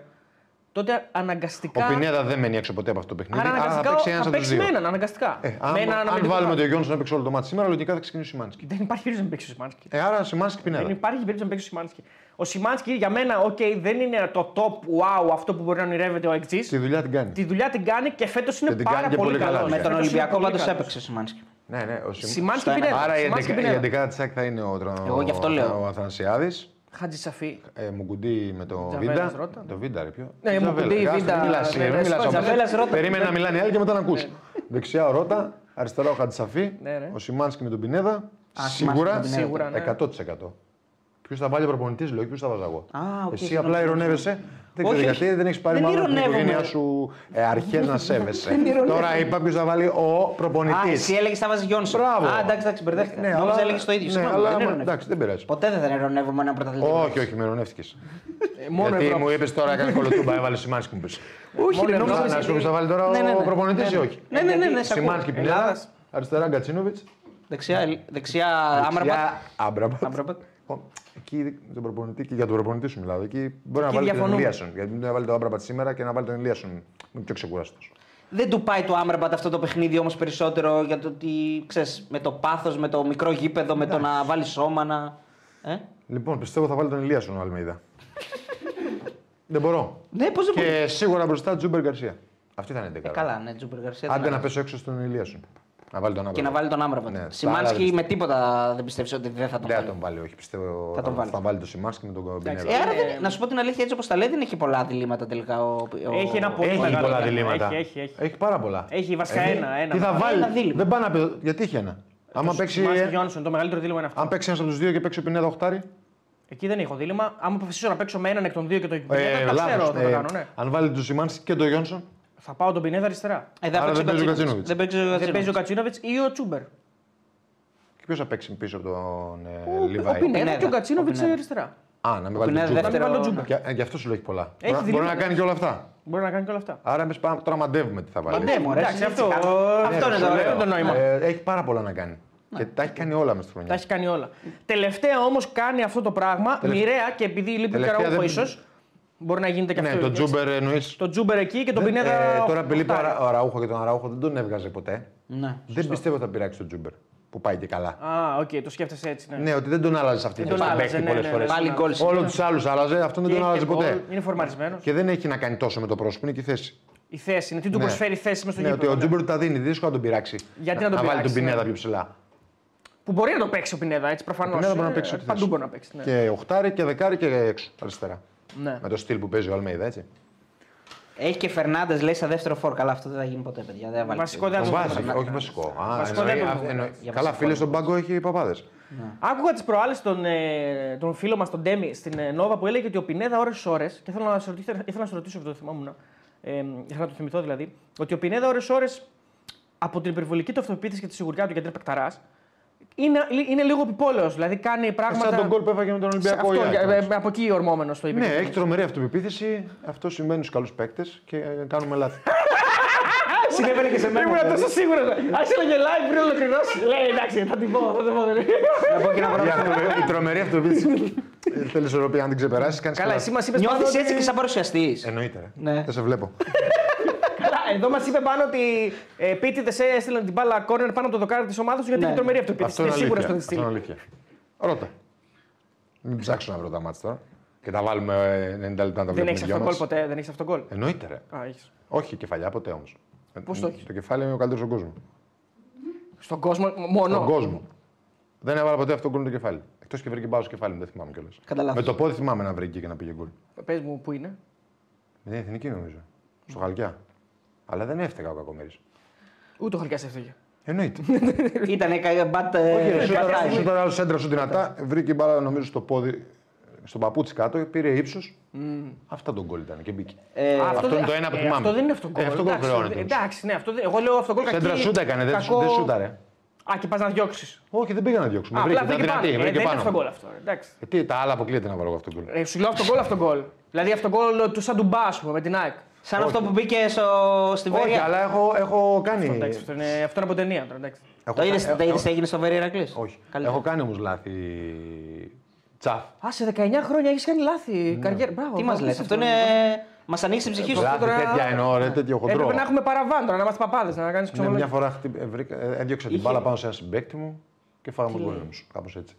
τότε αναγκαστικά. Ο Πινέδα δεν μένει έξω ποτέ από αυτό το παιχνίδι. Άρα Άρα θα αναγκαστικά παίξει ένας θα από τους παίξει με δύο. έναν, αναγκαστικά. Ε, με αν, έναν αν αναμετρητικό βάλουμε πάνω. τον Γιόνσον να παίξει όλο το μάτι σήμερα, λογικά θα ξεκινήσει ο Σιμάνσκι. Δεν υπάρχει περίπτωση να παίξει ο Σιμάνσκι. Ε, άρα Σιμάνσκι Δεν Πινέδα. υπάρχει περίπτωση να παίξει ο Σιμάνσκι. Ο Σιμάνσκι για μένα, οκ, δεν είναι το top wow αυτό που μπορεί να ονειρεύεται ο Εκτζή. Τη δουλειά την κάνει. Τη δουλειά την κάνει και φέτος είναι Και την πάρα κάνει και πολύ πολύ καλά, καλό. ναι. Με τον Ολυμπιακό πάντως έπαιξε ο Σιμάνσκι. Ναι, ναι. Ο Σιμ- Σιμάνσκι Στο ένα. Πινέδα. Άρα η Σιμάνσκι 11 η Πινέδα. 11 της ΑΕΚ θα είναι ο, Τρο- Εγώ γι' αυτό λέω. ο Αθανασιάδης. Χατζησαφή. Ε, Μουγκουντή με το Τζαβέλας Βίντα. Ρότα. Το Βίντα, ρε ποιο; Ναι, Τζαβέλα. Μουγκουντή, Κάτσε, Βίντα, μην μιλάς, ναι, ε, ναι, μην μιλάς ναι, όμως. Τζαβέλας, Ρότα. Περίμενε να μιλάνε οι άλλοι και μετά να ακούς. Δεξιά ο Ρότα, αριστερά ο Χατζησαφή, Ναι, ναι. ο Σιμάνσκι με τον Πινέδα. Σιμάνσκι Σίγουρα, με τον Πινέδα. Σίγουρα, ναι. 100%. Ποιος θα βάλει ο προπονητής, λέω, ποιος θα βάζω εγώ. Α, οκ, Εσύ συγγνώμη. απλά ειρωνεύεσαι. Δεν Όχι, ξέρω όχι. γιατί δεν έχεις πάρει Δεν μάλλον την ειρωνεύομαι. οικογένειά σου ε, αρχές να σέβεσαι. Δεν ειρωνεύομαι. Τώρα είπα ποιος θα βάλει ο Α, προπονητή. εσύ έλεγες θα βάζεις Γιόνσον. Μπράβο. Α, εντάξει, εντάξει, μπερδεύτηκα. Ναι, Νόμιζα αλλά- έλεγες το ίδιο. ναι, Συγγνώμη, αλλά δεν άμα- ειρωνεύομαι. εντάξει, δεν πειράζει. Ποτέ δεν θα ειρωνεύομαι ένα πρωταθλητή. Όχι, όχι, με ειρωνεύτηκε. Ε, Μόνο Γιατί Ευρώπη. μου είπες τώρα έκανε κωλοτούμπα, έβαλε Σιμάνσκι μου πει. Όχι, Μόνο ρε, Ευρώπη. νόμιζα. Να σου πει θα βάλει τώρα Ναι, ναι, ο ναι. προπονητής ή Ναι, όχι; Ναι, ναι, ναι, ναι, σε ακούω. Σιμάνσκι Πινέδα, Ελλάδας. αριστερά Γκατσίνοβιτ. Δεξιά, δεξιά Άμραμπατ. Άμραμπατ. Άμραμπατ. Ο- Εκεί τον προπονητή και για τον προπονητή σου μιλάω. Εκεί μπορεί να Εκεί βάλει και τον διαφωνούμε. Ελίασον. Γιατί μην βάλει τον Άμραμπατ σήμερα και να βάλει τον Ελίασον. Είναι πιο ξεκουραστός. Δεν του πάει το Άμραμπατ αυτό το παιχνίδι όμως περισσότερο για το ότι ξέρεις, με το πάθος, με το μικρό γήπεδο, με το να βάλεις σώμα να. Ε; Λοιπόν, πιστεύω θα βάλει τον Ελίασον ο Αλμέιδα. δεν μπορώ. Ναι, πώς δεν μπορεί. Και σίγουρα μπροστά Τζούμπερ Γκαρσία. Αυτή θα είναι η Ε, δεκάδα. καλά, ναι, Τζούμπερ Γκαρσία. Άντε δεν να αλλάζει. πέσω έξω στον Ελίασον. Να βάλει τον Άμραμπατ. Και να βάλει τον Άμραμπατ. Ναι, τα Σιμάνσκι άλλα με τίποτα δεν πιστεύεις ότι δεν θα τον Δεν θα βάλει. τον βάλει, όχι. Πιστεύω Θα τον βάλει. θα βάλει το Σιμάνσκι με τον Πινέδα. Ε, άρα Είναι- δεν, να σου πω την αλήθεια, έτσι όπως τα λέει, δεν έχει πολλά διλήμματα τελικά. Ο, ο, Έχει ένα πολύ Έχει μεγάλο πολλά δίλημμα. διλήμματα. Έχει, έχει, έχει. πάρα πολλά. Έχει βασικά Έχει. ένα, ένα. Τι θα Ένα βάλει; δίλημμα. Δεν πάει να πει. Γιατί είχε ένα; Άμα παίξει, Σιμάνσκι ε, Γιόνσον, το μεγαλύτερο δίλημμα είναι αυτό. αν παίξει ένας από τους δύο και παίξει ο Πινέδα οχτάρι; Εκεί δεν έχω δίλημμα. Αν αποφασίσω να παίξω με έναν εκ των δύο και το Ε, Πινέδα, τα ξέρω λάθος. θα το Ε, κάνω, ναι. Αν βάλει τον Σιμάνσκι και τον Γιόνσον. Θα πάω τον Πινέδα αριστερά. Ε, δεν Άρα παίξει δεν παίζει ο Γκατσίνοβιτς. Γκατσίνοβιτς. Δεν παίζει ο Δεν παίζει ο Γκατσίνοβιτς. Γκατσίνοβιτς ή ο Τσούμπερ. Και ποιος θα παίξει πίσω από τον ε, Ο Λιβάη; Πινέδα Πινέδα. και ο Ο Γκατσίνοβιτς Πινέδα. αριστερά. Α, να μην βάλει τον Πινέδα Τζούμπερ. Να μην βάλει τον Τζούμπερ. Και- ε, Γι' αυτό σου λέω έχει πολλά. Έχει Μπορεί- Μπορεί να διλήμματα. κάνει και όλα αυτά. Μπορεί να κάνει και όλα αυτά. Άρα εμείς τώρα μαντεύουμε τι θα βάλει. Μαντεύουμε, ρε, Εντάξει, συζήτηση αυτό, κάνουμε. ε, Αυτό είναι σου το λέω. ωραίο. το νόημα. Ε, Έχει πάρα πολλά να κάνει. Και τα έχει κάνει όλα μες στη Τα χρονιά. έχει κάνει όλα. Τελευταία όμως κάνει αυτό το πράγμα μοιραία και επειδή λείπει ο Τελευταία Αραούχο δεν- ίσως. Μπορεί να γίνεται και Ναι, αυτό. τον Τζούμπερ εννοείς. Το Τζούμπερ εκεί και τον Δεν- Πινέδα. ε, τώρα οχτάρι. λείπει ο Αρα- ο Αραούχο και τον Αραούχο δεν τον έβγαζε ποτέ. Ναι. Δεν πιστεύω ότι θα πειράξει τον Τζούμπερ που πάει και καλά. Α, οκ, το σκέφτεσαι έτσι. Ναι. Ναι, ότι δεν τον άλλαζε αυτή τη τον θέση. άλλαζε, ναι, πολλές ναι, φορές. ναι. Πάλι γκολ. Όλο τους άλλους άλλαζε, αυτόν δεν Και τον έχει άλλαζε και ποτέ. γκολ, Είναι φορμαρισμένο. Και δεν έχει να κάνει τόσο με το πρόσωπο, είναι και η θέση. Η θέση είναι. Τι του Ναι. προσφέρει η θέση μες στο Ναι, ότι γήπεδο. ο Τζούμπερ του τα δίνει, δύσκολο να τον πειράξει. Γιατί να τον να βάλει πειράξει, τον Πινέδα ναι. πιο ψηλά. Που μπορεί να το παίξει ο Πινέδα, έτσι προφανώς. Ο Πινέδα μπορεί να παίξει ό,τι Παντού θες. μπορεί να παίξει. Ναι. Και οχτάρι και δεκάρι και έξω αριστερά. Ναι. Με το στυλ που παίζει ο Αλμέιδα, έτσι. Έχει και Φερνάντες, λέει, στα δεύτερο φόρ. Καλά, αυτό δεν θα γίνει ποτέ, παιδιά. Δεν θα βάλει. Βασικό δεν Τον θα το βάζει, βάλει. όχι βασικό. Α, Βασικό εννοεί- δεν το α, βάλει. εννοεί- Για Καλά, βασικό φίλε στον πάγκο έχει παπάδες. Άκουγα τις προάλλες τον, ε, τον φίλο μας, τον Ντέμι, στην ε, Νόβα που έλεγε ότι ο Πινέδα ώρε-ώρε. Και θέλω να σε ρωτήσω, ήθελα να σε ρωτήσω αυτό το θυμόμουν. Ε, ήθελα να το θυμηθώ δηλαδή. Ότι ο Πινέδα ώρε-ώρε από την υπερβολική του αυτοποίθηση και τη σιγουριά του γιατί είναι παικταράς. Είναι, είναι λίγο επιπόλαιος. Δηλαδή κάνει πράγματα. Σαν τον γκολ που έφαγε με τον Ολυμπιακό. Αυτό, η ΑΕΚ, ε, εντάξει. ε, από εκεί ορμόμενος το είπε. Ναι, έχει τρομερή αυτοπεποίθηση. Αυτό σημαίνει στους καλούς παίκτες και ε, κάνουμε λάθη. Συνέβαινε και σε μένα. Ήμουν δηλαδή. τόσο σίγουρος. Άρχισε να γελάει πριν ολοκληρώσει. Λέει εντάξει, θα την πω. Θα την πω. Να πω και ένα Η πράγμα. αυτο- Η τρομερή αυτοπεποίθηση. Θέλεις ισορροπία, αν την ξεπεράσεις, κάνεις Καλά, εσύ μας είπες πάνω. Νιώθεις έτσι ότι- και σαν παρουσιαστής. Εννοείται. ρε. Ναι. Δεν σε βλέπω. Καλά, εδώ μας είπε πάνω ότι ε, πίτιδε έστειλαν την μπάλα κόρνερ πάνω από το δοκάρι της ομάδας του γιατί Ναι. είναι τρομερή αυτοποίθηση. Αυτό είναι Είμαι σίγουρο αλήθεια. στο Αυτό είναι στυλ. αλήθεια. Ρώτα. Μην ψάξω να βρω τα μάτια τώρα. Και τα βάλουμε ε, 90 λεπτά να τα Δεν βλέπουμε έχεις δυο αυτό γκολ μας. ποτέ. Δεν έχεις αυτό γκολ. Εννοείται, ρε. Α, έχεις. Όχι κεφαλιά ποτέ όμως. Πώς το έχεις; Το κεφάλι είναι ο καλύτερος στον κόσμο. Στον κόσμο μόνο; Στον κόσμο. Δεν έβαλα ποτέ αυτό γκολ το κεφάλι. Εκτός και βρήκε μπάλα στο κεφάλι μου, δεν θυμάμαι κιόλας. Κατά λάθος. Με το πόδι θυμάμαι να βρήκε και να πήγε γκολ. Πες μου, πού είναι; Δεν είναι εθνική νομίζω. Στο Χαλκιά. Αλλά δεν έφταιγα ο Κακομοίρη. Ούτε ο Χαλκιάς έφταιγε. Εννοείται. Ήταν μπατ. ε, κατάει. Σου τώρα άλλο σέντρα σου δυνατά, βρήκε η μπάλα νομίζω στο πόδι, στον παπούτσι κάτω, πήρε ύψος. Αυτά τον γκολ ήταν και μπήκε. Ε, Α, αυτό είναι το ένα που ε, θυμάμαι. Αυτό δεν είναι αυτό Ε, γκολ. αυτό γκολ Εντάξει, χρεώνεται. Εντάξει, ναι, αυτό, δεν- εγώ λέω αυτό γκολ κακή. Σέντρα σούτα έκανε, δεν, κακό- δεν σούταρε. Α, και πας να διώξεις. Όχι, δεν πήγα να διώξουμε. Α, Βρήκε, απλά ήταν βρήκε πάνω. δυνατή, Ε, βρήκε Δεν είναι πάνω. αυτό γκολ αυτό. ρε, Εντάξει. Ε, τι, τα άλλα αποκλείεται να βάλω εγώ αυτό το γκολ. Ε, σου λέω αυτό γκολ αυτό γκολ. Δηλαδή αυτό γκολ του Σαντουμπά, ας πούμε, με την ΑΕΚ. Σαν αυτό που μπήκε στο... στη Όχι, Βέρεια. αλλά έχω, έχω κάνει. Εντάξει, αυτό είναι, αυτό είναι από ταινία τώρα. Εντάξει. έχω Το είδε κα- το είδες τι έγινε στο Βέρεια Ηρακλής; Όχι. Καλύτερα. Έχω κάνει όμως λάθη. Τσαφ. Α, σε 19 χρόνια έχεις κάνει λάθη. Καριέρα. Μπράβο. Τι μας μπράβο, λες, είσαι αυτό είναι. Μας ανοίξει την ψυχή σου. Λάθη τώρα- τέτοια εννοώ, ρε, τέτοιο χοντρό. Έπρεπε να έχουμε παραβάν τώρα, να είμαστε παπάδες, να κάνεις Ναι, ξεμολόγια. μια φορά χτυ- ε, βρήκα- ε, έδιωξα την Είχε- μπάλα πάνω σε ένα συμπέκτη μου και φάγαμε γκολ νομίζω. Κάπως έτσι.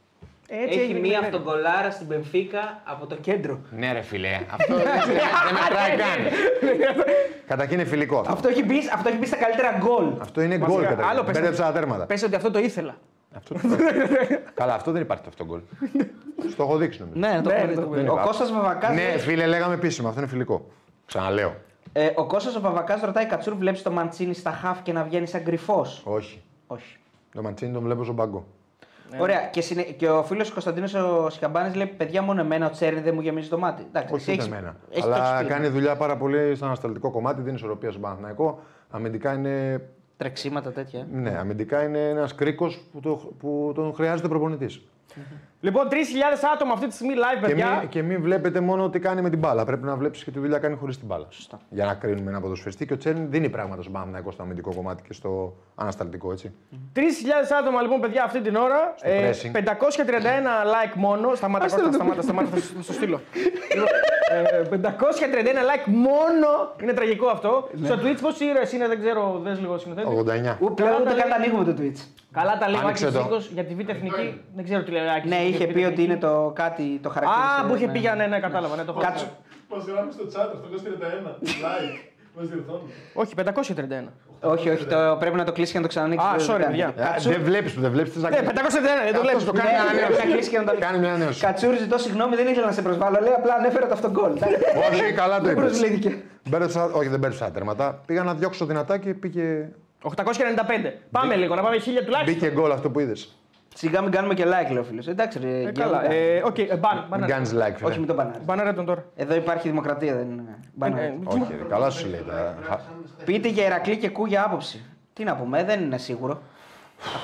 Έτσι Έχει έγινε μία και αυτογκολάρα στην Πενφύκα από το κέντρο. Ναι, ρε φιλέ. Αυτό δεν δεν μετράει καν. Καταρχήν είναι φιλικό. αυτό. Αυτό έχει μπει, αυτό έχει μπει στα καλύτερα γκολ. Αυτό είναι Βασικά, γκολ άλλο καταρχήν. πες. Μπέρδεψα τα τέρματα. Πες ότι αυτό το ήθελα. Αυτό- Καλά, αυτό δεν υπάρχει αυτό γκολ. Στο έχω δείξει νομίζω. Ναι, το Ναι, έχω ναι, δει. το έχω δει. Ο Κώστας Βαβακάς Ναι, λέει- φίλε, λέγαμε επίσημα. Αυτό είναι φιλικό. Ξαναλέω. ε, ο Κώστας ο Βαβακάς ρωτάει Κατσούρ, βλέπεις το Μαντσίνη στα χαφ και να βγαίνει σαν κρυφό. Όχι. Όχι. Το Μαντσίνη τον βλέπω στον παγκό. Ωραία. Και, συνε... και ο φίλος Κωνσταντίνος ο Σκαμπάνης λέει: Παιδιά, μόνο εμένα ο Τσέρνι δεν μου γεμίζει το μάτι. Εντάξει, Όχι εσύ ούτε έχεις- εμένα. έχεις- το έχεις Αλλά πει. κάνει δουλειά πάρα πολύ στο ανασταλτικό κομμάτι, δίνει ισορροπία στον Παναθηναϊκό. Αμυντικά είναι, Τρεξίματα τέτοια. ναι, αμυντικά είναι ένας κρίκος που, το, που τον χρειάζεται προπονητής. Λοιπόν, 3.000 άτομα αυτή τη στιγμή live, Και παιδιά. μην, και μην βλέπετε μόνο τι κάνει με την μπάλα. Πρέπει να βλέπεις και τη δουλειά κάνει χωρίς την μπάλα. Σωστά. Για να κρίνουμε ένα ποδοσφαιριστή. Και ο Τσέρν δίνει πράγματα στον Παναθηναϊκό στο αμυντικό κομμάτι και στο ανασταλτικό. Έτσι. 3.000 άτομα λοιπόν, παιδιά, αυτή την ώρα. Ε, pressing. 531 like μόνο. Σταμάτα, Κώστα, σταμάτα, σταμάτα, θα σου- θα στο στείλω. Λοιπόν, ε, 531 like μόνο. Είναι τραγικό αυτό. Στο Twitch πόσοι ήρωες είναι, δεν ξέρω, δες λίγο σκηνοθέτη. 89. Ου, πλέον Καλά ούτε τα καν λέει. τα ανοίγουμε το Twitch. Καλά τα λέει ο Άνοιξε Άκης το. Ζήκος για τη Β' Εθνική. Δεν ξέρω τι λέει ο Άκης. Ναι, για τη είχε Β' πει ότι Εθνική. είναι το κάτι το χαρακτηριστικό. Α, που είχε ναι. πει για ναι, ναι, κατάλαβα. Ναι, το έχω Κάτσου. Μας γράφεις στο chat 831. Like. Μας διορθώνουν. Όχι, 531. Όχι, όχι, το, πρέπει να το κλείσει και να το ξανανοίξει. Α, Δεν το sorry, κάνει. παιδιά. Κατσούρ- Δεν βλέπεις που δεν βλέπει. Ναι, 531, δεν το βλέπεις. το Ναι, κάνει Ναι, μια πρέπει ανανέωση. να κλείσει και να το Κάνει μια ανανέωση. Κατσούρη, ζητώ συγγνώμη, δεν ήθελα να σε προσβάλλω. Λέει απλά ανέφερα το αυτογκόλ. Όχι, καλά το Δεν είπες. προσβλήθηκε. Όχι, δεν παρέλειψα τα τέρματα. Πήγα να διώξω δυνατά και πήγε. 895. Πάμε λίγο, να πάμε 1000 τουλάχιστον. Μπήκε γκολ αυτό που είδες. Σιγά μην κάνουμε και like, λέει ο φίλο. Εντάξει, ρε. Ε, Γιώργο, Καλά. εντάξει. Ε, Οκ, ε, μπαν. Μην μπανάρεις. κάνεις like, φίλε. Όχι, μην τον μπανάρει. Μπανάρε τον τώρα. Εδώ υπάρχει δημοκρατία, δεν είναι. μπανάρι. Ε, ε, Όχι, ρε, καλά σου λέει. τώρα. Χα- Πείτε για Ηρακλή και Κού για άποψη. Τι να πούμε, δεν είναι σίγουρο.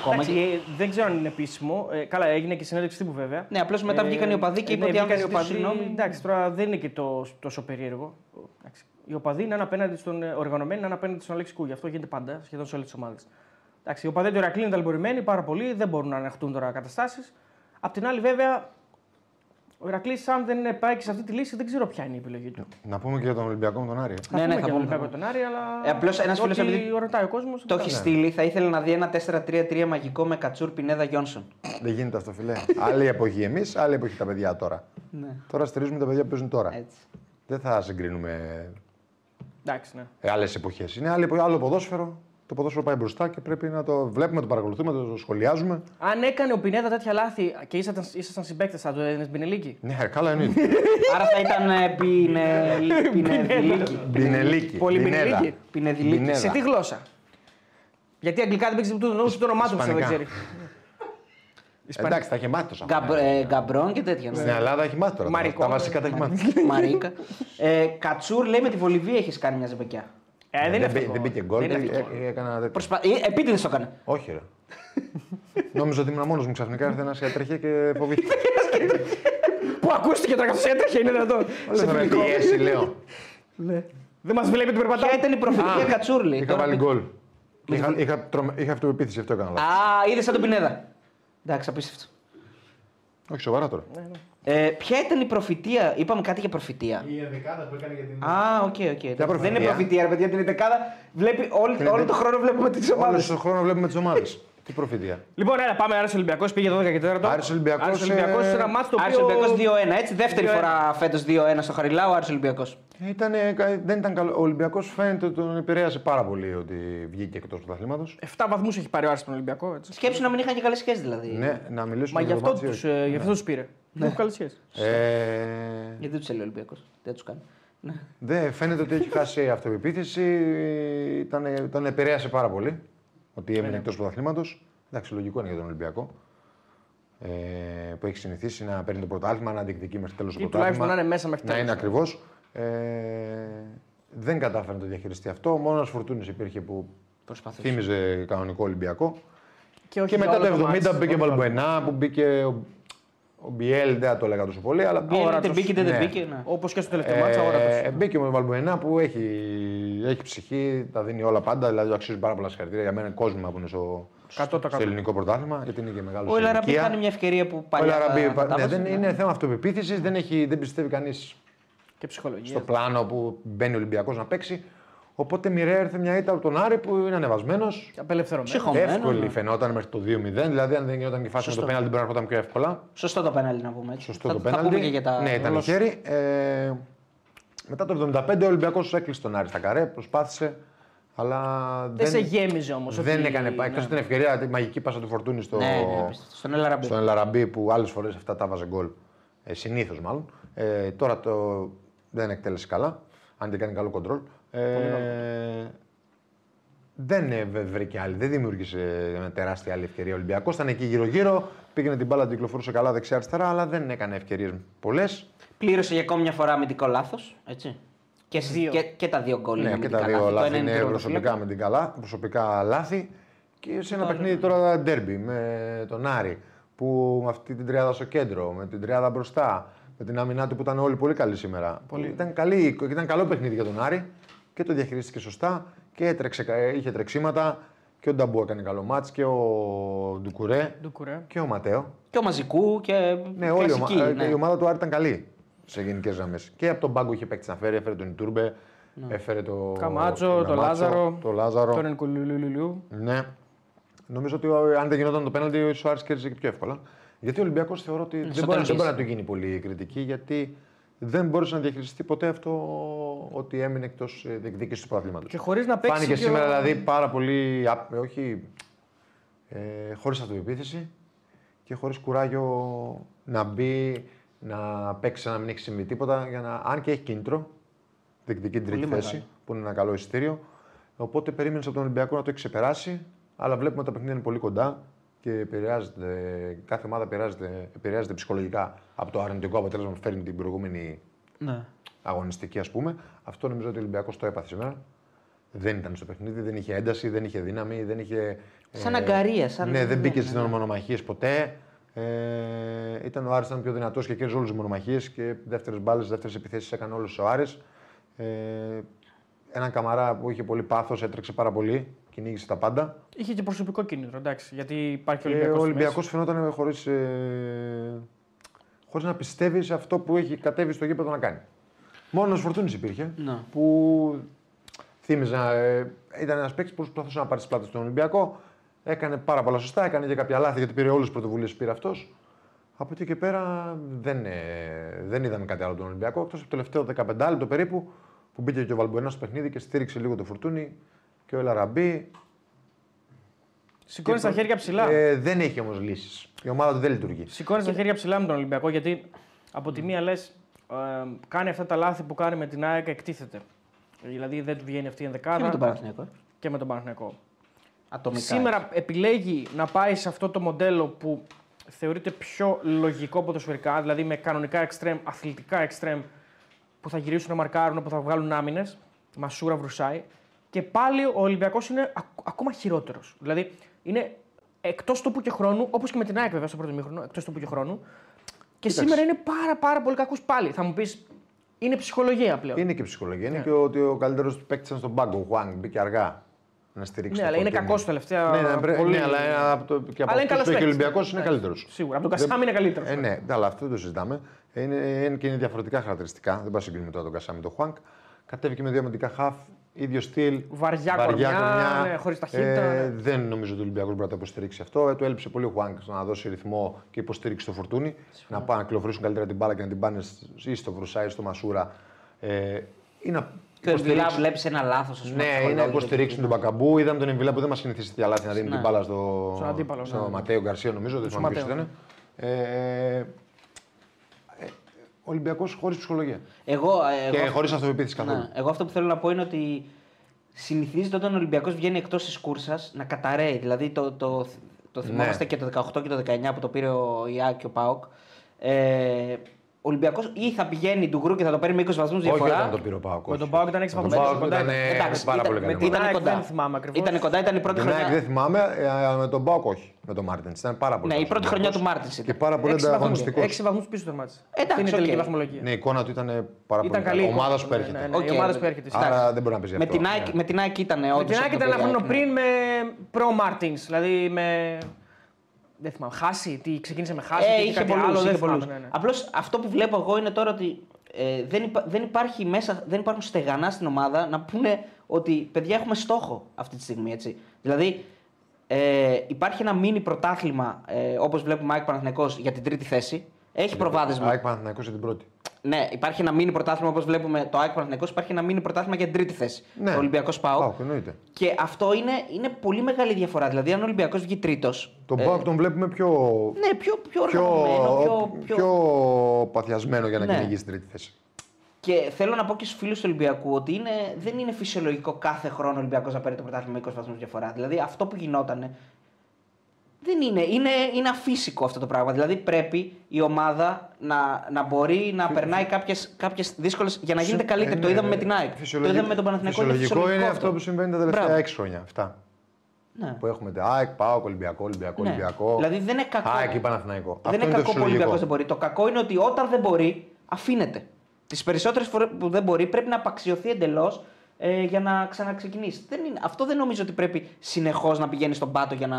Ακόμα Εντάξει, και. ε, δεν ξέρω αν είναι επίσημο. Ε, καλά, έγινε και συνέντευξη τύπου βέβαια. Ναι, απλώς μετά βγήκαν οι οπαδοί και ε, είπε ναι, ότι αν δεν βγήκαν οι ζητήσω οπαδοί, συγγνώμη. Εντάξει, τώρα δεν είναι και το, τόσο περίεργο. Εντάξει. Οι οπαδοί είναι ένα απέναντι στον ε, οργανωμένοι, είναι ένα απέναντι στον Αλέξη Κούγια. Αυτό γίνεται πάντα, σχεδόν σε όλες τις ομάδες. Οι οπαδοί του Ηρακλή είναι ταλαιπωρημένοι πάρα πολύ, δεν μπορούν να ανεχτούν τώρα καταστάσεις. Απ' την άλλη, βέβαια, ο Ηρακλής, αν δεν πάει και σε αυτή τη λύση, δεν ξέρω ποια είναι η επιλογή του. Να πούμε και για τον Ολυμπιακό με τον Άρη. Θα Ναι, πούμε ναι, και θα για πούμε, τον θα Ολυμπιακό τον Άρη, αλλά. Ε, απλώς ένας φίλος ό,τι επειδή ρωτάει ο κόσμος. Το έχει στείλει, θα ήθελε να δει ένα 4-3-3 μαγικό με Κατσούρ Πινέδα Γιόνσον. Δεν γίνεται αυτό, φιλέ. άλλη εποχή εμείς, άλλη εποχή τα παιδιά τώρα. Ναι. Τώρα στηρίζουμε τα παιδιά που παίζουν τώρα. Έτσι. Δεν θα συγκρίνουμε Εντάξει, ναι. άλλες εποχές. Είναι άλλη, εποχή, άλλο ποδόσφαιρο. Το ποδόσφαιρο πάει μπροστά και πρέπει να το βλέπουμε, το παρακολουθούμε, το σχολιάζουμε. Αν έκανε ο Πινέδα τέτοια λάθη και ήσασταν, ήσασταν συμπαίκτες, θα το έδινες Μπινελίκη; Ναι, καλά εννοείται. Άρα θα ήταν ε, πινε- πινεδηλίκη. Μπινελίκη. Πολύ Μπινέδα. Μπινελίκη. Πινεδηλίκη. Μπινέδα. Σε τι γλώσσα; Γιατί αγγλικά δεν παίξεις το νόμο το όνομά του, δεν Ισπανικά. ξέρεις. Εντάξει, τα έχει μάθει το Γκαμπ- ε, Γκαμπρόν και τέτοια. ναι. Στην Ελλάδα έχει μάθει τώρα. Μαρικό. Τα βασικά τα έχει μάθει. Μαρίκα. Ε, Κατσούρ λέει με τη Βολιβία έχεις κάνει μια ζεμπεκιά. Ε, δεν είναι Δεν μπή- αυτό. δεν μπήκε γκολ. Δεν είναι ε, αυτό. ε, Έκανα τέτοιο. Προσπα... Επίτηδες το έκανε. Όχι, ρε. Νόμιζα ότι ήμουν μόνος μου ξαφνικά. Ήρθε ένας έτρεχε και φοβήθηκε. Που ακούστηκε τώρα καθώ έτρεχε, είναι δυνατόν. Δεν θα με πιέσει, λέω. Δεν μας βλέπει ότι περπατάει. Ποια ήταν η προφητεία Κατσούρ λέει. Είχα Τώρα βάλει πει- γκολ. Είχα, είχα, τρομε... είχα αυτοπεποίθηση, αυτό έκανα. λάθος. Α, είδες σαν τον Πινέδα. Εντάξει, απίστευτο. Όχι, σοβαρά τώρα. Ε, ποια ήταν η προφητεία, είπαμε κάτι για προφητεία. Η ενδεκάδα που έκανε για την. Α, οκ, οκ. Δεν προφητεία; είναι προφητεία, ρε παιδιά, την δεκάδα. Βλέπει, όλη, όλο τον χρόνο βλέπουμε τις ομάδες. Όλο τον χρόνο βλέπουμε τις ομάδες. Τι προφητεία; Λοιπόν, έλα, πάμε. Άρης Ολυμπιακός πήγε 12 και 4. Άρης Ολυμπιακός, Άρης Ολυμπιακός ε, ένα μάτσο το Άρης οποίο. Ολυμπιακός 2-1, έτσι. Δεύτερη 2-1. φορά φέτος 2-1 στο Χαριλάου, Άρης Ολυμπιακός. Ήτανε, δεν ήταν καλό. Ο Ολυμπιακός φαίνεται ότι τον επηρέασε πάρα πολύ ότι βγήκε εκτός πρωταθλήματος. 7 βαθμούς έχει πάρει ο Άρης στον Ολυμπιακό. Έτσι. Σκέψου να μην είχαν και καλές σχέσεις δηλαδή. Ναι, να μιλήσουμε Μα γι' για το αυτό μάτσι, τους όχι. γι' αυτό τους πήρε. Δεν έχουν καλές σχέσεις. Ε, Γιατί δεν τους έλεγε ο Ολυμπιακός. Δεν τους κάνει. Ναι. δεν φαίνεται ότι έχει χάσει αυτοπεποίθηση. Ήταν, τον επηρέασε πάρα πολύ ότι έμεινε ναι. εκτός πρωταθλήματος. Εντάξει, λογικό είναι για τον Ολυμπιακό. Ε, που έχει συνηθίσει να παίρνει το πρωτάθλημα, να διεκδικεί μέχρι τέλος το Ή πρωτάθλημα. τουλάχιστον να είναι μέσα μέχρι Να είναι τέλος. ακριβώς. Ε, δεν κατάφερε να το διαχειριστεί αυτό. Μόνος ένα Φορτούνης υπήρχε που Προσπαθούσε. θύμιζε κανονικό Ολυμπιακό. Και, όχι Και για μετά όλο το 70 μάτς. που μπήκε ο Μπαλμπουενά, που μπήκε ο, ο Μπιέλ, δεν θα το έλεγα τόσο πολύ, αλλά Μπήκε, είτε Αόρατος. μπήκε, είτε δεν Ναι. μπήκε. ναι. Όπως και στο τελευταίο μάτσα, αόρατος. ε, μπήκε ο Μπαλμπουενά που έχει, έχει ψυχή, τα δίνει όλα πάντα, δηλαδή του αξίζει πάρα πολλά συγχαρητήρια. Για μένα είναι κόσμο που είναι στο, 100%. στο ελληνικό πρωτάθλημα, γιατί είναι και μεγάλος Ο Ελαραμπή κάνει μια ευκαιρία που Ο παλιά. Ελαραμπή, ναι, κατάβασε, δεν ναι. είναι θέμα αυτοπεποίθησης, δεν, έχει, δεν πιστεύει κανείς Και ψυχολογία. στο πλάνο που μπαίνει ο Ολυμπιακός να παίξει. Οπότε μοιραία έρθε μια ήττα από τον Άρη που είναι ανεβασμένος. Απελευθερωμένος. Ψυχο- Χωμένο, Εύκολη ναι. φαινόταν μέχρι το 2-0. Δηλαδή, αν δεν γινόταν και η φάση με το Σωστό. πέναλτι, μπορεί να έρχονταν πιο εύκολα. Σωστό το πέναλτι να πούμε έτσι. Σωστό θα, το Θα πέναλτι. πούμε και για τα. Ναι, ήταν γλώσσα. χέρι. Ε, μετά το 75 ο Ολυμπιακός έκλεισε τον Άρη στα καρέ, προσπάθησε. Αλλά Δεν σε γέμιζε όμως. δεν έκανε. Εκτός την ευκαιρία, τη μαγική πάσα του Φορτούνη στο, Ναι, ναι, απίστευτο. Στον Ελαραμπή. στον Ελαραμπή που άλλες φορές αυτά τα βάζε γκολ. Ε, Συνήθως μάλλον. Ε, τώρα το δεν εκτέλεσε καλά. Αν δεν κάνει καλό κοντρόλ. Ε, δεν ε, βρε- βρήκε άλλη, δεν δημιούργησε μια τεράστια άλλη ευκαιρία ο Ολυμπιακός. Ήταν εκεί γύρω-γύρω, πήγαινε την μπάλα, την κυκλοφορούσε καλά δεξιά-αριστερά, αλλά δεν έκανε ευκαιρίες πολλές. Πλήρωσε για ακόμη μια φορά αμυντικό λάθος. Έτσι. Και, στις- Δύο. και, και τα δύο γκολ. είναι Ναι, και τα αμυντικά δύο λάθη. Το λάθη ένα είναι του προσωπικά, τερματοφύλακα. με την καλά, προσωπικά λάθη. Και σε ένα παιχνίδι τώρα ντέρμπι με τον Άρη που με αυτή την τριάδα στο κέντρο, με την τριάδα μπροστά, με την άμυνά του που ήταν όλοι πολύ καλοί σήμερα. Ήταν, καλή, ήταν καλό παιχνίδι για τον Άρη και το διαχειρίστηκε σωστά και έτρεξε, κα- είχε τρεξίματα και ο Νταμπού έκανε καλό μάτς και ο Ντουκουρέ Ντουκουρέ. και ο Ματέο. Και ο Μαζικού και Ναι, όλη η, κλασική. ομα- ναι. η ομάδα του Άρη ήταν καλή σε γενικές γραμμές. Και από τον πάγκο είχε παίξει να φέρει, έφερε τον Ιτούρμπε, έφερε το. Καμάτσο, τον το Καμάτσο, Λάζαρο. Το Λάζαρο. Τον Ενκουλουλουλουλου. Ναι. Νομίζω ότι ο- αν δεν γινόταν το πέναλτι, ο Άρης κέρδιζε και πιο εύκολα. Γιατί ο Ολυμπιακός θεωρώ ότι δεν μπορεί, τέλος δεν μπορεί να ίσα. του γίνει πολύ κριτική, γιατί δεν μπόρεσε να διαχειριστεί ποτέ αυτό ότι έμεινε εκτός διεκδίκησης του πρωταθλήματο. Και χωρίς να παίξει. Φάνηκε και ο- σήμερα δηλαδή πάρα πολύ. απ- Όχι. Ε, χωρίς αυτοπεποίθηση και χωρίς κουράγιο να μπει, να παίξει, να μην έχει συμβεί τίποτα. Για να, αν και έχει κίνητρο, διεκδικεί την τρίτη Πολύ θέση, μεγάλο. που είναι ένα καλό εισιτήριο. Οπότε περίμενες από τον Ολυμπιακό να το έχει ξεπεράσει. Αλλά βλέπουμε ότι τα παιχνίδια είναι πολύ κοντά και επηρεάζεται, κάθε ομάδα επηρεάζεται, επηρεάζεται ψυχολογικά από το αρνητικό αποτέλεσμα που φέρνει την προηγούμενη Ναι. αγωνιστική, ας πούμε. Αυτό νομίζω ότι ο Ολυμπιακός το έπαθε σήμερα. Δεν ήταν στο παιχνίδι, δεν είχε ένταση, δεν είχε δύναμη, δεν είχε. Σαν αγκαρία, σαν- Ναι, δεν μπήκε ναι, στις ναι. μονομαχίες ποτέ. Ε, ήταν ο Άρης ήταν πιο δυνατός και κέρδιζε όλες τις μονομαχίες και δεύτερες μπάλες, δεύτερες επιθέσεις έκανε όλε ο Άρης. Ε, έναν καμαρά που είχε πολύ πάθος, έτρεξε πάρα πολύ, κυνήγησε τα πάντα. Είχε και προσωπικό κίνητρο, εντάξει. Γιατί υπάρχει Και Ολυμπιακός. ο Ολυμπιακός φαινόταν χωρίς ε, χωρίς να πιστεύει σε αυτό που έχει κατέβει στο γήπεδο να κάνει. Μόνο ο Φορτούνη υπήρχε. Ναι. Που θύμιζε, ε, ήταν ένας παίκτης που προσπαθούσε να πάρει τις πλάτες στον Ολυμπιακό. Έκανε πάρα πολλά σωστά, έκανε και κάποια λάθη γιατί πήρε όλες τις πρωτοβουλίες που πήρε αυτός. Από εκεί και πέρα δεν, ε, δεν είδαμε κάτι άλλο τον Ολυμπιακό. Εκτός από το τελευταίο 15 λεπτό περίπου που μπήκε και ο Βαλμποενά στο παιχνίδι και στήριξε λίγο το Φορτούνη και ο Ελαραμπή. Σηκώνεις τα χέρια ψηλά. Ε, δεν έχει όμως λύσεις. Η ομάδα του δεν λειτουργεί. Σηκώνεις τα χέρια ψηλά με τον Ολυμπιακό γιατί από τη μία λες κάνει αυτά τα λάθη που κάνει με την ΑΕΚ εκτίθεται. Δηλαδή δεν του βγαίνει αυτή η ενδεκάδα Και με τον Παναθηναϊκό. ε. και με τον Παναθηναϊκό. Ατομικά. Σήμερα επιλέγει να πάει σε αυτό το μοντέλο που θεωρείται πιο λογικό ποδοσφαιρικά, δηλαδή με κανονικά εξτρέμ, αθλητικά εξτρέμ που θα γυρίσουν να μαρκάρουν, που θα βγάλουν άμυνες. Μασούρα βρουσάει. Και πάλι ο Ολυμπιακός είναι ακ- ακόμα χειρότερος. Δηλαδή είναι εκτός τόπου και χρόνου, όπως και με την ΑΕΚ βέβαια στο πρώτο μήχρονο, εκτός τόπου και χρόνου. Και Κοίταξε. σήμερα είναι πάρα, πάρα πολύ κακό πάλι. Θα μου πεις, είναι ψυχολογία πλέον. Είναι και ψυχολογία. Ναι. Είναι και ότι ο καλύτερος του παίκτης ήταν στον πάγκο. Ο Χουάνγκ μπήκε αργά να στηρίξει. Ναι, το αλλά είναι Φορτούνι. κακός τελευταία. Ναι, ναι, πρέ- πολύ... ναι, αλλά είναι από το, και από Αλλά είναι αυτούς καλός που έχει ο παίκτης. Ολυμπιακός είναι Ναι. καλύτερος. Σίγουρα. Από τον Κασάμι είναι καλύτερος. Ε, ναι, αλλά αυτό δεν το συζητάμε. Είναι, είναι και είναι διαφορετικά χαρακτηριστικά. Δεν πάω να συγκρίνουμε τώρα τον Κασάμι με τον Χουάνκ. Κατέβηκε με δύο αμυντικά χαφ, ίδιο στυλ. Βαριά κορμιά, ναι, χωρίς ταχύτητα, ναι. Δεν νομίζω ότι ο Ολυμπιακός μπορεί να το υποστηρίξει αυτό. Ε, του έλειψε πολύ ο Χουάνκ στο να δώσει ρυθμό και υποστήριξη στο φορτούνι. Να πάνε να κυκλοφορήσουν καλύτερα την μπάλα και να την πάνε ή στο Βρουσάι ή στο Μασούρα. Ε, ή να Και ο Εμβιλά υποστηρίξουν- βλέπεις ένα λάθος. ναι, ή να υποστηρίξουν τον Μπακαμπού. Είδαμε τον Εμβιλά που δεν μας συνηθίσει τέτοια λάθη να δίνει Ναι. την μπάλα στο, Στον αντίπαλο, στο ναι, ναι. Ματέο Γκαρσία, νομίζω. Δεν θυμάμαι ποιος Ματέο, ήταν. Ε, ε, Ολυμπιακός χωρίς ψυχολογία. Εγώ, ε, Και εγώ- χωρίς αυτοπεποίθηση καθόλου. Ναι, εγώ αυτό που θέλω να πω είναι ότι συνηθίζεται όταν ο Ολυμπιακός βγαίνει εκτός της κούρσας να καταρρέει. Δηλαδή το, το, το θυμόμαστε Ναι. και το 18 και το 19 που το πήρε η ΑΕΚ και ο ΠΑΟΚ. Ε, ο Ολυμπιακός ή θα πηγαίνει του γκρου και θα το παίρνει με 20 βαθμούς Όχι διαφορά; όταν το πήρε ο ΠΑΟΚ. Με τον ΠΑΟΚ ήταν 6 Με τον βαθμούς ΠΑΟΚ κοντά. ήταν ε, Εντάξει, πάρα ήταν- πολύ καλή με- ομάδα. ήταν ΑΕΚ κοντά. δεν θυμάμαι ακριβώς. Ήταν κοντά, ήταν η πρώτη Την ΑΕΚ χρονιά. δεν θυμάμαι, ε, αλλά με τον ΠΑΟΚ όχι. Με τον Μάρτιν. Ήταν πάρα πολύ Ναι, η καλός πρώτη χρονιά του Ολυμπιακός Μάρτιν Και ήταν. πάρα πολύ 6 βαθμούς, ανταγωνιστικός. 6 βαθμούς πίσω τερμάτισε. Εντάξει, Αυτή είναι η τελική οκ. βαθμολογία. Ναι, η εικόνα του ήταν πάρα Ήταν πολύ καλή. καλή. εικόνα. Ομάδας που Ναι, έρχεται. ναι, ναι, Οκ, Η ομάδας που έρχεται. Άρα δεν μπορεί να παίζει Με αυτό. την, ΑΕΚ, Ναι. με την ΑΕΚ ήταν Με όντως την ΑΕΚ από ήταν το ένα χρόνο ΑΕΚ, ναι. πριν με προ Μάρτιν. Δηλαδή με. Δεν θυμάμαι. Χάσει. Τι ξεκίνησε με χάσει. Ε, και είχε κάτι πολλούς, άλλο. είχε Δεν θυμάμαι. πολλούς. ναι, ναι. Απλώς αυτό που βλέπω εγώ είναι τώρα ότι ε, δεν, υπά- δεν, υπάρχει μέσα, δεν υπάρχουν στεγανά στην ομάδα να πούνε ότι παιδιά έχουμε στόχο αυτή τη στιγμή. Έτσι. Δηλαδή ε, υπάρχει ένα μίνι πρωτάθλημα ε, όπως βλέπουμε ΑΕΚ Παναθηναϊκός για την τρίτη θέση. Έχει προβάδισμα. ΑΕΚ Παναθηναϊκός για την πρώτη. Ναι, υπάρχει ένα μίνι πρωτάθλημα όπως βλέπουμε το ΑΕΚ Παναθηναϊκός. Υπάρχει ένα μίνι πρωτάθλημα για την τρίτη θέση. Ναι. Το Ολυμπιακός ΠΑΟΚ. Πάοκ, εννοείται. Και αυτό είναι, είναι πολύ μεγάλη διαφορά. Δηλαδή, αν ο Ολυμπιακός βγει τρίτος, Τον ε, Πάοκ τον βλέπουμε πιο, Ναι, πιο, πιο πιο, οργανωμένο, πιο, πιο, πιο παθιασμένο για να Ναι. κυνηγήσει στην τρίτη θέση. Και θέλω να πω και στους φίλους του Ολυμπιακού ότι είναι, δεν είναι φυσιολογικό κάθε χρόνο ο Ολυμπιακός να παίρνει το πρωτάθλημα με 20 βαθμούς διαφορά. Δηλαδή αυτό που γινόταν. Δεν είναι, είναι, είναι αφύσικο αυτό το πράγμα. Δηλαδή πρέπει η ομάδα να, να μπορεί να περνάει κάποιες κάποιες δύσκολες για να γίνεται Ε, καλύτερη. το ναι, είδαμε με ε, την ΑΕΚ. Το φυσιολογικό- είδαμε με τον Παναθηναϊκό. Φυσιολογικό είναι αυτό που συμβαίνει τα τελευταία Μπράβο. 6 χρόνια. Αυτά. Ναι. Που έχουμε τα ΑΕΚ, ΠΑΟΚ, Ολυμπιακό, Ολυμπιακό, Ναι. Ολυμπιακό. Δηλαδή δεν είναι κακό. ΑΕΚ ή Παναθηναϊκό. Δεν Αυτό είναι το κακό που ο Ολυμπιακός φυσιολογικό. δεν μπορεί. Το κακό είναι ότι όταν δεν μπορεί, αφήνεται. Τις περισσότερες φορές που δεν μπορεί, πρέπει να απαξιωθεί εντελώς ε, για να ξαναξεκινήσει. Δεν είναι, αυτό δεν νομίζω ότι πρέπει συνεχώς να πηγαίνει στον πάτο για να,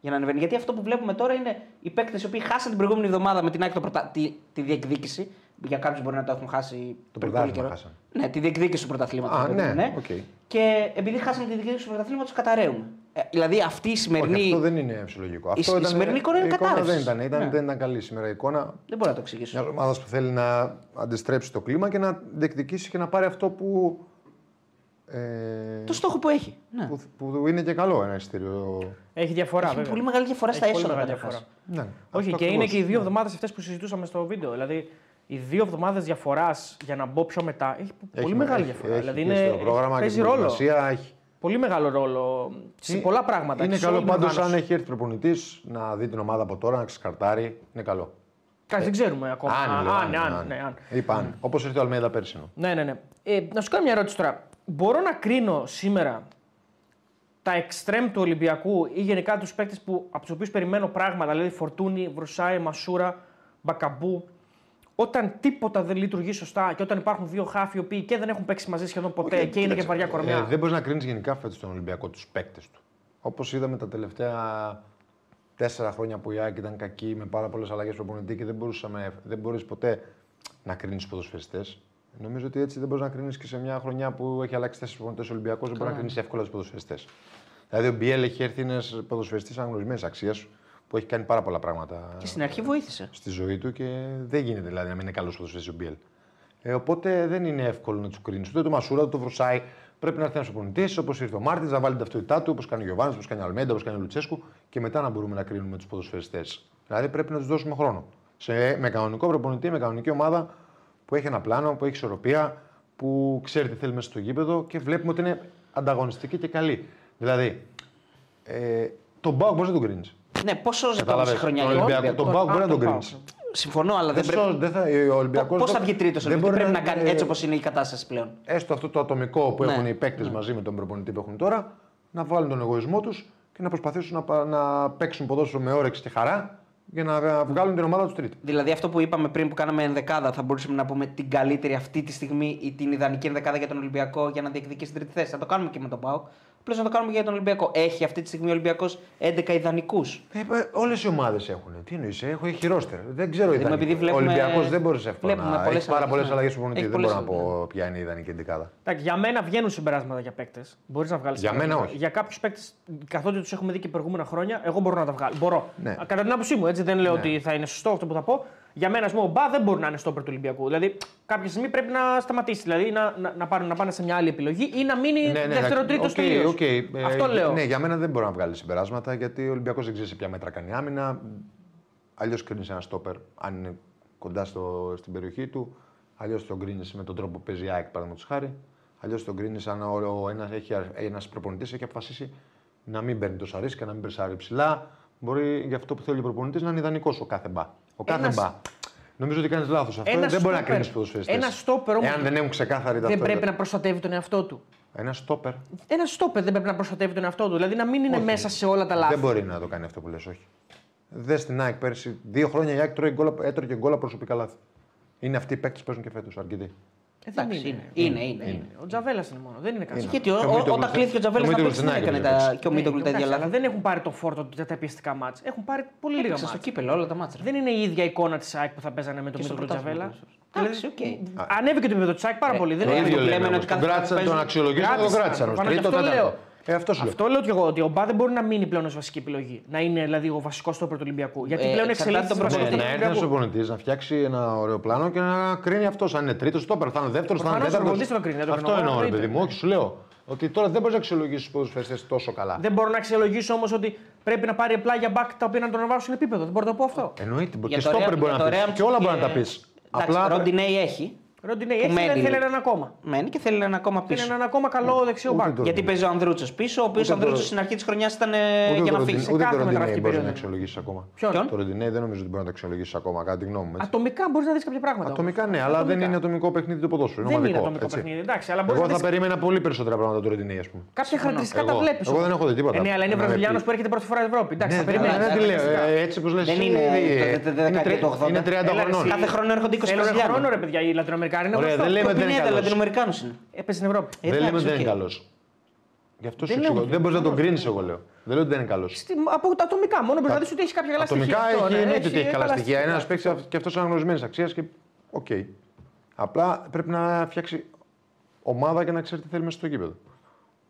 για να ανεβαίνει. Γιατί αυτό που βλέπουμε τώρα είναι οι παίκτες οι οποίοι χάσαν την προηγούμενη εβδομάδα με την ΑΕΚ το πρωτα... τη, τη διεκδίκηση. Για κάποιους μπορεί να το έχουν χάσει Το πριν πρωτάθλημα πολύ καιρό. χάσαν. Ναι, τη διεκδίκηση του πρωταθλήματος. Α, ναι, οκ. Και επειδή χάσαμε τη διεκδίκηση του πρωταθλήματος, καταρρέουμε. Ε, δηλαδή αυτή η σημερινή. Όχι, αυτό δεν είναι φυσιολογικό. η Αυτό ήταν, σημερινή εικόνα είναι η εικόνα κατάρρευση. δεν ήταν, ήταν, Ναι. δεν ήταν καλή σήμερα η εικόνα. Δεν μπορώ να το εξηγήσω. Μια ομάδας που θέλει να αντιστρέψει το κλίμα και να διεκδικήσει και να πάρει αυτό που. Ε, Το στόχο που έχει. Ναι. που, που είναι και καλό ένα εισιτήριο. Έχει διαφορά. Έχει βέβαια. πολύ μεγάλη διαφορά στα Έχει πολύ έσοδα. μεγάλη καταρχάς. διαφορά. Ναι, Όχι, αυτό και είναι ακριβώς. και οι δύο εβδομάδες αυτές που συζητούσαμε στο βίντεο. Δηλαδή, οι δύο εβδομάδες διαφοράς για να μπω πιο μετά έχει πολύ Έχει- μεγάλη έχει- διαφορά. Έχει δηλαδή, και είναι, στο πρόγραμμα και παίζει στην ρόλο. προετοιμασία, Έχει. Πολύ μεγάλο ρόλο σε Είναι- πολλά πράγματα. Είναι και σε καλό όλη την πάντως οργάνωση. αν έχει έρθει προπονητής να δει την ομάδα από τώρα, να ξεσκαρτάρει. Είναι καλό. Κάτι δεν ξέρουμε ακόμα. Αν, λέω, Α, αν, ναι, αν, αν. ναι, αν. Είπα αν. Όπως ήρθε ο Αλμέδα πέρσι. Ναι, ναι, ναι. Ε, να σου κάνω μια ερώτηση τώρα. Μπορώ να κρίνω σήμερα τα εξτρέμ του Ολυμπιακού ή γενικά τους παίκτες από τους οποίους περιμένω πράγματα, δηλαδή Φορτούνη, Βρουσάη, Μασούρα, Μπακαμπού, όταν τίποτα δεν λειτουργεί σωστά και όταν υπάρχουν δύο χάφοι οι οποίοι και δεν έχουν παίξει μαζί σχεδόν ποτέ και είναι και βαριά κορμιά. Ε, δεν μπορείς να κρίνεις γενικά φέτος τον Ολυμπιακό τους παίκτες του. Όπως είδαμε τα τελευταία τέσσερα χρόνια που η ΑΕΚ ήταν κακή με πάρα πολλές αλλαγές προπονητή και δεν, μπορούσαμε, δεν μπορείς ποτέ να κρίνεις τους ποδοσφαιριστές. Νομίζω ότι έτσι δεν μπορείς να κρίνεις και σε μια χρονιά που έχει αλλάξει τέσσερι προπονητέ ο Ολυμπιακός, δεν μπορεί να κρίνεις εύκολα τους ποδοσφαιριστές. Δηλαδή ο Μπιέλ έχει έρθει ένας ποδοσφαιριστής αναγνωρισμένης αξίας που έχει κάνει πάρα πολλά πράγματα Και στην αρχή βοήθησε. στη ζωή του και δεν γίνεται δηλαδή να μην είναι καλός ποδοσφαιριστής ο Μπιέλ. Ε, οπότε δεν είναι εύκολο να τους κρίνεις. Ούτε το Μασούρα, ούτε το Βρουσάη. Πρέπει να έρθει ένας προπονητή, όπως ήρθε ο Μάρτινς, να βάλει την ταυτότητά του, όπως κάνει ο Γιωβάνης, όπως κάνει ο Αλμέντα, όπως κάνει ο Λουτσέσκου και μετά να μπορούμε να κρίνουμε τους ποδοσφαιριστές. Δηλαδή πρέπει να τους δώσουμε χρόνο. Σε, με κανονικό προπονητή, με κανονική ομάδα που έχει ένα πλάνο, που έχει ισορροπία, που ξέρει τι θέλει μέσα στο γήπεδο και βλέπουμε ότι είναι ανταγωνιστική και καλή. Δηλαδή, ε, τον Μπάουκ μπορεί να τον κρίνεις. Ναι, πώ σώζεται όμω η Κατάλαβες. χρονιά Τον για τον Ολυμπιακό. Ολυμπιακό. Τον Μπάουκ μπορεί να τον Α, τον κρίνεις. Συμφωνώ, αλλά δεν Δεν, πρέπει. σω- δεν θα, ο Ολυμπιακός Πώς δεν- θα βγει τρίτος δεν ο μπορεί πρέπει να κάνει ε, έτσι όπως είναι η κατάσταση πλέον; Έστω αυτό το ατομικό που Ναι. έχουν οι παίκτες μαζί με τον προπονητή που έχουν τώρα, να βάλουν τον εγωισμό τους και να προσπαθήσουν να, πα- να παίξουν ποδόσφαιρο με όρεξη και χαρά για να να βγάλουν την ομάδα τους τρίτη. Δηλαδή αυτό που είπαμε πριν που κάναμε ενδεκάδα, θα μπορούσαμε να πούμε την καλύτερη αυτή τη στιγμή ή την ιδανική ενδεκάδα για τον Ολυμπιακό για να διεκδικήσει την τρίτη θέση. Θα το κάνουμε και με τον Πάοκ. Απλώ να το κάνουμε για τον Ολυμπιακό. Έχει αυτή τη στιγμή ο Ολυμπιακός 11 ιδανικούς. Ε, Όλες οι ομάδες έχουν. Τι εννοείς, έχω έχει ρόστερ. Δεν ξέρω. Δηλαδή, ιδανικό. επειδή βλέπουμε- Ο Ολυμπιακός δεν μπορεί εύκολα βλέπουμε να πολλές έχει πάρα αλλαγές, πολλές ναι. αλλαγές του προπονητή. Έχει Δεν μπορώ να πολλές, πω ποια είναι η ιδανική εντεκάδα. Εντάξει, για μένα βγαίνουν συμπεράσματα για παίκτες. Μπορείς να βγάλεις. Για μένα όχι. Για κάποιους παίκτες, καθότι τους έχουμε δει και προηγούμενα χρόνια, εγώ μπορώ να τα βγάλω. Μπορώ. Ναι. Κατά την άποψή μου, έτσι δεν λέω ότι θα είναι σωστό αυτό που θα πω. Για μένα, ας πούμε, ο Μπα δεν μπορεί να είναι στόπερ του Ολυμπιακού. Δηλαδή, κάποια στιγμή πρέπει να σταματήσει. Δηλαδή, να, να, να, πάρουν, να πάνε σε μια άλλη επιλογή ή να μείνει Ναι, ναι, δεύτερο-τρίτο οκ, τελείως. οκ. Ε, Αυτό λέω. Ναι, για μένα δεν μπορεί να βγάλει συμπεράσματα γιατί ο Ολυμπιακός δεν ξέρει σε ποια μέτρα κάνει άμυνα. Αλλιώς κρίνεις ένα στόπερ αν είναι κοντά στο, στην περιοχή του. Αλλιώς τον κρίνεις με τον τρόπο που παίζει η ΑΕΚ, παραδείγματος χάρη. Αλλιώς τον κρίνεις αν ο, ο, ένας, έχει, ένας προπονητής έχει αποφασίσει να μην παίρνει τόσα ρίσκα, να μην περσάρει ψηλά. Μπορεί για αυτό που θέλει ο προπονητής να είναι ιδανικός ο κάθε μπα. Ο κάθε Ένας- μπα. Νομίζω ότι κάνεις λάθος αυτό. Ένας δεν μπορεί να στόπερ. κρίνεις του ποδοσφαιριστές. Ένας στόπερ όμως Εάν δεν έχουν ξεκάθαρη Δεν ταυτότητα. πρέπει να προστατεύει τον εαυτό του. Ένας στόπερ. Ένας στόπερ δεν πρέπει να προστατεύει τον εαυτό του. Δηλαδή να μην είναι Όχι. μέσα σε όλα τα λάθη. Δεν μπορεί να το κάνει αυτό που λες, όχι. Δες στην ΑΕΚ πέρσι, δύο χρόνια η ΑΕΚ τρώει γκόλα, έτρωγε γκόλα προσωπικά λάθη. Είναι αυτοί οι παίκτες που παίζουν και φέτος αρκετοί. Ε, δεν Εντάξει, είναι. είναι. Είναι, είναι. είναι. Ο Τζαβέλας είναι μόνο. Δεν είναι κανένα. Γιατί ο- Και ο ο- Μίτογλου όταν θε- κλείθηκε ο Τζαβέλα ο να Μίτογλου παίξει, δεν στην ΑΕΚ έκανε δεν τα. παίξει. Και ο Μίτογλου τα ίδια Εντάξει, αλλά λάθη. δεν έχουν πάρει το φόρτο για τα πιεστικά ματς. Έχουν πάρει πολύ λίγα Έπαιξε στο ματς. κύπελο όλα τα μάτσα. Δεν είναι η ίδια εικόνα της ΑΕΚ που θα παίζανε με τον Και στο Μίτογλου πρωτάθλημα Τζαβέλα. περισσότερο. Εντάξει, οκ. Ανέβηκε το επίπεδο της ΑΕΚ πάρα πολύ. Δεν το είναι ίδιο ίδιο λέμε λέμε ότι όμως. κάθε Τον φορά κράτησαν, παίζουν- τον αξιολογήσαν, τον Κράτησαν. Κράτησαν. ως Πάνω Τρίτο, αυτό λέω. τέταρτο. Ε, αυτό σου λέω. Αυτό λέω και εγώ, ότι ο Μπα δεν μπορεί να μείνει πλέον ως βασική επιλογή. Να είναι δηλαδή ο βασικός στόπερ του Ολυμπιακού. Γιατί Ε, πλέον εξαρτάται εξελίσσεται τον στο προσωπικό. βασικό Ναι, στόπερ να του έρθει ένα Ολυμπιακού. προπονητή να φτιάξει ένα ωραίο πλάνο και να κρίνει αυτός. Αν είναι τρίτος στόπερ, θα είναι δεύτερος, θα είναι Προφανώς τέταρτος. ο προπονητής το κρίνει, δεν το Αυτό κρίνω εγώ, εννοώ, ρε εννοείται. παιδί μου. Όχι, σου λέω. Ότι τώρα δεν μπορείς να αξιολογήσεις τους ποδοσφαιριστές τόσο καλά. Δεν μπορώ να αξιολογήσω όμως ότι πρέπει να πάρει απλά για μπακ τα οποία να τον ανεβάσουν επίπεδο. Δεν μπορώ να το πω αυτό. Εννοείται. Για Και το στόπερ Real- μπορεί για να το πει. Real Και όλα μπορεί να τα και- πεις. Εντάξει, Απλά. Ροντινέι έχει. Ροντινέι Που έχει, δεν μένει. θέλει έναν ακόμα. Μένει και θέλει ένα ακόμα Θέλει πίσω. έναν ακόμα καλό δεξιό Ούτε μπακ. το- Γιατί παίζει ο Ανδρούτσος πίσω, ο οποίος Ούτε Ανδρούτσος το- στην αρχή της χρονιάς ήταν ε, Ούτε για το να Ροντιν- φύγει. Ούτε κάθε το Ροντινέι μεταγραφική μπορεί να περίοδο. αξιολογήσει ακόμα. Ποιον; Το Ροντινέι δεν νομίζω ότι μπορεί να το αξιολογήσει ακόμα, κατά τη γνώμη μου. έτσι. Ατομικά μπορείς να δεις κάποια πράγματα. Ατομικά όμως. ναι, αλλά δεν Ατομικά. είναι ατομικό παιχνίδι το ποδόσφαιρο. Δεν είναι ομαδικό, ατομικό έτσι. παιχνίδι. Εντάξει, αλλά μπορείς Εγώ να θα δεις περίμενα πολύ περισσότερα πράγματα το Ροντινέι, ας πούμε. κάποια χαρακτηριστικά τα Εγώ. βλέπεις. Εγώ δεν έχω δει τίποτα. Ε, ναι, αλλά είναι Να με Βραζιλιάνο πει. που έρχεται πρώτη φορά Ευρώπη. Εντάξει, Ναι, θα δεν περιμένεις. δεν τη λέω. χαρακτηριστικά. ε, Έτσι όπως λες. Δεν είναι το- το- το- δεκαετία του 80. Είναι 30 Έλα, ρε, χρονών. εσύ. Κάθε χρόνο έρχονται 20 Έλα, Βραζιλιάνοι. χρόνο ρε παιδιά, οι Λατινοαμερικάνοι είναι Ωραία, γνωστό. δεν λέμε ότι δεν είναι Πινέδα, καλός. Λατινοαμερικάνου είναι. Έπαιζε στην Ευρώπη. Ε, Δεν λέμε εντάξει, ότι δεν είναι οκ. καλός. Γι' αυτό σου Δεν εξηγώ. λέω ότι Δεν μπορείς να τον είναι κρίνεις, εγώ λέω. Δεν λέω ότι δεν είναι καλός. Στη- Από τα ατομικά μόνο μπορείς να δεις ότι έχει κάποια καλά στοιχεία. Ατομικά Αυτό, έχει ναι, εννοείται ότι έχει καλά στοιχεία. στοιχεία. Ένας παίκτης και αυτός αναγνωρισμένης αξίας και οκ. Απλά πρέπει να φτιάξει ομάδα και να ξέρει τι θέλει μέσα στο γήπεδο.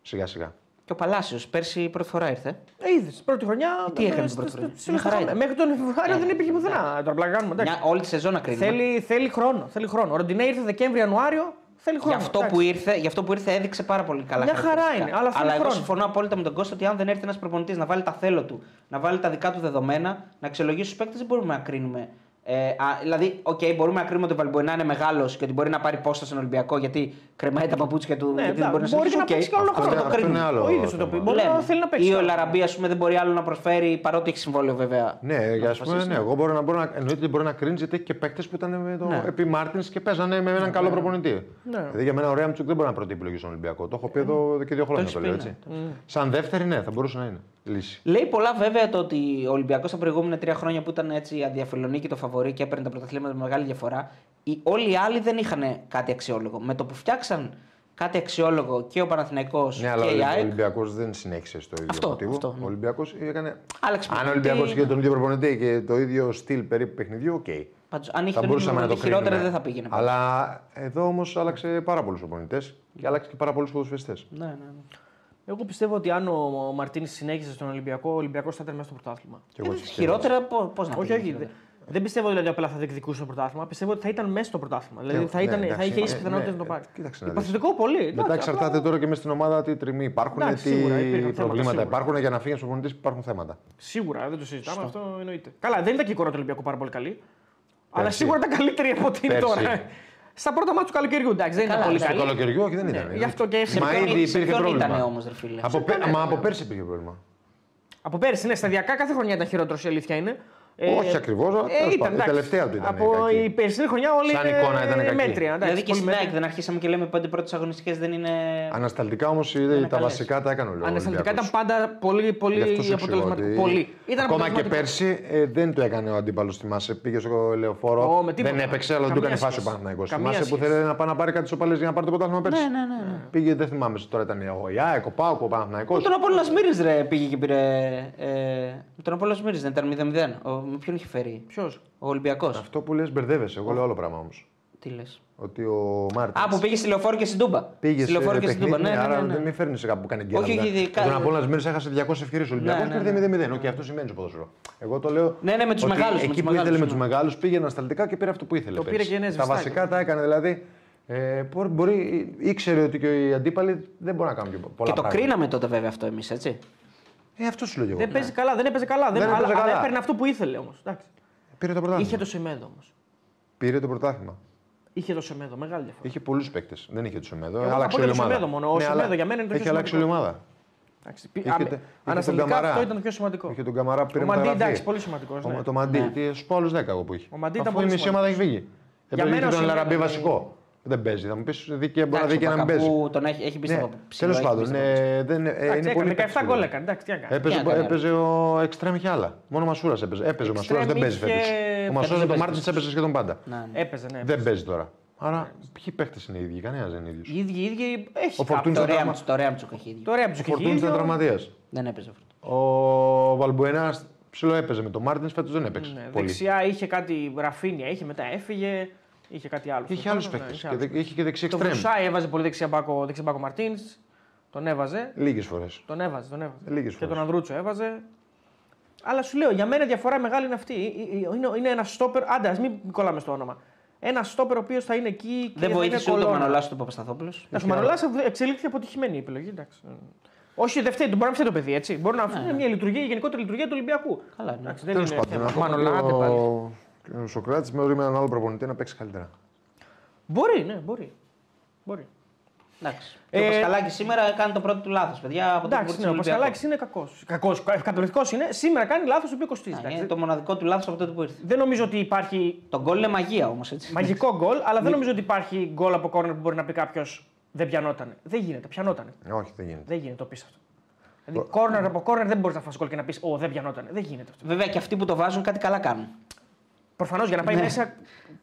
Σιγά σιγά. Και ο Παλάσιος πέρσι πρώτη φορά ήρθε. Ε, είδες, πρώτη χρονιά. Τι έκανε ε, την στο- πρώτη στο- χρονιά; στο- Μια χαρά στο- ήταν. Μέχρι τον Φεβρουάριο Ε, δεν υπήρχε ναι. πουθενά. Τώρα πλάκα κάνουμε. εντάξει. Μια, όλη τη σεζόν να κρίνουμε. Θέλει, θέλει χρόνο. Θέλει χρόνο. Ο Ροντινέ ήρθε Δεκέμβρη-Ιανουάριο. Θέλει χρόνο. Γι' αυτό, εντάξει. που ήρθε, γι' αυτό που ήρθε έδειξε πάρα πολύ καλά. Μια χαρά χαρακτηριστικά. είναι, αλλά θέλει αλλά εγώ χρόνο. συμφωνώ απόλυτα με τον Κώστα ότι αν δεν έρθει ένας προπονητής να βάλει τα θέλω του, να βάλει τα δικά του δεδομένα, να αξιολογήσει τους παίκτες, δεν μπορούμε να κρίνουμε. Ε, α, δηλαδή, οκ, μπορούμε να κρίνουμε ότι ο Βαλμπουενά είναι μεγάλος και ότι μπορεί να πάρει πόστα στον Ολυμπιακό γιατί κρεμάει τα παπούτσια του. Ναι, γιατί δεν εντάξει, μπορεί να μπορεί και να συνεχίσει. παίξει και όλο Αυτό χρόνο. είναι- το αυτό κρίνουμε. είναι άλλο. Ο ίδιος το θέμα. πει. Μπορεί να Λέμε. θέλει να παίξει. Ή ο άλλο. Ελ Αραμπί, ας πούμε, δεν μπορεί άλλο να προσφέρει παρότι έχει συμβόλαιο βέβαια. Ναι, Να για πούμε, αποφασίσει. ναι, εγώ μπορώ να, μπορώ να, εννοείται ότι μπορεί να κρίνεις γιατί έχει και παίκτες που ήταν με το Ναι. επί Μάρτινς και παίζανε με έναν καλό προπονητή. Ναι. Δηλαδή για μένα ο Ρέαμτσουκ δεν μπορεί να είναι πρώτη επιλογή στον Ολυμπιακό. Το έχω πει εδώ και δύο χρόνια έχεις το πει, λέω ναι. έτσι. Σαν δεύτερη, ναι, θα μπορούσε να είναι λύση. Λέει πολλά βέβαια το ότι ο Ολυμπιακός τα προηγούμενα τρία χρόνια που ήταν έτσι αδιαφιλονίκητο φαβορί και έπαιρνε τα πρωταθλήματα με μεγάλη διαφορά, οι, όλοι οι άλλοι δεν είχαν κάτι αξιόλογο. Με το που φτιάξαν κάτι αξιόλογο και ο Παναθηναϊκός Ναι, αλλά και η ο ΑΕΚ. Ολυμπιακός δεν συνέχισε στο ίδιο Αυτό, μοτίβο. αυτό, ναι. Ο Ολυμπιακός έκανε. Άλλαξε Αν ο προπονητή. Ολυμπιακός είχε τον ίδιο προπονητή και το ίδιο στυλ περίπου παιχνιδιού, οκ. Πάντως, αν είχε Θα τον μπορούσαμε ίδιο να το προπονητή, χειρότερα κρίνουμε. δεν θα πήγαινε. Αλλά εδώ όμως άλλαξε πάρα πολλούς προπονητές και άλλαξε και πάρα πολλούς ποδοσφαιριστές. Ναι, ναι, ναι. Εγώ πιστεύω ότι αν ο Μαρτίνης συνέχισε στον Ολυμπιακό, ο Ολυμπιακός θα ήταν μέσα στο πρωτάθλημα. Και εγώ Ε, έτσι χειρότερα, πώς να Όχι, πήγαινε όχι. χειρότερα. δε- Δεν πιστεύω δηλαδή απλά θα διεκδικούσε το πρωτάθλημα. Πιστεύω ότι θα ήταν μέσα στο πρωτάθλημα. Δηλαδή Ε, θα, ναι, ήταν, θα εντάξει, είχε ίσε ε, πιθανότητε ναι, να το πάρει. ε, κοίταξε να δεις. Υποθετικό πολύ. Μετά εντάξει, εξαρτάται απλά- τώρα και μες στην ομάδα τι τριμή υπάρχουν, Εντάξει, τι σίγουρα υπήρχαν θέματα, προβλήματα σίγουρα. υπάρχουν. Για να φύγει ένας προπονητής υπάρχουν θέματα. Σίγουρα, δεν το συζητάμε, αυτό εννοείται. Καλά, δεν ήταν και η εικόνα του Ολυμπιακού πάρα πολύ καλή. Αλλά Πέρσι. σίγουρα ήταν καλύτερη από ό,τι είναι Πέρσι. τώρα. Στα πρώτα μάτια του καλοκαιριού, εντάξει, δεν ήταν Καλά, πολύ ναι. Στο καλή. καλοκαιριού όχι δεν Ναι, ήταν. γι' αυτό και Σε Μα ποιον- ήδη σε υπήρχε ποιον πρόβλημα. ήταν όμως, ρε φίλε. Από, πέ- μα από πέρσι υπήρχε πρόβλημα. Από πέρσι, ναι, σταδιακά κάθε χρονιά ήταν χειρότερος, η αλήθεια είναι. Ε, Όχι ακριβώς, αλλά ε, τέλος ήταν, πάντων, η εντάξει. τελευταία του ήταν. Από κακή. η περσινή χρονιά όλοι Σαν είναι εικόνα ήταν κακή. μέτρια. εντάξει, Δηλαδή και πολύ στην ΑΕΚ μέτρια. δεν αρχίσαμε και λέμε πέντε πρώτες αγωνιστικές δεν είναι. Ανασταλτικά όμως τα καλές. βασικά τα έκανε ο Ανασταλτικά Ολυμπιακός. ήταν πάντα πολύ, Γι' πολύ αυτό σου εξηγώ αποτελεσματικό. ότι Πολύ. Ήταν Ακόμα και αποτελεσματικό. πέρσι ε, δεν το έκανε ο αντίπαλος. Θυμάσαι, πήγε στο λεωφόρο. Ω, με τίποτα. δεν έπαιξε, αλλά δεν του Καμία έκανε φάση ο σχέση. Παναθυναϊκό. Καμία Θυμάσαι που σχέση. θέλει να πάει να πάρει κάτι σοπαλέ για να πάρει το πρωτάθλημα πέρσι; Ναι, ναι, ναι. ναι. Πήγε, δεν θυμάμαι τώρα ήταν ο Ιάκ, ο Πάουκ, ο Παναθυναϊκό. Με τον Απόλλωνας Σμύρνης ρε πήγε και πήρε. Ε, με τον Απόλλωνας Σμύρνης δεν ήταν 0-0. Ο, με ποιον είχε φέρει; Ποιος; Ο Ολυμπιακός. Αυτό που λες μπερδεύεσαι. Εγώ λέω άλλο πράγμα όμως. Τι λες; Ότι ο Μάρτιν. Α, που πήγε στη λεωφόρο και στην Τούμπα. Πήγε στη λεωφόρο σε και στην Τούμπα. παιχνίδι, Ναι, ναι, άρα ναι, ναι. δεν με φέρνεις σε κάπου που κάνει γκέλα. Όχι, μετά. όχι, ειδικά- Τον Απόλλωνα Μέρε έχασε 200 ευκαιρίες. Ο Ολυμπιακός Ναι, ναι, κέρδισε 0-0. Οκ, αυτό σημαίνει στο ποδοσφαιρό. Εγώ το λέω. Ναι, ναι, με τους ότι μεγάλους, με Εκεί τους που ήθελε μεγάλους, με ναι. του μεγάλους πήγε ανασταλτικά και πήρε αυτό που ήθελε. Το πήρε πέρσι. και ένα Τα σβηστάκι. βασικά τα έκανε δηλαδή. Ε, μπορεί, μπορεί, ήξερε ότι και οι αντίπαλοι δεν μπορούν να κάνουν και πολλά Και το πράγματα. κρίναμε τότε βέβαια αυτό εμείς, έτσι. Ε, αυτό σου λέω και εγώ. Δεν παίζει καλά, δεν έπαιζε καλά. Δεν, Δεν έπαιζε αλλά, αλλά καλά. έπαιρνε αυτό που ήθελε όμως. Πήρε το πρωτάθλημα. Είχε το Σεμέδο όμως. Πήρε το πρωτάθλημα. Είχε το Σεμέδο, μεγάλη διαφορά. Είχε πολλούς παίκτες. Δεν είχε του Σεμέδο. Εγώ θα Άλλαξε πω όλη για η το ομάδα. Σεμέδο μόνο. Ο Ναι, Σεμέδο αλλά για μένα είναι το Έχει πιο αλλάξει όλη η σημαντικό. ομάδα. Εντάξει, πι- Είχε αμε- τε- είχε Ανασταλτικά τον Καμαρά. αυτό ήταν το πιο σημαντικό. Είχε τον Καμαρά που πήρε Ο Μαντί μεταγραφή. εντάξει, πολύ σημαντικός. Ο- Ναι. Το Μαντί, Ναι. τι στους άλλους 10 εγώ που είχε. Ο Μαντί ήταν Αφού πολύ η μισή ομάδα έχει σημαντικός. φύγει. Για Επειδή μένα είχε ο τον Σιμεών Λαραμπή είναι- βασικό. Δεν παίζει. Θα μου πεις δίκαια μπορεί να Εντάξει, δει και ο να μην παίζει. Πακαπού τον έχει, έχει μπει Ναι, στο ψηλό, τέλος έχει πάντων, μπει στο ε, δεν, ε, Εντάξει, είναι πολύ έκανε 17 παίκτης γκολ του. έκανε. Εντάξει, τι έκανε. Έπαιζε, Τι έκανε, έπαιζε ο Εξτρέμ είχε άλλα. Μόνο ο Μασούρας έπαιζε. Έπαιζε ο Μασούρας, δεν Εξτρέμ παίζει είχε- φέτος. Ο φέτος Μασούρας δεν τον παίζει Μάρτινς έπαιζε σχεδόν πάντα. Ναι, ναι. Έπαιζε, ναι. Δεν παίζει τώρα. Άρα, ποιοι παίχτες είναι οι ίδιοι, κανένας δεν είναι ίδιος. Οι ίδιοι, οι ίδιοι έχει Ο Φορτούνης Το ήταν ωραία τραυμα- μου- Το ωραία μου έχει ίδιο. Το ωραία που Ο του Φορτούνη ήταν τραυματίας. Δεν έπαιζε αυτό. Ο Βαλμπουενά ψηλό έπαιζε με τον Μάρτινς, φέτος δεν έπαιξε. Ναι, πολύ. δεξιά είχε κάτι ραφίνια, είχε μετά έφυγε. Είχε κάτι άλλο. Είχε στο άλλους χρόνο, ναι, παίχτε. είχε Και άλλους. δε- είχε και δεξί Το εξτρέμ. Βρουσάι έβαζε πολύ δεξιά μπάκο, δεξιά μπάκο Μαρτίνς. Τον έβαζε. Λίγες φορές. Τον έβαζε, τον έβαζε. Λίγες και φορές. τον Ανδρούτσο έβαζε. Αλλά σου λέω, για μένα η διαφορά μεγάλη είναι αυτή. Ε, ε, Είναι, είναι ένα στόπερ. Άντε, ας μην κολλάμε στο όνομα. Ένα στόπερ ο οποίος θα είναι εκεί και Δεν θα βοήθησε είναι ούτε ο κολόνα. Μανολάς του Παπασταθόπουλος. Να σου Μανολάς εξελίχθηκε αποτυχημένη η επιλογή. Εντάξει. Όχι, δεν φταίει, μπορεί να φταίει το παιδί έτσι. Μπορεί να Ναι. είναι μια λειτουργία, η γενικότερη λειτουργία του Ολυμπιακού. Καλά, ναι. Εντάξει, δεν Τέλος είναι πάντων, θέμα. ακόμα Μανολά, άντε πάλι. και ο, ο Σοκράτης με με έναν άλλο προπονητή να παίξει καλύτερα. Μπορεί, ναι, μπορεί. μπορεί. Εντάξει. Ε, Και ο Πασχαλάκης σήμερα κάνει το πρώτο του λάθος, παιδιά. Από το Εντάξει, που ναι, ο ήρθε Πασχαλάκης είναι κακός. Κακός, καταπληκτικό είναι. Σήμερα κάνει λάθος το οποίος κοστίζει. εντάξει. Είναι το μοναδικό του λάθος από τότε που ήρθε. Δεν νομίζω ότι υπάρχει Το γκολ είναι μαγεία όμως έτσι. μαγικό γκολ, αλλά δεν νομίζω ότι υπάρχει γκολ από κόρνερ που μπορεί να πει κάποιος δεν πιανότανε. Δεν γίνεται, πιανότανε. Όχι, δεν γίνεται. Δεν γίνεται το πει αυτό. Δηλαδή, κόρνερ από κόρνερ δεν μπορείς να φας γκολ και να πεις Ω, δεν πιανότανε. Δεν γίνεται αυτό. Βέβαια και αυτοί που το βάζουν κάτι καλά κάνουν. Προφανώς για να πάει Ναι. μέσα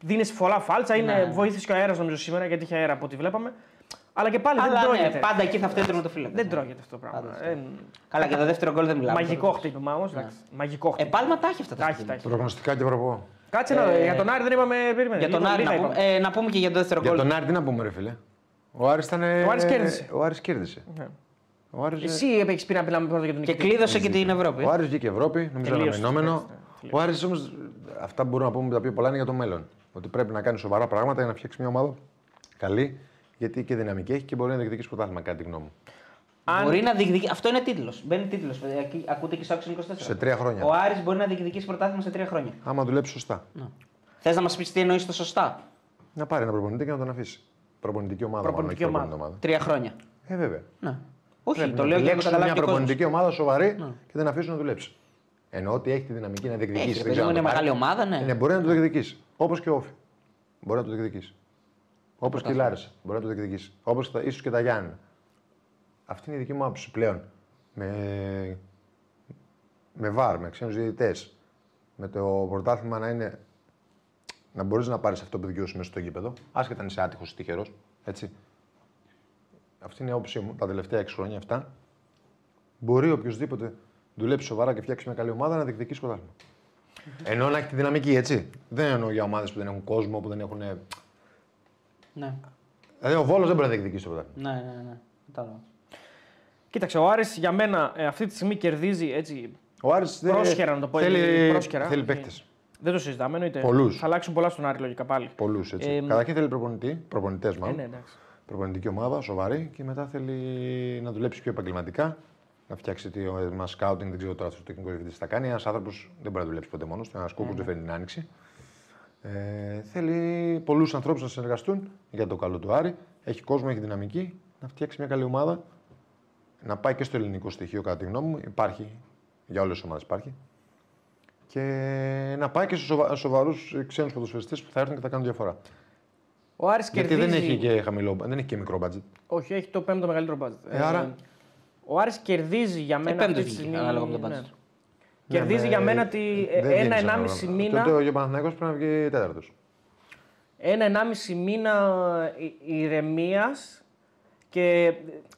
δίνεις πολλά φάλτσα. Είναι Ναι. βοήθησε και ο αέρας νομίζω σήμερα γιατί είχε αέρα από ό,τι βλέπαμε. Αλλά και πάλι Αλλά δεν ναι, τρώγεται. πάντα εκεί θα φταίει το φίλο. Δεν τρώγεται αυτό το πράγμα. Πάντα Ε, Καλά, και το δεύτερο γκολ δεν μιλάμε. μαγικό χτύπημα όμως. Μαγικό χτύπημα. Επάλμα τα έχει αυτά τα Τα έχει, χτύπηματα. τα έχει. Προγνωστικά και προπό. Κάτσε να Ε, για τον Άρη δεν είπαμε. Περίμενε. Για τον λίγο- Άρη λίγα να πούμε, είπαμε. ε, να πούμε και για το δεύτερο Για γκολ. τον Άρη τι να πούμε, ρε φίλε. Ο Άρης ήταν. Ο Άρης κέρδισε. Ο Άρης κέρδισε. Ναι. Ο Άρης, Εσύ έχει πει να μιλάμε πρώτα για τον Και νικητή. κλείδωσε και την Ευρώπη. ο Άρης βγήκε Ευρώπη, νομίζω Τελείωσε, αναμενόμενο. Τελείωσε. Ο Άρης όμως, αυτά που μπορούμε να πούμε τα πιο πολλά είναι για το μέλλον. Ότι πρέπει να κάνει σοβαρά πράγματα για να φτιάξει μια ομάδα καλή, γιατί και δυναμική έχει και μπορεί να διεκδικήσει πρωτάθλημα, κατά τη γνώμη μου. Αν- Μπορεί να διεκδικήσει. Αυτό είναι τίτλος. Μπαίνει τίτλος. Ακούτε και στο Action 24. Σε τρία χρόνια. Ο Άρης μπορεί να διεκδικήσει πρωτάθλημα σε τρία χρόνια. Άμα δουλέψει σωστά. Θες να μας πεις τι εννοείς το σωστά; Να πάρει ένα προπονητή και να τον αφήσει. Προπονητική ομάδα. Προπονητική μάλλον, όχι ομάδα. προπονητική Τρία χρόνια. Ε, βέβαια. Ναι. Όχι, Πρέπει το να λέω για να το επιλέξουν καταλάβει μια και ο κόσμος. προπονητική ομάδα σοβαρή και δεν αφήσουν να δουλέψει. Εννοώ ότι έχει τη δυναμική να διεκδικήσει. Έχει, δεν παιδί ξέρω μου, αν είναι το πάρει. μεγάλη ομάδα, ναι. Ναι, μπορεί να το διεκδικήσει. Όπως και ο Όφη. Μπορεί να το διεκδικήσει. Όπως και η Λάρισα. Μπορεί να το διεκδικήσει. Όπως ίσως και τα Γιάννη. Αυτή είναι η δική μου άποψη πλέον. Με, με βάρ, με ξένους διαιτητές. Με το πρωτάθλημα να είναι. Να μπορείς να πάρεις αυτό που δικαιούσε μέσα στο γήπεδο. Άσχετα αν είσαι άτυχος ή τυχερός. Έτσι. Αυτή είναι η άποψή μου τα τελευταία 6 χρόνια αυτά. Μπορεί οποιοδήποτε δουλέψει σοβαρά και φτιάξει μια καλή ομάδα να διεκδικήσει πρωτάθλημα. Ενώ να έχει τη δυναμική, έτσι. Δεν εννοώ για ομάδες που δεν έχουν κόσμο, που δεν έχουν. Ναι, Δηλαδή ο Βόλος δεν μπορεί να διεκδικήσει το πρωτάθλημα. ναι, ναι. ναι. Κατάλαβα. Κοίταξε, ο Άρης για μένα ε, αυτή τη στιγμή κερδίζει έτσι. Ο Άρης δεν- Πρόσχερα να το πω. Θέλει, έτσι, πρόσχερα. θέλει Ε, παίκτε. Δεν το συζητάμε, εννοείται. Πολλούς. Θα αλλάξουν πολλά στον Άρη λογικά πάλι. Πολλούς έτσι. Ε, Καταρχήν θέλει προπονητή, προπονητές Ε, μάλλον. ναι, εντάξει. Προπονητική ομάδα, σοβαρή και μετά θέλει να δουλέψει πιο επαγγελματικά. Να φτιάξει το ένα σκάουτινγκ, δεν ξέρω τώρα αυτός το τεχνικό διευθυντής τι θα κάνει. Ένας άνθρωπος δεν μπορεί να δουλέψει ποτέ μόνος του. Ένας κόκκο δεν φέρνει την άνοιξη. Ε, θέλει πολλούς ανθρώπους να συνεργαστούν για το καλό του Άρη. Έχει κόσμο, έχει δυναμική. Να φτιάξει μια καλή ομάδα. Να πάει και στο ελληνικό στοιχείο, κατά τη γνώμη μου. Υπάρχει. Για όλες τις ομάδες υπάρχει. Και να πάει και στους σοβα... σοβαρούς ξένους ποδοσφαιριστές που θα έρθουν και θα κάνουν διαφορά. Ο Άρης Γιατί κερδίζει. δεν έχει και χαμηλό, δεν έχει και μικρό μπάτζετ. Όχι, έχει το πέμπτο μεγαλύτερο μπάτζετ. Ε, άρα- ο Άρης κερδίζει για μένα πέμπτος αυτή τη βγήκε, στιγμή. ανάλογα με το ναι. budget. Κερδίζει Ναι, για με- μένα τη δεν βγαίνει ένα-ενάμιση ξανά. μήνα. Τότε ο Παναθηναϊκός πρέπει να βγει τέταρτος. Ένα-ενάμιση μήνα ηρεμίας και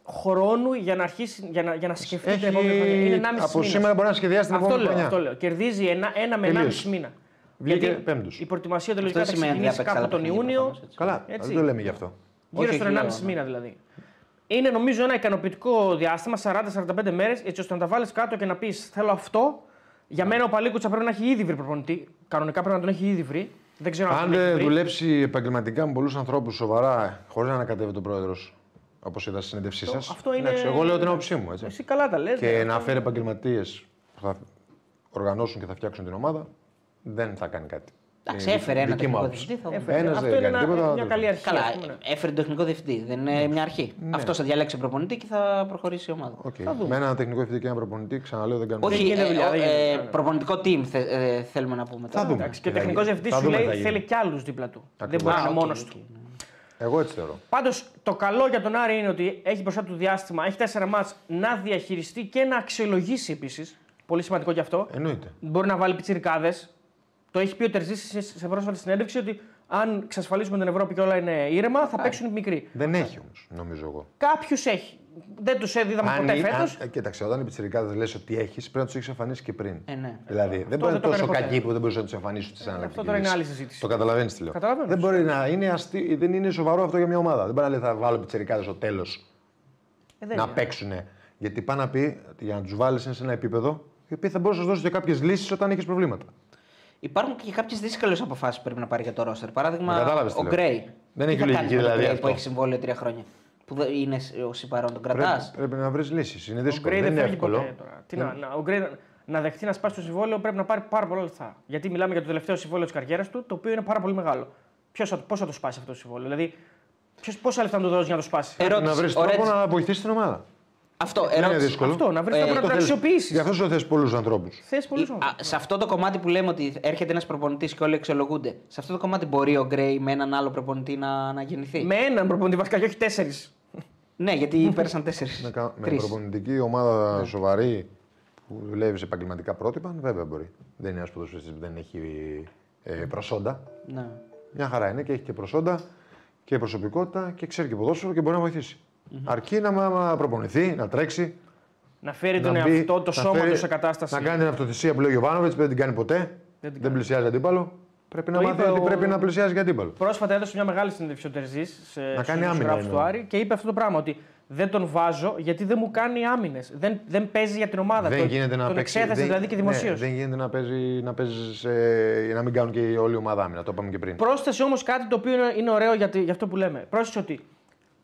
χρόνου για να, αρχίσει, για να, για να σκεφτεί την επόμενη χρονιά. Είναι ενάμιση από μήνας. σήμερα μπορεί να σχεδιάσει την Αυτό επόμενη λέω, χρονιά. αυτό λέω. Κερδίζει ένα, ένα με Τελείωσε. ενάμιση μήνα. Βγήκε Γιατί πέμπτος. Η προετοιμασία του Αυτό λογικά θα δεν σημαίνει ότι ξεκινήσει θα παίξει κάπου άλλα τον παιχνίδια, Ιούνιο. προφανώς, έτσι. Καλά, Έτσι. δεν το λέμε γι' αυτό. Γύρω Όχι, στον όχι, 1,5 λέω, μήνα δηλαδή. Είναι νομίζω ένα ικανοποιητικό διάστημα, 40-45 μέρες, έτσι ώστε να τα βάλεις κάτω και να πεις: Θέλω αυτό. Για μένα ο Παλίκουτσα πρέπει να έχει ήδη βρει προπονητή. Κανονικά πρέπει να τον έχει ήδη βρει. Δεν ξέρω Αν τον έχει δεν βρει. δουλέψει επαγγελματικά με πολλούς ανθρώπους σοβαρά, χωρίς να ανακατεύει τον πρόεδρος, όπως είδα στη συνέντευξή σας. αυτό είναι- Εγώ λέω την άποψή μου. Έτσι. Εσύ καλά τα λες. Και να φέρει επαγγελματίες που θα οργανώσουν και θα φτιάξουν την ομάδα, δεν θα κάνει κάτι. Εντάξει, Είναι έφερε ένα δική μου τεχνικό άποψη. διευθυντή. θα Έφερε. Ένας Αυτό δεν είναι κάνει ένα- τίποτα, μια δεν καλή το- αρχή. Καλά, ας πούμε, ναι. έφερε τον τεχνικό διευθυντή. Δεν είναι μια αρχή. Αυτός θα διαλέξει τον προπονητή και θα προχωρήσει η ομάδα. Οκ. Με ένα τεχνικό διευθυντή και ένα προπονητή, ξαναλέω, δεν κάνουμε. Όχι, γίνεται ε, δουλειά, ο- δεν ε, γίνεται. προπονητικό team θε- ε, θέλουμε να πούμε. Θα τώρα. δούμε. Εντάξει, και ο τι θα τεχνικός γίνει. διευθυντής Θα σου δούμε τι λέει θα γίνει. θέλει κι άλλους δίπλα του. Δεν Ακριβώς. μπορεί να Α, είναι οκ, μόνος οκ, του. ναι. Εγώ έτσι θεωρώ. Πάντως το καλό για τον Άρη είναι ότι έχει μπροστά του διάστημα, έχει τέσσερα ματς να διαχειριστεί και να αξιολογήσει επίσης. Πολύ σημαντικό και αυτό. Εννοείται. Μπορεί να βάλει πιτσιρικάδες. Το έχει πει ο Τερζής σε, σε πρόσφατη συνέντευξη ότι αν εξασφαλίσουμε την Ευρώπη και όλα είναι ήρεμα, θα παίξουν οι μικροί. Δεν έχει όμως, νομίζω εγώ. Κάποιους έχει. Δεν τους έδιδαμε ποτέ ή- φέτος. αν- ε, κοίταξε, όταν οι πιτσιρικάδες λες ότι έχεις, πρέπει να τους έχεις εμφανίσει και πριν. Ε, ναι. Δηλαδή, δεν δεν μπορεί να είναι το τόσο έκανε ποτέ. κακοί που δεν μπορεί να τους εμφανίσει τι αναλυτικέ. τώρα είναι άλλη συζήτηση. Το καταλαβαίνεις τι λέω. Καταλαβαίνω. Δεν μπορεί να είναι, αστεί, δεν είναι σοβαρό αυτό για μια ομάδα. Δεν μπορεί να λέει θα βάλω πιτσιρικάδες στο τέλος Ε, δεν να είναι. παίξουν. Γιατί πάει να πει ότι για να τους βάλεις σε ένα επίπεδο, οι οποίοι θα μπορούσαν να σου δώσουν και κάποιες λύσεις όταν έχει προβλήματα. Υπάρχουν και κάποιες δύσκολες αποφάσεις που πρέπει να πάρει για το ρόστερ. Παράδειγμα, Με κατάλαβες τι ο λέω. Γκρέι. Δεν Τι έχει θα λογική κάνεις με τον δηλαδή Γκρέι αυτό. που έχει συμβόλαιο τρία χρόνια. Που δεν είναι ω παρόν, τον Πρέπει, κρατάς; πρέπει να βρεις λύσεις. Είναι Ο δύσκολο. Γκρέι Δεν δεν είναι φεύγει εύκολο. ποτέ τώρα. Τι να, να, ο Γκρέι να, να δεχτεί να σπάσει το συμβόλαιο πρέπει να πάρει πάρα πολλά λεφτά. Γιατί μιλάμε για το τελευταίο συμβόλαιο της καριέρας του, το οποίο είναι πάρα πολύ μεγάλο. Πώς θα το σπάσει αυτό το συμβόλαιο, Δηλαδή, ποιος, πόσα λεφτά να του δώσεις για να το σπάσει; Ερώτηση. Να βρεις ο τρόπο Ρέτζ- να βοηθήσει την ομάδα. Αυτό, Δεν είναι ερώτηση. δύσκολο. Αυτό, να βρεις Ε, τρόπο να το το θέλεις. αξιοποιήσει. Γι' αυτό σου θες πολλούς ανθρώπους. Θες πολλούς Α, σε αυτό το κομμάτι που λέμε ότι έρχεται ένας προπονητής και όλοι εξολογούνται, σε αυτό το κομμάτι μπορεί ο Γκρέι με έναν άλλο προπονητή να, να γεννηθεί; Με έναν προπονητή βασικά και όχι τέσσερις. Ναι, γιατί πέρασαν τέσσερις. Με, κα- με προπονητική ομάδα σοβαρή που δουλεύει σε επαγγελματικά πρότυπα, βέβαια μπορεί. Δεν είναι ένας ποδοσφαιριστής που δεν έχει ε, προσόντα. Ναι. Μια χαρά είναι και έχει και προσόντα και προσωπικότητα και ξέρει και ποδόσφαιρο και μπορεί να βοηθήσει. Αρκεί να, να προπονηθεί, να τρέξει. Να φέρει να τον μπει, εαυτό, το να σώμα φέρει- του σε κατάσταση. Να κάνει την αυτοθυσία που λέει ο Γιωβάνοβιτς, δεν την κάνει ποτέ. Δεν την Δεν πλησιάζει αντίπαλο. Πρέπει να Το μάθει είπε ότι ο- πρέπει να πλησιάζει και αντίπαλο. Πρόσφατα έδωσε μια μεγάλη συνέντευξη ο Τερζής σε Να κάνει στους άμυνα, δημοσιογράφους του εννοώ. Άρη και είπε αυτό το πράγμα. Ότι δεν τον βάζω γιατί δεν μου κάνει άμυνες. Δεν, δεν παίζει για την ομάδα. Δεν τον, γίνεται να τον παίξει. εξέθεσε δεν- δηλαδή και ναι, δημοσίω. δεν γίνεται να παίζει, να παίζει σε- να μην κάνουν και όλη η ομάδα άμυνα. Το είπαμε και πριν. Πρόσθεσε όμως κάτι το οποίο είναι, είναι ωραίο για, τη- για αυτό που λέμε. Πρόσθεσε ότι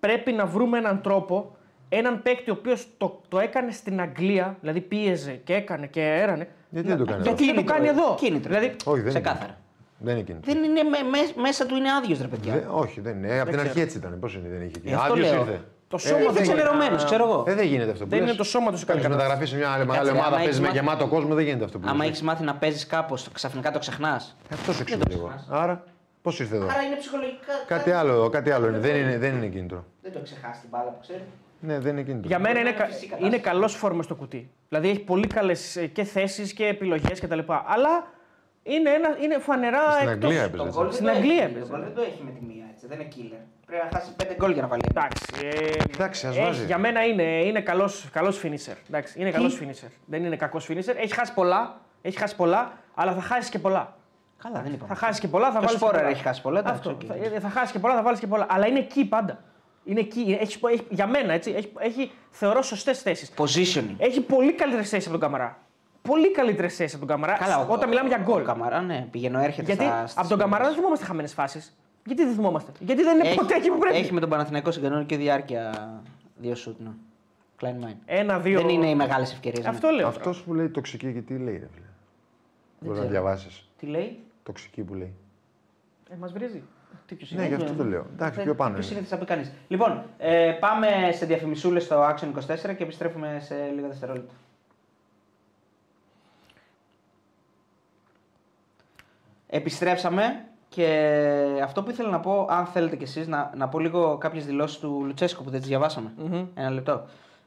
πρέπει να βρούμε έναν τρόπο, έναν παίκτη ο οποίος το, το έκανε στην Αγγλία, δηλαδή πίεζε και έκανε και έρανε. Γιατί δεν το κάνει Γιατί εδώ. δεν το κάνει εδώ. Κίνητρο. Δηλαδή, Όχι, δεν Ξεκάθαρα. είναι. Δεν είναι κίνητρο. Δεν είναι με- με- μέσα του είναι άδειος ρε παιδιά. Δε- όχι, δεν είναι. Από την ξέρω. αρχή έτσι ήταν. Πώς είναι, δεν είχε Γι' αυτό Άδειος λέω. ήρθε. το Ε, σώμα Ήρθε δεν είναι. ξενερωμένος, ξέρω εγώ. Ε, δεν γίνεται αυτό που Δεν λες. είναι το σώμα του σε καλή Κάνεις κατάσταση. μεταγραφή σε μια άλλη μεγάλη Κάτσε, ομάδα, άμα παίζει με έχεις γεμάτο κόσμο, δεν γίνεται αυτό που Άμα λες. έχεις μάθει να παίζεις κάπως, ξαφνικά το ξεχνάς. Αυτό σε εξηγώ λίγο. Άρα, πώς ήρθε εδώ; Άρα είναι ψυχολογικά. Κάτι άλλο, κάτι άλλο είναι. Δεν είναι, δεν είναι κίνητρο. Δεν το ξεχάσει την μπάλα που ξέρει. Ναι, δεν είναι κίνητρο. Για μένα είναι, Είναι κα... φυσική κατάσταση. είναι καλός φορ μες στο κουτί. Δηλαδή έχει πολύ καλές και θέσεις και επιλογές κτλ. Αλλά είναι, ένα, είναι φανερά Στην εκτός- Αγγλία έπαιζε. Το έτσι. γκολ Στην δεν το Αγγλία έχει, έπαιζε. Το γκολ δεν το έχει με τη μία έτσι. Δεν είναι killer. Πρέπει να χάσει 5 γκολ για να βάλει. Εντάξει. Ε, Εντάξει, ας έχει- βάζει. για μένα είναι, είναι καλό καλός finisher. Εντάξει, είναι καλός finisher. Δεν είναι κακός finisher. Έχει χάσει πολλά, έχει χάσει πολλά, αλλά θα χάσεις και πολλά. Καλά, δεν είπαμε. Θα χάσεις και πολλά, θα Το βάλεις. Σπόρερ έχει χάσει πολλά, εντάξει, Αυτό. οκ. Θα, ε, θα χάσεις και πολλά, θα βάλεις και πολλά. Αλλά είναι εκεί πάντα. Είναι εκεί. Έχει, έχει, για μένα έτσι, έχει, έχει θεωρώ σωστές θέσεις. Positioning. Έχει πολύ καλύτερες θέσεις από τον Καμαρά. Πολύ καλύτερες θέσεις από τον Καμαρά Καλά, ο- όταν μιλάμε για Ο γκολ. Καμαρά, ναι, πηγαίνω έρχεται Γιατί στα, στις από τον Καμαρά δεν θυμόμαστε χαμένες φάσεις. Γιατί δεν θυμόμαστε; Γιατί δεν είναι Έχει- ποτέ εκεί που πρέπει. Έχει με τον Παναθηναϊκό στην κανονική διάρκεια δύο σουτ. Ναι. Klein Mine. Ένα, δύο. Δεν είναι οι μεγάλες ευκαιρίες. Αυτό λέω. Αυτός που λέει τοξική και τι λέει, ρε φίλε. Μπορεί να ξέρω. διαβάσεις. Τι λέει; Τοξική που λέει. Ε, μας βρίζει. Τι ποιος Ναι, είναι; γι' αυτό το λέω. Εντάξει, πιο πάνω. Ποιος είναι. είναι, θα πει κανείς. Λοιπόν, ε, πάμε σε διαφημισούλες στο Action 24 και επιστρέφουμε σε λίγα δευτερόλεπτα. Επιστρέψαμε και αυτό που ήθελα να πω, αν θέλετε κι εσείς, να, να πω λίγο κάποιες δηλώσεις του Λουτσέσκου που δεν τις διαβασαμε Ένα λεπτό.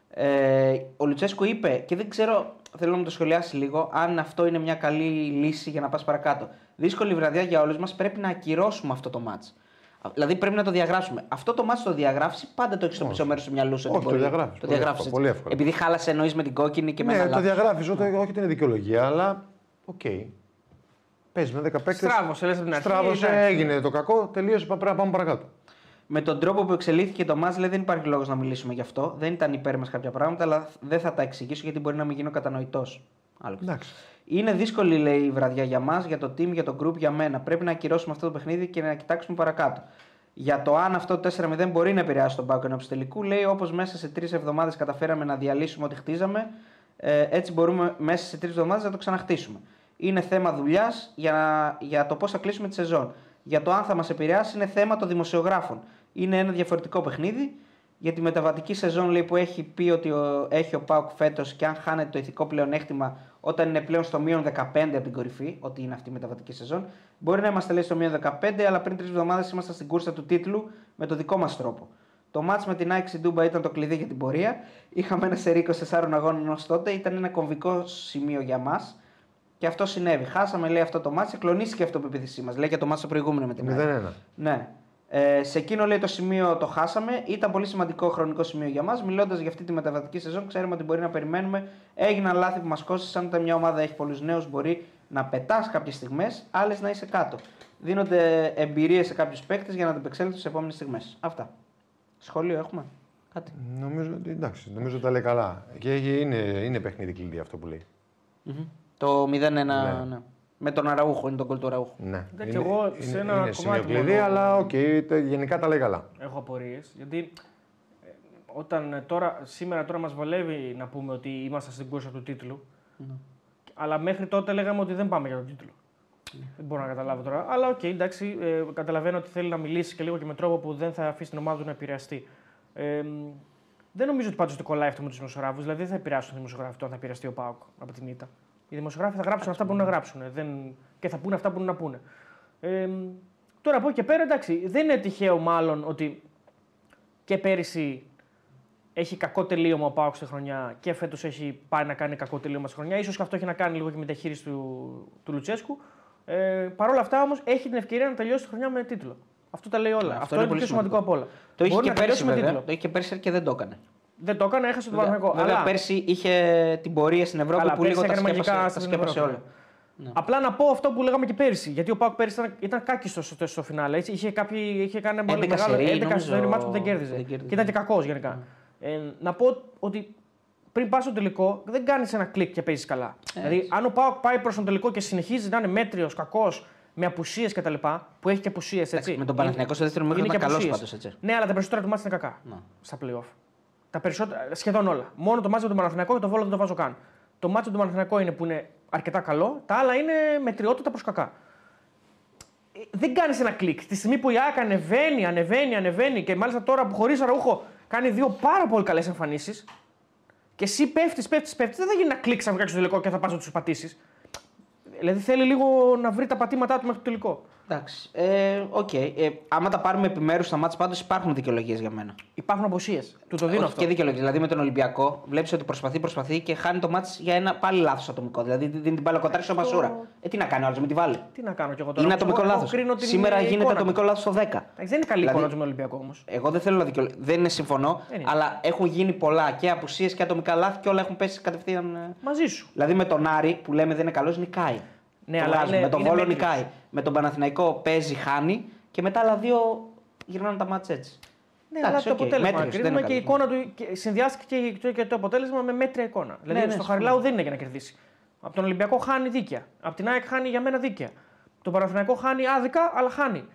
Ε, ο Λουτσέσκου είπε, και δεν ξέρω, θέλω να μου το σχολιάσεις λίγο, αν αυτό είναι μια καλή λύση για να πας παρακάτω. Δύσκολη βραδιά για όλους μας, πρέπει να ακυρώσουμε αυτό το ματς. Δηλαδή πρέπει να το διαγράψουμε. Αυτό το ματς το διαγράφεις, πάντα το έχεις στο πίσω μέρος του μυαλού σου. ότι Όχι, το μπορεί- διαγράφεις. Το Πολύ διαγράφεις, εύκολο, έτσι. πολύ εύκολο. Επειδή χάλασε εννοείς με την κόκκινη και με Ναι, ένα το λάθος. διαγράφεις. Όχι ότι είναι δικαιολογία, αλλά οκ. Παίζει με 10 παίκτες. Στράβωσε, λες από την αρχή, Στράβωσε, εντάξει. έγινε το κακό, τελείωσε. Πρέπει να πάμε παρακάτω. Με τον τρόπο που εξελίχθηκε το ματς, λέει δεν υπάρχει λόγος να μιλήσουμε γι' αυτό. Δεν ήταν υπέρ μας κάποια πράγματα, αλλά δεν θα τα εξηγήσω γιατί μπορεί να μην γίνω κατανοητός. Εντάξει. Είναι δύσκολη, λέει, η βραδιά για μας, για το team, για το group, για μένα. Πρέπει να ακυρώσουμε αυτό το παιχνίδι και να κοιτάξουμε παρακάτω. Για το αν αυτό το 4-0 μπορεί να επηρεάσει τον Πάκο ενώπιση τελικού, λέει όπως μέσα σε τρεις εβδομάδες καταφέραμε να διαλύσουμε ό,τι χτίζαμε, ε, έτσι μπορούμε μέσα σε τρεις εβδομάδες να το ξαναχτίσουμε. Είναι θέμα δουλειάς για, να- για το πώς θα κλείσουμε τη σεζόν. Για το αν θα μας επηρεάσει είναι θέμα των δημοσιογράφων. Είναι ένα διαφορετικό παιχνίδι. Για τη μεταβατική σεζόν λέει, που έχει πει ότι ο, έχει ο Πάουκ φέτος και αν χάνεται το ηθικό πλεονέκτημα όταν είναι πλέον στο μείον 15 από την κορυφή, ότι είναι αυτή η μεταβατική σεζόν, μπορεί να είμαστε λέει, στο μείον 15, αλλά πριν τρεις εβδομάδες ήμασταν στην κούρσα του τίτλου με το δικό μας τρόπο. Το μάτς με την Nike Ντούμπα ήταν το κλειδί για την πορεία. Είχαμε ένα σερί 24 αγώνων ως τότε. Ήταν ένα κομβικό σημείο για μας. Και αυτό συνέβη. Χάσαμε, λέει, αυτό το μάτς. Εκλονίστηκε αυτό η αυτοπεποίθησή μας. Λέει και το μάτς το προηγούμενο με την Nike. 0-1. Ναι. Ε, σε εκείνο λέει το σημείο το χάσαμε. Ήταν πολύ σημαντικό χρονικό σημείο για μας. Μιλώντας για αυτή τη μεταβατική σεζόν, ξέρουμε ότι μπορεί να περιμένουμε. Έγιναν λάθη που μας κόστησαν. Όταν μια ομάδα έχει πολλούς νέους, μπορεί να πετάς κάποιες στιγμές, άλλες να είσαι κάτω. Δίνονται εμπειρίες σε κάποιους παίκτες για να ανταπεξέλθουν στις επόμενες στιγμές. Αυτά. Σχόλιο έχουμε; Κάτι; Νομίζω ότι εντάξει, νομίζω ότι τα λέει καλά. Και είναι, είναι παιχνίδι κλειδί αυτό που λέει. Μμμ. Το 0-1. Ναι. Με τον Αραούχο, είναι το γκολ του Αραούχο. Ναι. Ναι, και εγώ σε είναι, ένα είναι κομμάτι σημείο κλειδί, μόνο- αλλά οκ, τε- γενικά τα λέει καλά. Έχω απορίες. Γιατί ε, όταν ε, τώρα, σήμερα τώρα μας βολεύει να πούμε ότι είμαστε στην κούρσα του τίτλου. Αλλά μέχρι τότε λέγαμε ότι δεν πάμε για τον τίτλο. Δεν μπορώ να καταλάβω τώρα. Αλλά οκ, εντάξει, ε, καταλαβαίνω ότι θέλει να μιλήσει και λίγο και με τρόπο που δεν θα αφήσει την ομάδα του να επηρεαστεί. Ε, μ, δεν νομίζω ότι πάντως το κολλάει αυτό με τους δημοσιογράφους. Δηλαδή δεν θα επηρεάσουν τον δημοσιογράφο το αν θα επηρεαστεί ο Πάοκ από την ήττα. Οι δημοσιογράφοι θα γράψουν αυτά που μπορούν να γράψουν δεν... και θα πούνε αυτά που μπορούν να πούνε. Ε, μ, τώρα από εκεί και πέρα, εντάξει, δεν είναι τυχαίο μάλλον ότι και πέρυσι έχει κακό τελείωμα ο Πάοκ στη χρονιά και φέτος έχει πάει να κάνει κακό τελείωμα στη χρονιά. σω και αυτό έχει να κάνει λίγο και με τη διαχείριση του, του Λουτσέσκου. Ε, Παρ' όλα αυτά όμως έχει την ευκαιρία να τελειώσει τη χρονιά με τίτλο. Αυτό τα λέει όλα. Αυτό αυτό, είναι είναι το πολύ πιο σημαντικό από όλα. Το είχε Μπορεί και να τελειώσει πέρσι, με βέβαια. τίτλο. Το είχε και πέρσι και δεν το έκανε. Δεν το έκανε, έχασε τον Βέβαια, Παναγενικό. βέβαια, Αλλά πέρσι είχε την πορεία στην Ευρώπη Καλά, που πέρσι λίγο τα έκανε σκέπασε, μαγικά τα στην σκέπασε Ευρώπη. όλα. Ναι. Απλά να πω αυτό που λέγαμε και πέρσι. Γιατί ο Πάοκ πέρσι ήταν, ήταν κάκιστος στο, στο φινάλε. Έτσι. Είχε, κάποιοι, είχε κάνει ένα 11 μεγάλο σερί, 11 νομίζω, σερί μάτς που δεν κέρδιζε. δεν κέρδιζε. Και ήταν και κακός γενικά. Ε, να πω ότι πριν πας στο τελικό δεν κάνεις ένα κλικ και παίζεις καλά. Δηλαδή, αν ο Πάοκ πάει προς τον τελικό και συνεχίζει να είναι μέτριος, κακός, με απουσίες κτλ. Που έχει και απουσίες έτσι. με τον Παναθηναϊκό στο δεύτερο ημίχρονο είναι ήταν και καλός απουσίες. πάντως, έτσι. Ναι, αλλά τα περισσότερα του ματς είναι κακά Ναι. στα playoff. Τα περισσότερα, σχεδόν όλα. Μόνο το ματς με τον Παναθηναϊκό και το βόλο δεν το βάζω καν. Το ματς με τον Παναθηναϊκό είναι που είναι αρκετά καλό, τα άλλα είναι μετριότητα προς κακά. Ε, Δεν κάνεις ένα κλικ. Τη στιγμή που η ΑΕΚ ανεβαίνει, ανεβαίνει, ανεβαίνει και μάλιστα τώρα που χωρίς Αραούχο κάνει δύο πάρα πολύ καλές εμφανίσεις και εσύ πέφτεις, πέφτεις, πέφτεις, δεν θα γίνει να κλικ σαν στο τελικό και θα πας να τους πατήσεις. Δηλαδή θέλει λίγο να βρει τα πατήματά του μέχρι το τελικό. Εντάξει. Ε, οκ. Ε, άμα τα πάρουμε επιμέρους στα μάτια, πάντως υπάρχουν δικαιολογίες για μένα. Υπάρχουν αποσίες. Του το δίνω Όχι αυτό. και δικαιολογίες. Δηλαδή με τον Ολυμπιακό βλέπεις ότι προσπαθεί, προσπαθεί και χάνει το μάτι για ένα πάλι λάθος ατομικό. Δηλαδή δίνει την μπάλα κοτάρι στο Μασούρα. Ε, τι να κάνει ο άλλο, με τη βάλει. Τι να κάνω κι εγώ τώρα. Είναι όμως, ατομικό εγώ- εγώ λάθος. κρίνω την Σήμερα εικόνα γίνεται του. ατομικό λάθος στο 10. Εντάξει, Δεν είναι καλή Δηλαδή- εικόνα του με Ολυμπιακό όμως. Εγώ δεν θέλω να δικαιολογήσω. Δεν είναι συμφωνώ, Δεν είναι. αλλά έχουν γίνει πολλά και απουσίες και ατομικά λάθη και όλα έχουν πέσει κατευθείαν. ε, Μαζί σου. Δηλαδή με τον Άρη που λέμε δεν είναι καλός, νικάει. Ναι, Το αλλά βγάζουμε. είναι- με τον είναι Βόλο μέτριος. νικάει. Με τον Παναθηναϊκό παίζει, χάνει και μετά άλλα δύο γυρνάνε τα μάτια έτσι. Ναι, Εντάξει, αλλά το οκ, αποτέλεσμα μέτριος, δεν κρίνουμε είναι και η καλός. εικόνα του και συνδυάστηκε και, και το αποτέλεσμα με μέτρια εικόνα. Δηλαδή ναι, στο συμφωνώ. Χαριλάου δεν είναι για να κερδίσει. Από τον Ολυμπιακό χάνει δίκαια. Από την ΑΕΚ χάνει για μένα δίκαια. Το Παναθηναϊκό χάνει άδικα, αλλά χάνει.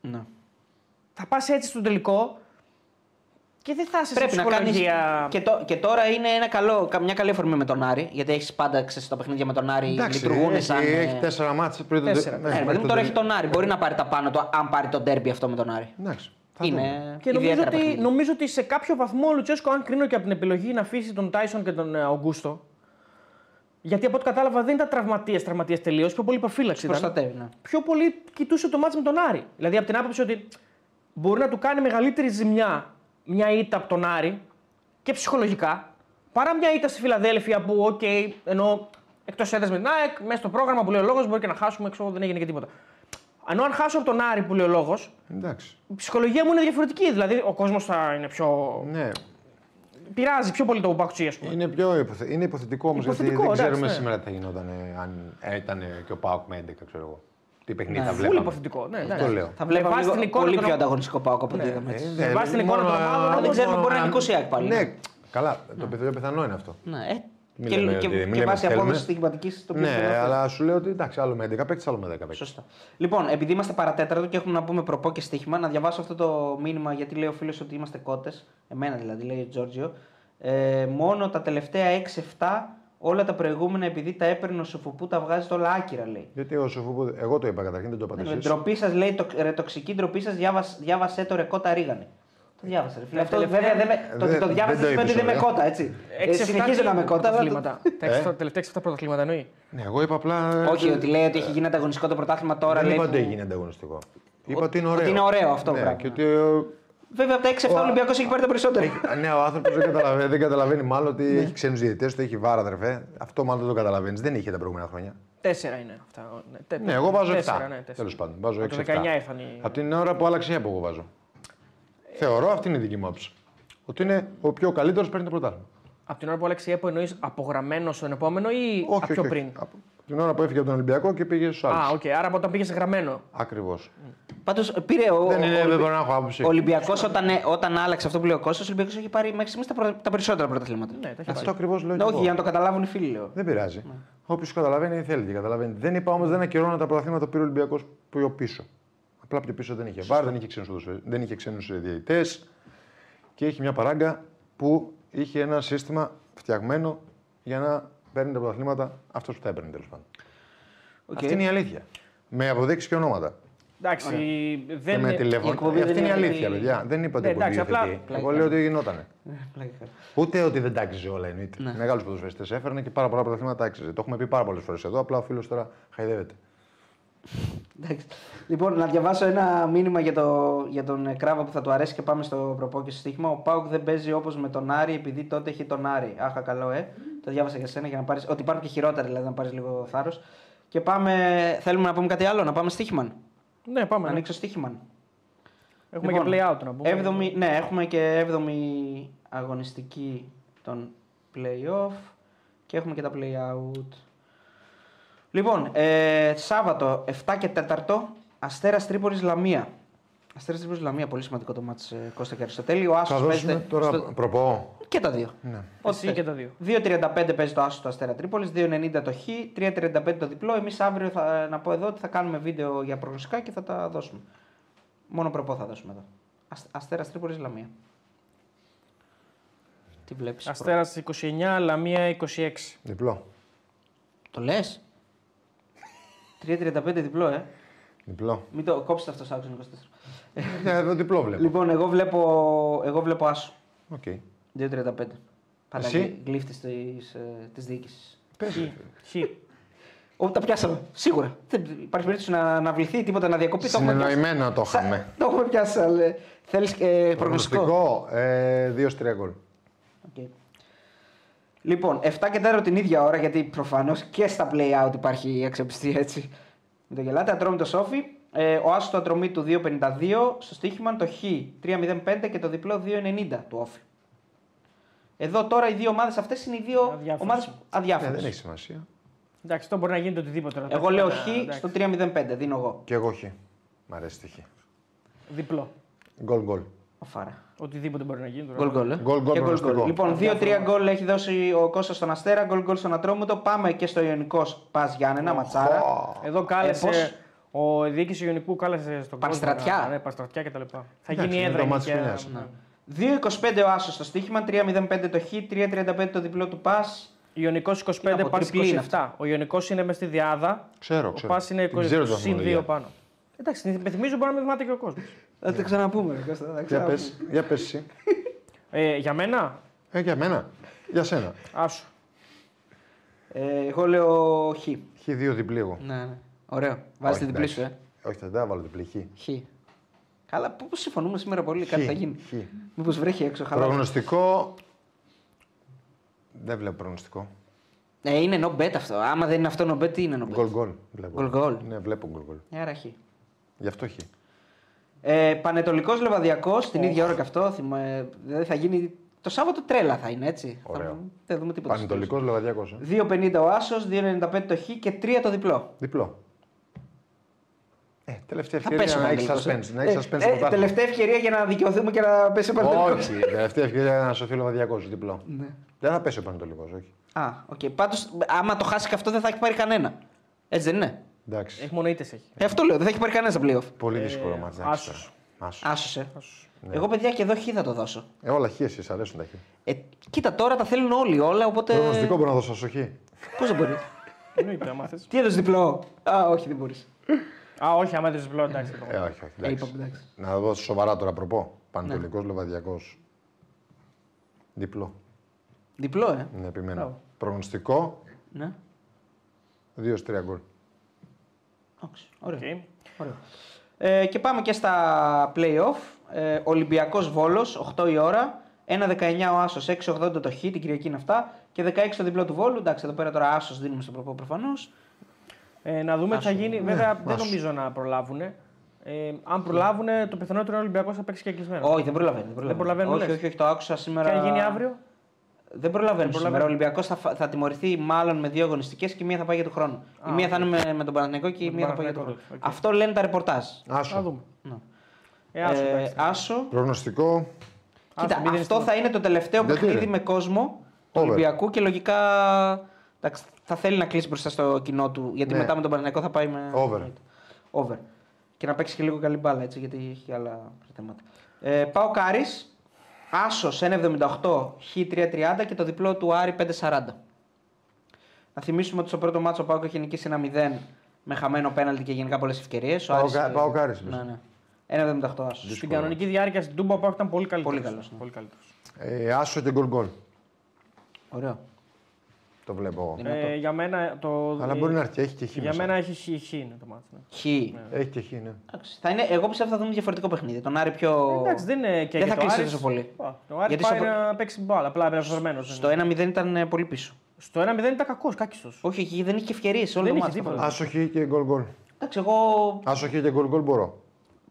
Ναι. Θα πας έτσι στο τελικό και δεν θα είσαι Πρέπει σε να κάνει. ψυχολογία. Και, το, και τώρα είναι ένα καλό, μια καλή αφορμή με τον Άρη. Γιατί έχεις πάντα ξέρεις, τα παιχνίδια με τον Άρη λειτουργούν έχει, σαν. ε, έχει τέσσερα μάτσα πριν το Τέσσερα. Ναι, μέχρι παιδί μου, το τώρα έχει τελικό. τον Άρη. Μπορεί να πάρει τα πάνω του αν πάρει τον τέρμπι αυτό με τον Άρη. Εντάξει. θα δούμε. Είναι Και νομίζω ιδιαίτερα ότι, παιχνίδια. νομίζω ότι σε κάποιο βαθμό ο Λουτσέσκο, αν κρίνω και από την επιλογή να αφήσει τον Τάισον και τον ε, Αουγκούστο, Γιατί από ό,τι κατάλαβα δεν ήταν τραυματίας, τραυματίας τελείως, πιο πολύ προφύλαξη. ήταν. Προστατεύει, ναι. Πιο πολύ κοιτούσε το ματς με τον Άρη. Δηλαδή από την άποψη ότι μπορεί να του κάνει μεγαλύτερη ζημιά μια ήττα από τον Άρη και ψυχολογικά παρά μια ήττα στη Φιλαδέλφια που, οκ, ενώ εκτός έδρας με την ΑΕΚ, μέσα στο πρόγραμμα που λέει ο λόγος μπορεί και να χάσουμε, ξέρω, δεν έγινε και τίποτα. Ενώ αν χάσω από τον Άρη που λέει ο λόγος, Εντάξει. η ψυχολογία μου είναι διαφορετική. Δηλαδή ο κόσμος θα είναι πιο. Ναι, πειράζει πιο πολύ το παπακτσί, ας πούμε. είναι, πιο υποθε... είναι υποθετικό όμως γιατί Υποθετικό, δεν εντάξει, ξέρουμε ναι. σήμερα τι θα γινόταν ε, αν ήταν και ο Πάοκ με 11, ξέρω εγώ. Τι παιχνίδι θα Φούλη βλέπαμε. υποθετικό. Ναι, Αυτό εντάξει. λέω. Θα βλέπαμε βάση λίγο την εικόνα πολύ των- πιο ανταγωνιστικό πάω από ό,τι Ναι. είδαμε. έτσι. Ε, Με βάση την μόνο, εικόνα των ε, ομάδων, δεν όμως, ξέρουμε, μπορεί να αν- νικήσει η ΑΕΚ πάλι. Ναι, καλά. Το πιο πιθανό είναι αυτό. Ναι, ε, Μην και, λέμε και, ότι- μην και λέμε βάσει ότι απόδοση θέλουμε. στοιχηματική το πιο πιθανό Ναι, αυτό. αλλά σου λέω ότι εντάξει, άλλο με 11 παίκτες, άλλο με 10 παίκτες. Σωστά. Λοιπόν, επειδή είμαστε παρατέταρτο και έχουμε να πούμε προπό και στοίχημα, να διαβάσω αυτό το μήνυμα γιατί λέει ο φίλος ότι είμαστε κότες. Εμένα δηλαδή, λέει ο Τζόρτζιο. Ε, μόνο τα τελευταία 6-7, όλα τα προηγούμενα επειδή τα έπαιρνε ο Σοφοπού τα βγάζει όλα άκυρα, λέει. Γιατί ο Σοφούπου, εγώ το είπα καταρχήν, δεν το είπατε Ναι, εσείς. ντροπή σας, λέει, το, ρε, τοξική ντροπή σας, διάβασε το ρε κότα ρίγανε. Το διάβασα. Ρε, φίλε. Τα Αυτό τελευταία- βέβαια δεν με, το ότι δεν- το δεν διάβασες το σημαίνει ότι είπες, δεν με ωραία. κότα, έτσι. Ε, 6-7 συνεχίζω να με κότα. αλλά το- πρωταθλήματα. Τα έξι- τελευταία 6-7 πρωταθλήματα εννοεί. Ναι, εγώ είπα απλά. Όχι, ότι λέει ότι έχει γίνει ανταγωνιστικό το πρωτάθλημα τώρα. δεν λέει, είπα ότι που- έγινε ανταγωνιστικό. Είπα ότι είναι ωραίο. ότι είναι ωραίο αυτό, ναι, πράγμα. και ότι ε, Βέβαια από τα 6-7 ο Ολυμπιακός έχει πάρει τα περισσότερα. Ναι, ο άνθρωπος δεν, καταλαβαίνει, δεν καταλαβαίνει μάλλον ότι έχει ξένους διαιτητές, το έχει βάρα, αδερφέ. Αυτό μάλλον δεν το καταλαβαίνεις. Δεν είχε τα προηγούμενα χρόνια. Τέσσερα είναι αυτά. Ναι, τε- Ναι, εγώ βάζω 7. τέσσερα, ναι, τέσσερα. Τέλος πάντων, βάζω Από 6. το 19 ήρθαν οι- Από την ώρα που άλλαξε η ΕΠΟ, εγώ βάζω. Θεωρώ αυτή είναι η δική μου άποψη. Ότι είναι ο πιο καλύτερος παίρνει το πρωτάθλημα. Από την ώρα που άλλαξε η ΕΠΟ εννοείς από Γραμμένος στον επόμενο ή από πιο πριν; Από την ώρα που έφυγε από τον Ολυμπιακό και πήγε στους άλλους. Α, οκ. Άρα από όταν πήγε Γραμμένος. Ακριβώς. Πάντως πήρε ο, Δεν είναι, ο, δεν μπορώ να έχω άποψη. ο Ολυμπιακός όταν, ε, όταν άλλαξε αυτό που λέει ο Κώστας, ο Ολυμπιακός έχει πάρει μέχρι στιγμής τα, πρω- τα περισσότερα πρωταθλήματα. Ναι, τα έχει Αυτό πάρει. ακριβώς λέω. και Όχι, εγώ. για να το καταλάβουν οι φίλοι, λέω. Δεν πειράζει. Ναι. Όποιος καταλαβαίνει, θέλει και καταλαβαίνει. Δεν είπα όμως δεν ακυρώνω τα πρωταθλήματα που πήρε ο Ολυμπιακός πιο πίσω. Απλά από πιο πίσω δεν είχε βάρ, δεν είχε ξένους δεν είχε ξένους διαιτητές και είχε μια παράγκα που είχε ένα σύστημα φτιαγμένο για να παίρνει τα πρωταθλήματα αυτός που τα έπαιρνε τέλος πάντων. Οκ. Αυτή είναι η αλήθεια. Με αποδείξεις και ονόματα. Εντάξει, Και δεν με είναι. τηλέφωνο. η εκπομπή Αυτή δεν είναι η είναι αλήθεια, η- παιδιά. Δεν είπα Ναι, ότι εντάξει, απλά- Εγώ λέω ότι γινότανε. Πλάκα κάνω. Ούτε ότι δεν τα άξιζε όλα εννοείται. Ναι. Μεγάλους ποδοσφαιριστές έφερνε και πάρα πολλά πρωταθλήματα τα άξιζε. Το έχουμε πει πάρα πολλές φορές εδώ. Απλά ο φίλος τώρα χαϊδεύεται. Εντάξει. Λοιπόν, να διαβάσω ένα μήνυμα για, το, για τον ε, Κράβα που θα του αρέσει και πάμε στο προπό και στο στοίχημα. Ο ΠΑΟΚ δεν παίζει όπως με τον Άρη επειδή τότε έχει τον Άρη. Άχα, καλό, ε. Το διάβασα για σένα για να πάρεις. Ότι υπάρχουν και χειρότερα, δηλαδή να πάρεις λίγο θάρρος. Και πάμε. Θέλουμε να πούμε κάτι άλλο, να πάμε στοίχημαν. Ναι, πάμε. Να ναι. ανοίξω στοίχημαν. Έχουμε Λοιπόν, και play out να πούμε. Έβδομη, ναι, έχουμε και 7η αγωνιστική των play-off και έχουμε και τα play-out. Λοιπόν, ε, Σάββατο 7 και 4 Αστέρας Τρίπολης Λαμία. Αστέρας Τρίπολης Λαμία, πολύ σημαντικό το μάτς ε, Κώστα και Αριστοτέλη. Ο Θα Άσος δώσουμε παίζεται τώρα στο- προπό. Και τα δύο. Ναι. Εσύ θες. και τα δύο. 2.35 παίζει το Άσο του Αστέρα Τρίπολης, 2.90 το Χ, 3.35 το διπλό. Εμείς αύριο θα, να πω εδώ ότι θα κάνουμε βίντεο για προγνωστικά και θα τα δώσουμε. Μόνο προπό θα δώσουμε εδώ. Ασ- Αστέρας Τρίπολης Λαμία. Τι βλέπεις. Αστέρας 29, Λαμία 26. Διπλό. Το λες; 3.35 διπλό, ε. Διπλό. Μην το κόψετε αυτός σ' άκουσαν 24. Ναι, εδώ διπλό βλέπω. Λοιπόν, εγώ βλέπω, εγώ βλέπω Άσο. Οκ. 2.35. Πάντα Εσύ; γλύφτης της, ε, της διοίκησης. Πες. Χ. Ό, τα πιάσαμε. Σίγουρα. Δεν υπάρχει περίπτωση να, να βληθεί τίποτα να διακοπεί. Το έχουμε πιάσει. Συνεννοημένο το Σα- είχαμε. Το έχουμε πιάσει. Αλλά... Θέλεις ε, προγνωστικό. Προγνωστικό. Ε, 2-3 γκολ. Οκ. Λοιπόν, 7 και 4 την ίδια ώρα, γιατί προφανώς και στα play out υπάρχει η αξιοπιστία έτσι. Μην το γελάτε. Ατρόμητος ΟΦΗ. Ε, ο Άσος του Ατρομήτου 2,52. Στο στοίχημα το Χ 3,05 και το διπλό 2,90 του Όφη. Εδώ τώρα οι δύο ομάδες αυτές είναι οι δύο Αδιάφορες. ομάδες Ναι, αδιάφορες. δεν έχει σημασία. Εντάξει, αυτό μπορεί να γίνει το οτιδήποτε. Εγώ λέω Ε, Χ εντάξει. στο 3,05. Δίνω εγώ. Και εγώ χ. Μ' αρέσει τη χ. Διπλό. Γκολ γκολ. Ο Φάρα. Οτιδήποτε μπορεί να γίνει. τώρα. Γκολ γκολ. ε. Γκολ, γκολ, Και προγνωστικό. Λοιπόν, 2-3 γκολ έχει δώσει ο Κώστας στον Αστέρα, γκολ γκολ στον Ατρόμητο. Πάμε και στο Ιωνικός Πας Γιάννενα, ματσάρα. Εδώ κάλεσε. Ε, πώς; Ο διοίκηση Ιωνικού κάλεσε στον Παρστρατιά. κόσμο να- Ναι, Παρστρατιά κτλ. Θα Εντάξει, γίνει είναι έδρα. Το εκεί μάτς και- χρονιάς. ναι. 2-25 ο Άσος στο στοίχημα, 3-05 το Χ, 3-35 το διπλό του Πα. Ιωνικός 25, Είναι από Πας τριπλή είναι 27. Ο Ιωνικός είναι μες στη διάδα. Ξέρω, Ο ξέρω. Πας είναι Την ξέρω την 20 βαθμολογία. πάνω. Εντάξει, με θυμίζω μπορεί να με θυμάται και ο κόσμος. Θα το ξαναπούμε, ρε Κώστα. θα Για ξαναπούμε. πες, για πες εσύ. Ε, για μένα, Ε, για μένα. Για σένα. άσου. Ε, εγώ λέω Χ. Χ2 διπλή εγώ. Ναι, ναι. Ωραίο. Βάζεις Όχι, την διπλή σου, εντάξει. ε. Όχι, δεν θα βάλω διπλή. Χ. Χ. Καλά, πώ συμφωνούμε σήμερα πολύ, κάτι Χ. θα γίνει. Χ. Μήπως βρέχει έξω, χαλά. Προγνωστικό. Δεν βλέπω προγνωστικό. Ε, είναι no bet αυτό. Άμα δεν είναι αυτό no bet, τι είναι no bet; Γκολ γκολ. βλέπω. Γκολ γκολ. Ναι, βλέπω γκολ γκολ. Ε, Άρα Χ. Γι' αυτό Χ. Ε, Πανετολικός Λεβαδιακός, την ίδια ώρα και αυτό. Θυμα... ε, Δηλαδή θα γίνει. Το Σάββατο τρέλα θα είναι έτσι. Ωραίο. Θα... Δεν δούμε τίποτα. στο Πανετολικός Λεβαδιακός. τέλος. 2,50 ο Άσος, 2,95 το Χ και 3 το διπλό. Διπλό. Ε, τελευταία Θα ευκαιρία πέσει ο να έχεις Πανετολικός, suspense. ε. Να έχεις Ε, suspense στο ε, πρωτάθλημα. Τελευταία ευκαιρία για να δικαιωθούμε και να πέσει ο Πανετολικός. Όχι, τελευταία ευκαιρία να σωθεί ο Λεβαδιακός. Διπλό. Ναι. Δεν θα πέσει ο Πανετολικός, όχι. Α, OK. Okay. Πάντως, άμα το χάσει και αυτό δεν θα έχει πάρει κανένα. Έτσι δεν είναι; Εντάξει. Έχει μόνο ήττες έχει. Ε, αυτό λέω, δεν θα έχει πάρει κανένα στα playoff. Πολύ δύσκολο ματς. εντάξει, άσος. τώρα. Άσος. Άσος, ε. Εγώ, παιδιά, και εδώ χ θα το δώσω. Ε, όλα χ εσείς αρέσουν τα χ. Ε, κοίτα, τώρα τα θέλουν όλοι όλα, οπότε. Προγνωστικό μπορώ να δώσω στο χ. Πώς δεν μπορεί; Εννοείται, άμα θες. Τι έδωσε διπλό; Α, όχι, δεν μπορείς. Α, όχι, άμα δεν διπλό, εντάξει. Ε, όχι, όχι. Ε, εντάξει. είπαμε, εντάξει. Να δώσω σοβαρά τώρα προπό. Ναι. Πανετολικό Λεβαδιακό. Διπλό. Διπλό, ε. Ναι, επιμένω. Μπράβο. Προγνωστικό Ναι. 2-3 γκολ. Εντάξει, Ωραίο. Οκ. Ωραίο. Ε, και πάμε και στα play-off. Ε, Ολυμπιακός Βόλος, 8 η ώρα. 1-19 ο Άσος, 6-80 το Χ, την Κυριακή είναι αυτά. Και 16 το διπλό του Βόλου. Εντάξει, εδώ πέρα τώρα Άσος δίνουμε στο προπό προφανώς. Ε, να δούμε τι θα Άσο. γίνει. Ναι, Βέβαια, δεν άσο. νομίζω να προλάβουν. Ε, αν προλάβουν, το πιθανότερο είναι ο Ολυμπιακός θα παίξει και κλεισμένο. Όχι, δεν προλαβαίνει. Δεν προλαβαίνει. προλαβαίνουν, όχι, λες. όχι, όχι, το άκουσα σήμερα. Και αν γίνει αύριο; Δεν προλαβαίνουν Δεν σήμερα. Ο προλαβαίνουν. Ολυμπιακός θα, φα- θα τιμωρηθεί μάλλον με δύο αγωνιστικές και μία θα πάει για τον χρόνο. η Α, μία οκ. θα είναι με, με τον Παναθηναϊκό και η τον μία θα πάει για τον χρόνο. Παναθηναϊκό, οκ. Αυτό λένε τα ρεπορτάζ. Να Άσο. δούμε. Ναι. Ε, άσο, Ε, εντάξει. άσο. Προγνωστικό Άσο, Κοίτα, μην δίνεις αυτό τίποτα. θα είναι το τελευταίο Γιατί, παιχνίδι ρε; με κόσμο του Over. Ολυμπιακού και λογικά εντάξει, θα θέλει να κλείσει μπροστά στο κοινό του. Γιατί Ναι. μετά με τον Παναθηναϊκό θα πάει με. Over. Over. Και να παίξει και λίγο καλή μπάλα έτσι, γιατί έχει και άλλα θέματα. Ε, πάω Κάρις. Άσος 1,78, Χ 3,30 και το διπλό του Άρη 5,40. Να θυμίσουμε ότι στο πρώτο μάτσο ο Πάουκ έχει νικήσει ένα 0 με χαμένο πέναλτι και γενικά πολλές ευκαιρίες. Πάω Κα- Πάω Κάρις, Ναι, ναι. 1,78 Άσος. Στην κανονική διάρκεια στην Τούμπα ο Πάουκ ήταν πολύ καλύτερος. Πολύ καλός, ναι. Πολύ καλύτερος. Ε, άσο και γκολ γκολ. Ωραίο. Το βλέπω εγώ. Δυνατό. Ε, για μένα το. Αλλά ε, μπορεί να έρθει, έχει και χ. Για μέσα. μένα έχει χ, χ είναι το μάτι. Ναι. Χ. Έχει και χ, ναι. Εντάξει, Θα είναι, εγώ πιστεύω θα δούμε διαφορετικό παιχνίδι. Τον Άρη πιο. Εντάξει, δεν είναι και Δεν για θα το κλείσει Άρης. τόσο πολύ. Α, Το Άρη Γιατί πάει στο- να παίξει μπάλα, απλά είναι φορμένος. Στο 1-0 ήταν ε, πολύ πίσω. Στο 1-0 ήταν κακός, κάκιστος. Όχι, εκεί δεν είχε ευκαιρίες όλο Δεν το είχε μάτι. τίποτα. Άσο χ και γκολ γκολ. Εντάξει, εγώ. Άσο χ και γκολ γκολ μπορώ.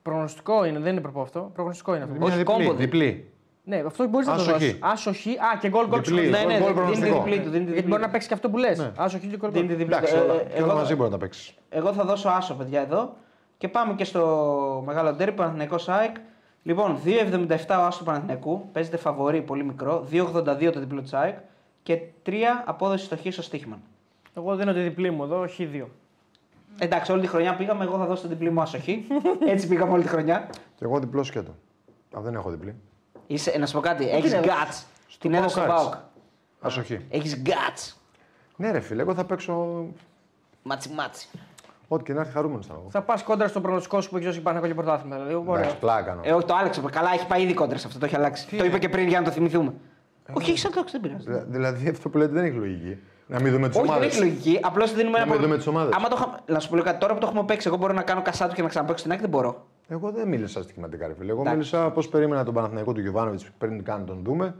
Προγνωστικό είναι, δεν είναι προπό αυτό. Προγνωστικό είναι αυτό. Όχι, Μια κόμπο διπλή. Δεν. διπλή. Ναι, αυτός μπορείς να το Άσο χ. δώσεις. Άσο χ. Α, και γκολ γκολ. Διπλή. ψηλό. Ναι, ναι, γκολ δίνει τη προγνωστικό. διπλή του. δίνει τη Γιατί διπλή μπορεί του. να παίξεις και αυτό που λες. Ναι. Άσο χ και γκολ Δίνει τη γκολ. διπλή Εντάξει, του. όλα, Ε, και όλα εγώ, μαζί μπορεί να τα παίξεις. εγώ θα δώσω άσο, παιδιά, εδώ. Και πάμε και στο μεγάλο ντέρμπι, Παναθηναϊκός ΑΕΚ. Λοιπόν, 2,77 ο άσος του Παναθηναϊκού. Παίζεται φαβορί, πολύ μικρό. 2,82 το διπλό της ΑΕΚ. Και 3 απόδοση στο χ στο στοίχημα. Εγώ δίνω τη διπλή μου εδώ, χ2. Εντάξει, όλη τη χρονιά πήγαμε. Εγώ θα δώσω το διπλή μου άσο χ. Έτσι πήγαμε όλη τη χρονιά. Και εγώ διπλός σκέτο. Α, δεν έχω διπλή. Είσαι, να σου πω κάτι, έχεις είναι, guts. Την έδωσε στον ΠΑΟΚ ΠΑΟΚ. Άσο χ. Έχεις guts. Ναι, ρε φίλε, εγώ θα παίξω. Μάτσι μάτσι. Ό,τι και να έρθει χαρούμενος θα εγώ. Θα πας κόντρα στο προγνωστικό σου που έχει δώσει πάνω και πρωτάθλημα. Δηλαδή, Εντάξει, ωραία. πλάκα κάνω. Ε, όχι, το άλλαξε. Καλά, έχει πάει ήδη κόντρα σε αυτό. Το έχει αλλάξει. το είπε και πριν για να το θυμηθούμε. όχι, έχεις αλλάξει, δεν πειράζει. Δηλα- Δηλαδή αυτό που λέτε δεν έχει λογική. Να μην δούμε τις όχι, δεν ομάδες. έχει λογική. Απλώς δίνουμε Να ένα. μην δούμε τις ομάδες. Άμα το είχα... Να σου πω λίγο κάτι, τώρα που το έχουμε παίξει, εγώ μπορώ να κάνω cash out και να ξαναπαίξω την ΑΕΚ, δεν μπορώ. Εγώ δεν μίλησα στοιχηματικά, ρε φίλε. Εγώ Εντάξει. μίλησα πώς περίμενα τον Παναθηναϊκό του Γιοβάνοβιτς πριν καν τον δούμε.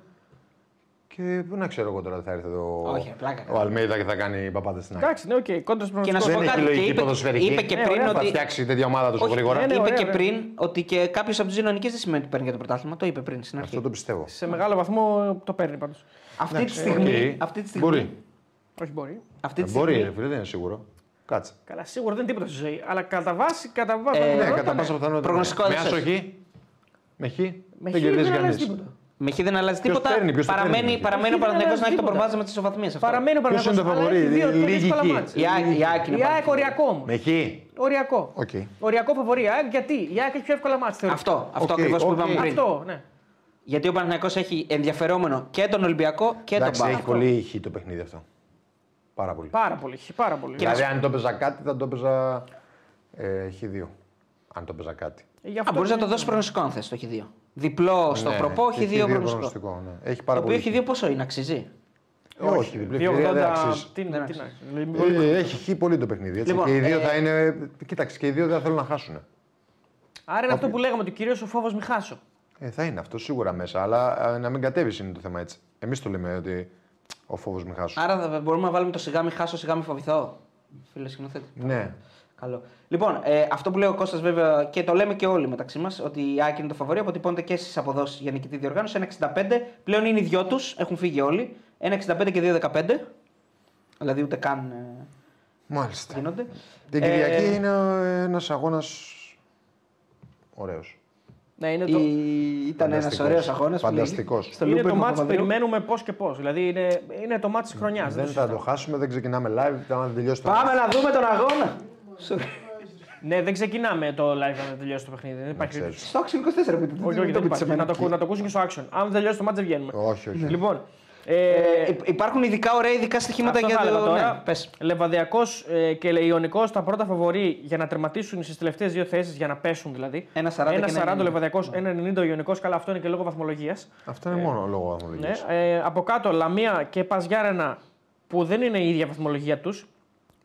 Και πού να ξέρω εγώ τώρα ότι θα έρθει εδώ Όχι, πλάκα ο κάνω. Αλμέιδα και θα κάνει παπάδες στην ΑΕΚ. Εντάξει, ναι, οκ, κόντρα στο Και να σου προγνωστικό. πω Δεν έχει κάτι. Και λογική είπε, ποδοσφαιρική. είπε και Ναι, πριν ωραία, Θα ότι. φτιάξει τέτοια ομάδα τόσο Όχι, γρήγορα. ναι, ναι, είπε ωραία, και ωραία. πριν ότι και κάποιος από του δύο νονικέ δεν σημαίνει ότι παίρνει για το πρωτάθλημα. Το είπε πριν στην αρχή. Αυτό το πιστεύω. Σε μεγάλο βαθμό το παίρνει πάντως. Αυτή, τη Εντάξει, στιγμή, οκ. αυτή τη στιγμή. Μπορεί. Όχι μπορεί. Αυτή Ε, τη Μπορεί, στιγμή ρε φίλε, δεν είναι σίγουρο. Κάτσε. Καλά, σίγουρα δεν είναι τίποτα στη ζωή. Αλλά κατά βάση, κατά βάση. Ε, Ναι, πιθανότητα, κατά πάσα πιθανότητα. Προγνωστικό Με δεν άσο ξέρεις. χ. Με χ. Με Δεν χ κερδίζει δεν αλλάζει κανείς. τίποτα. Με χ δεν αλλάζει Ποιος τίποτα. παίρνει, ποιος το παραμένει, παίρνει. παραμένει ο Ποιος δεν Παναθηναϊκός να έχει αλλάζει το τίποτα. προβάδισμα τη ισοβαθμία. Παραμένει ο Ποιος είναι το Παναγιώτης, αλλά φαβορί, έχει δύο η- πολύ λίγη δύσκολα εκεί. μάτς. Η ΑΕΚ- η ΑΕΚ είναι Η ΑΕΚ πάνω. οριακό όμως. Με χ. Οριακό. Οκ. Οριακό φαβορή. Η ΑΕΚ γιατί; Η ΑΕΚ έχει πιο εύκολα μάτς. θεωρητικά. Αυτό, αυτό Οκ, ακριβώς που οκ. είπαμε πριν. Αυτό, ναι. Γιατί ο Παναθηναϊκός έχει ενδιαφερόμενο και τον Ολυμπιακό και τον Εντάξει, έχει ΠΑΟΚ. πολύ χ το παιχνίδι αυτό. Πάρα πολύ. Πάρα πολύ. χ, Πάρα πολύ. Δηλαδή, αν το έπαιζα κάτι, θα το έπαιζα ε, χ2. Αν το έπαιζα κάτι. Ε, γι' Α, αυτό μπορείς να το είναι- δώσει προγνωστικό αν θες το Χ2. Διπλό στο Ναι, προπό, και Χ2 προγνωστικό. προγνωστικό, ναι. Έχει πάρα Το οποίο πολύ. Χ2 πόσο είναι, αξίζει; Ε, όχι, διπλή ευκαιρία δεν 2,80. αξίζει. Τι Δεν τι αξίζει. να πολύ- Ε, έχει χει πολύ το παιχνίδι. Έτσι. Λοιπόν, και οι δύο ε, θα είναι. Κοίταξε, και οι δύο δεν θέλουν να χάσουν. Άρα είναι αυτό που λέγαμε ότι κυρίως ο φόβος μη χάσω. Ε, θα είναι αυτό σίγουρα μέσα, αλλά ε, να μην κατέβει είναι το θέμα έτσι. Εμείς το λέμε ότι ο φόβος μην χάσουν. Άρα θα μπορούμε να βάλουμε το σιγά μη χάσω, σιγά μη φοβηθώ. Φίλε σκηνοθέτη. Ναι. Καλό. Λοιπόν, ε, αυτό που λέει ο Κώστας βέβαια και το λέμε και όλοι μεταξύ μας, ότι η Άκη είναι το φαβορή, αποτυπώνεται και στι αποδόσεις για νικητή διοργάνωση. 1,65. Πλέον είναι οι δυο τους, έχουν φύγει όλοι. 1,65 και 2,15. Δηλαδή ούτε καν ε, Μάλιστα. γίνονται. Την Ε, Κυριακή είναι ένας αγώνας ωραίος. Ναι, είναι το, Η... Ήταν ένας Φανταστικός. ωραίος αγώνας. Φανταστικός. είναι το μάτς που περιμένουμε πώς και πώς. Δηλαδή είναι, είναι το μάτς της χρονιάς. Δεν θα το χάσουμε, δεν ξεκινάμε live. Θα τελειώσει το Πάμε να δούμε τον αγώνα. Ναι, δεν ξεκινάμε το live να τελειώσει το παιχνίδι. Δεν υπάρχει ξέρεις. περίπτωση. Στο Action 24 πείτε. Όχι, όχι, το δεν πείτε σε υπάρχει. μένα. Να το, ακού- να το ακούσουν και στο action. Αν τελειώσει το μάτς δεν βγαίνουμε. Όχι, όχι. Λοιπόν, Ε, ε, υ- υπάρχουν ειδικά ωραία ειδικά στοιχήματα Αυτό για θα έλεγα το. τώρα. Ναι, πες. Λεβαδιακός ε, και Ιωνικό τα πρώτα φαβορή για να τερματίσουν στις τελευταίες δύο θέσεις, για να πέσουν δηλαδή. 1,40 και 1,40 1,90. ο Λεβαδιακός, 1,90 ο Ιωνικός. Καλά, αυτό είναι και λόγω βαθμολογίας. Αυτό είναι μόνο λόγω Ναι. βαθμολογία. Ε, από κάτω Λαμία και Παζιάρενα που δεν είναι η ίδια βαθμολογία τους.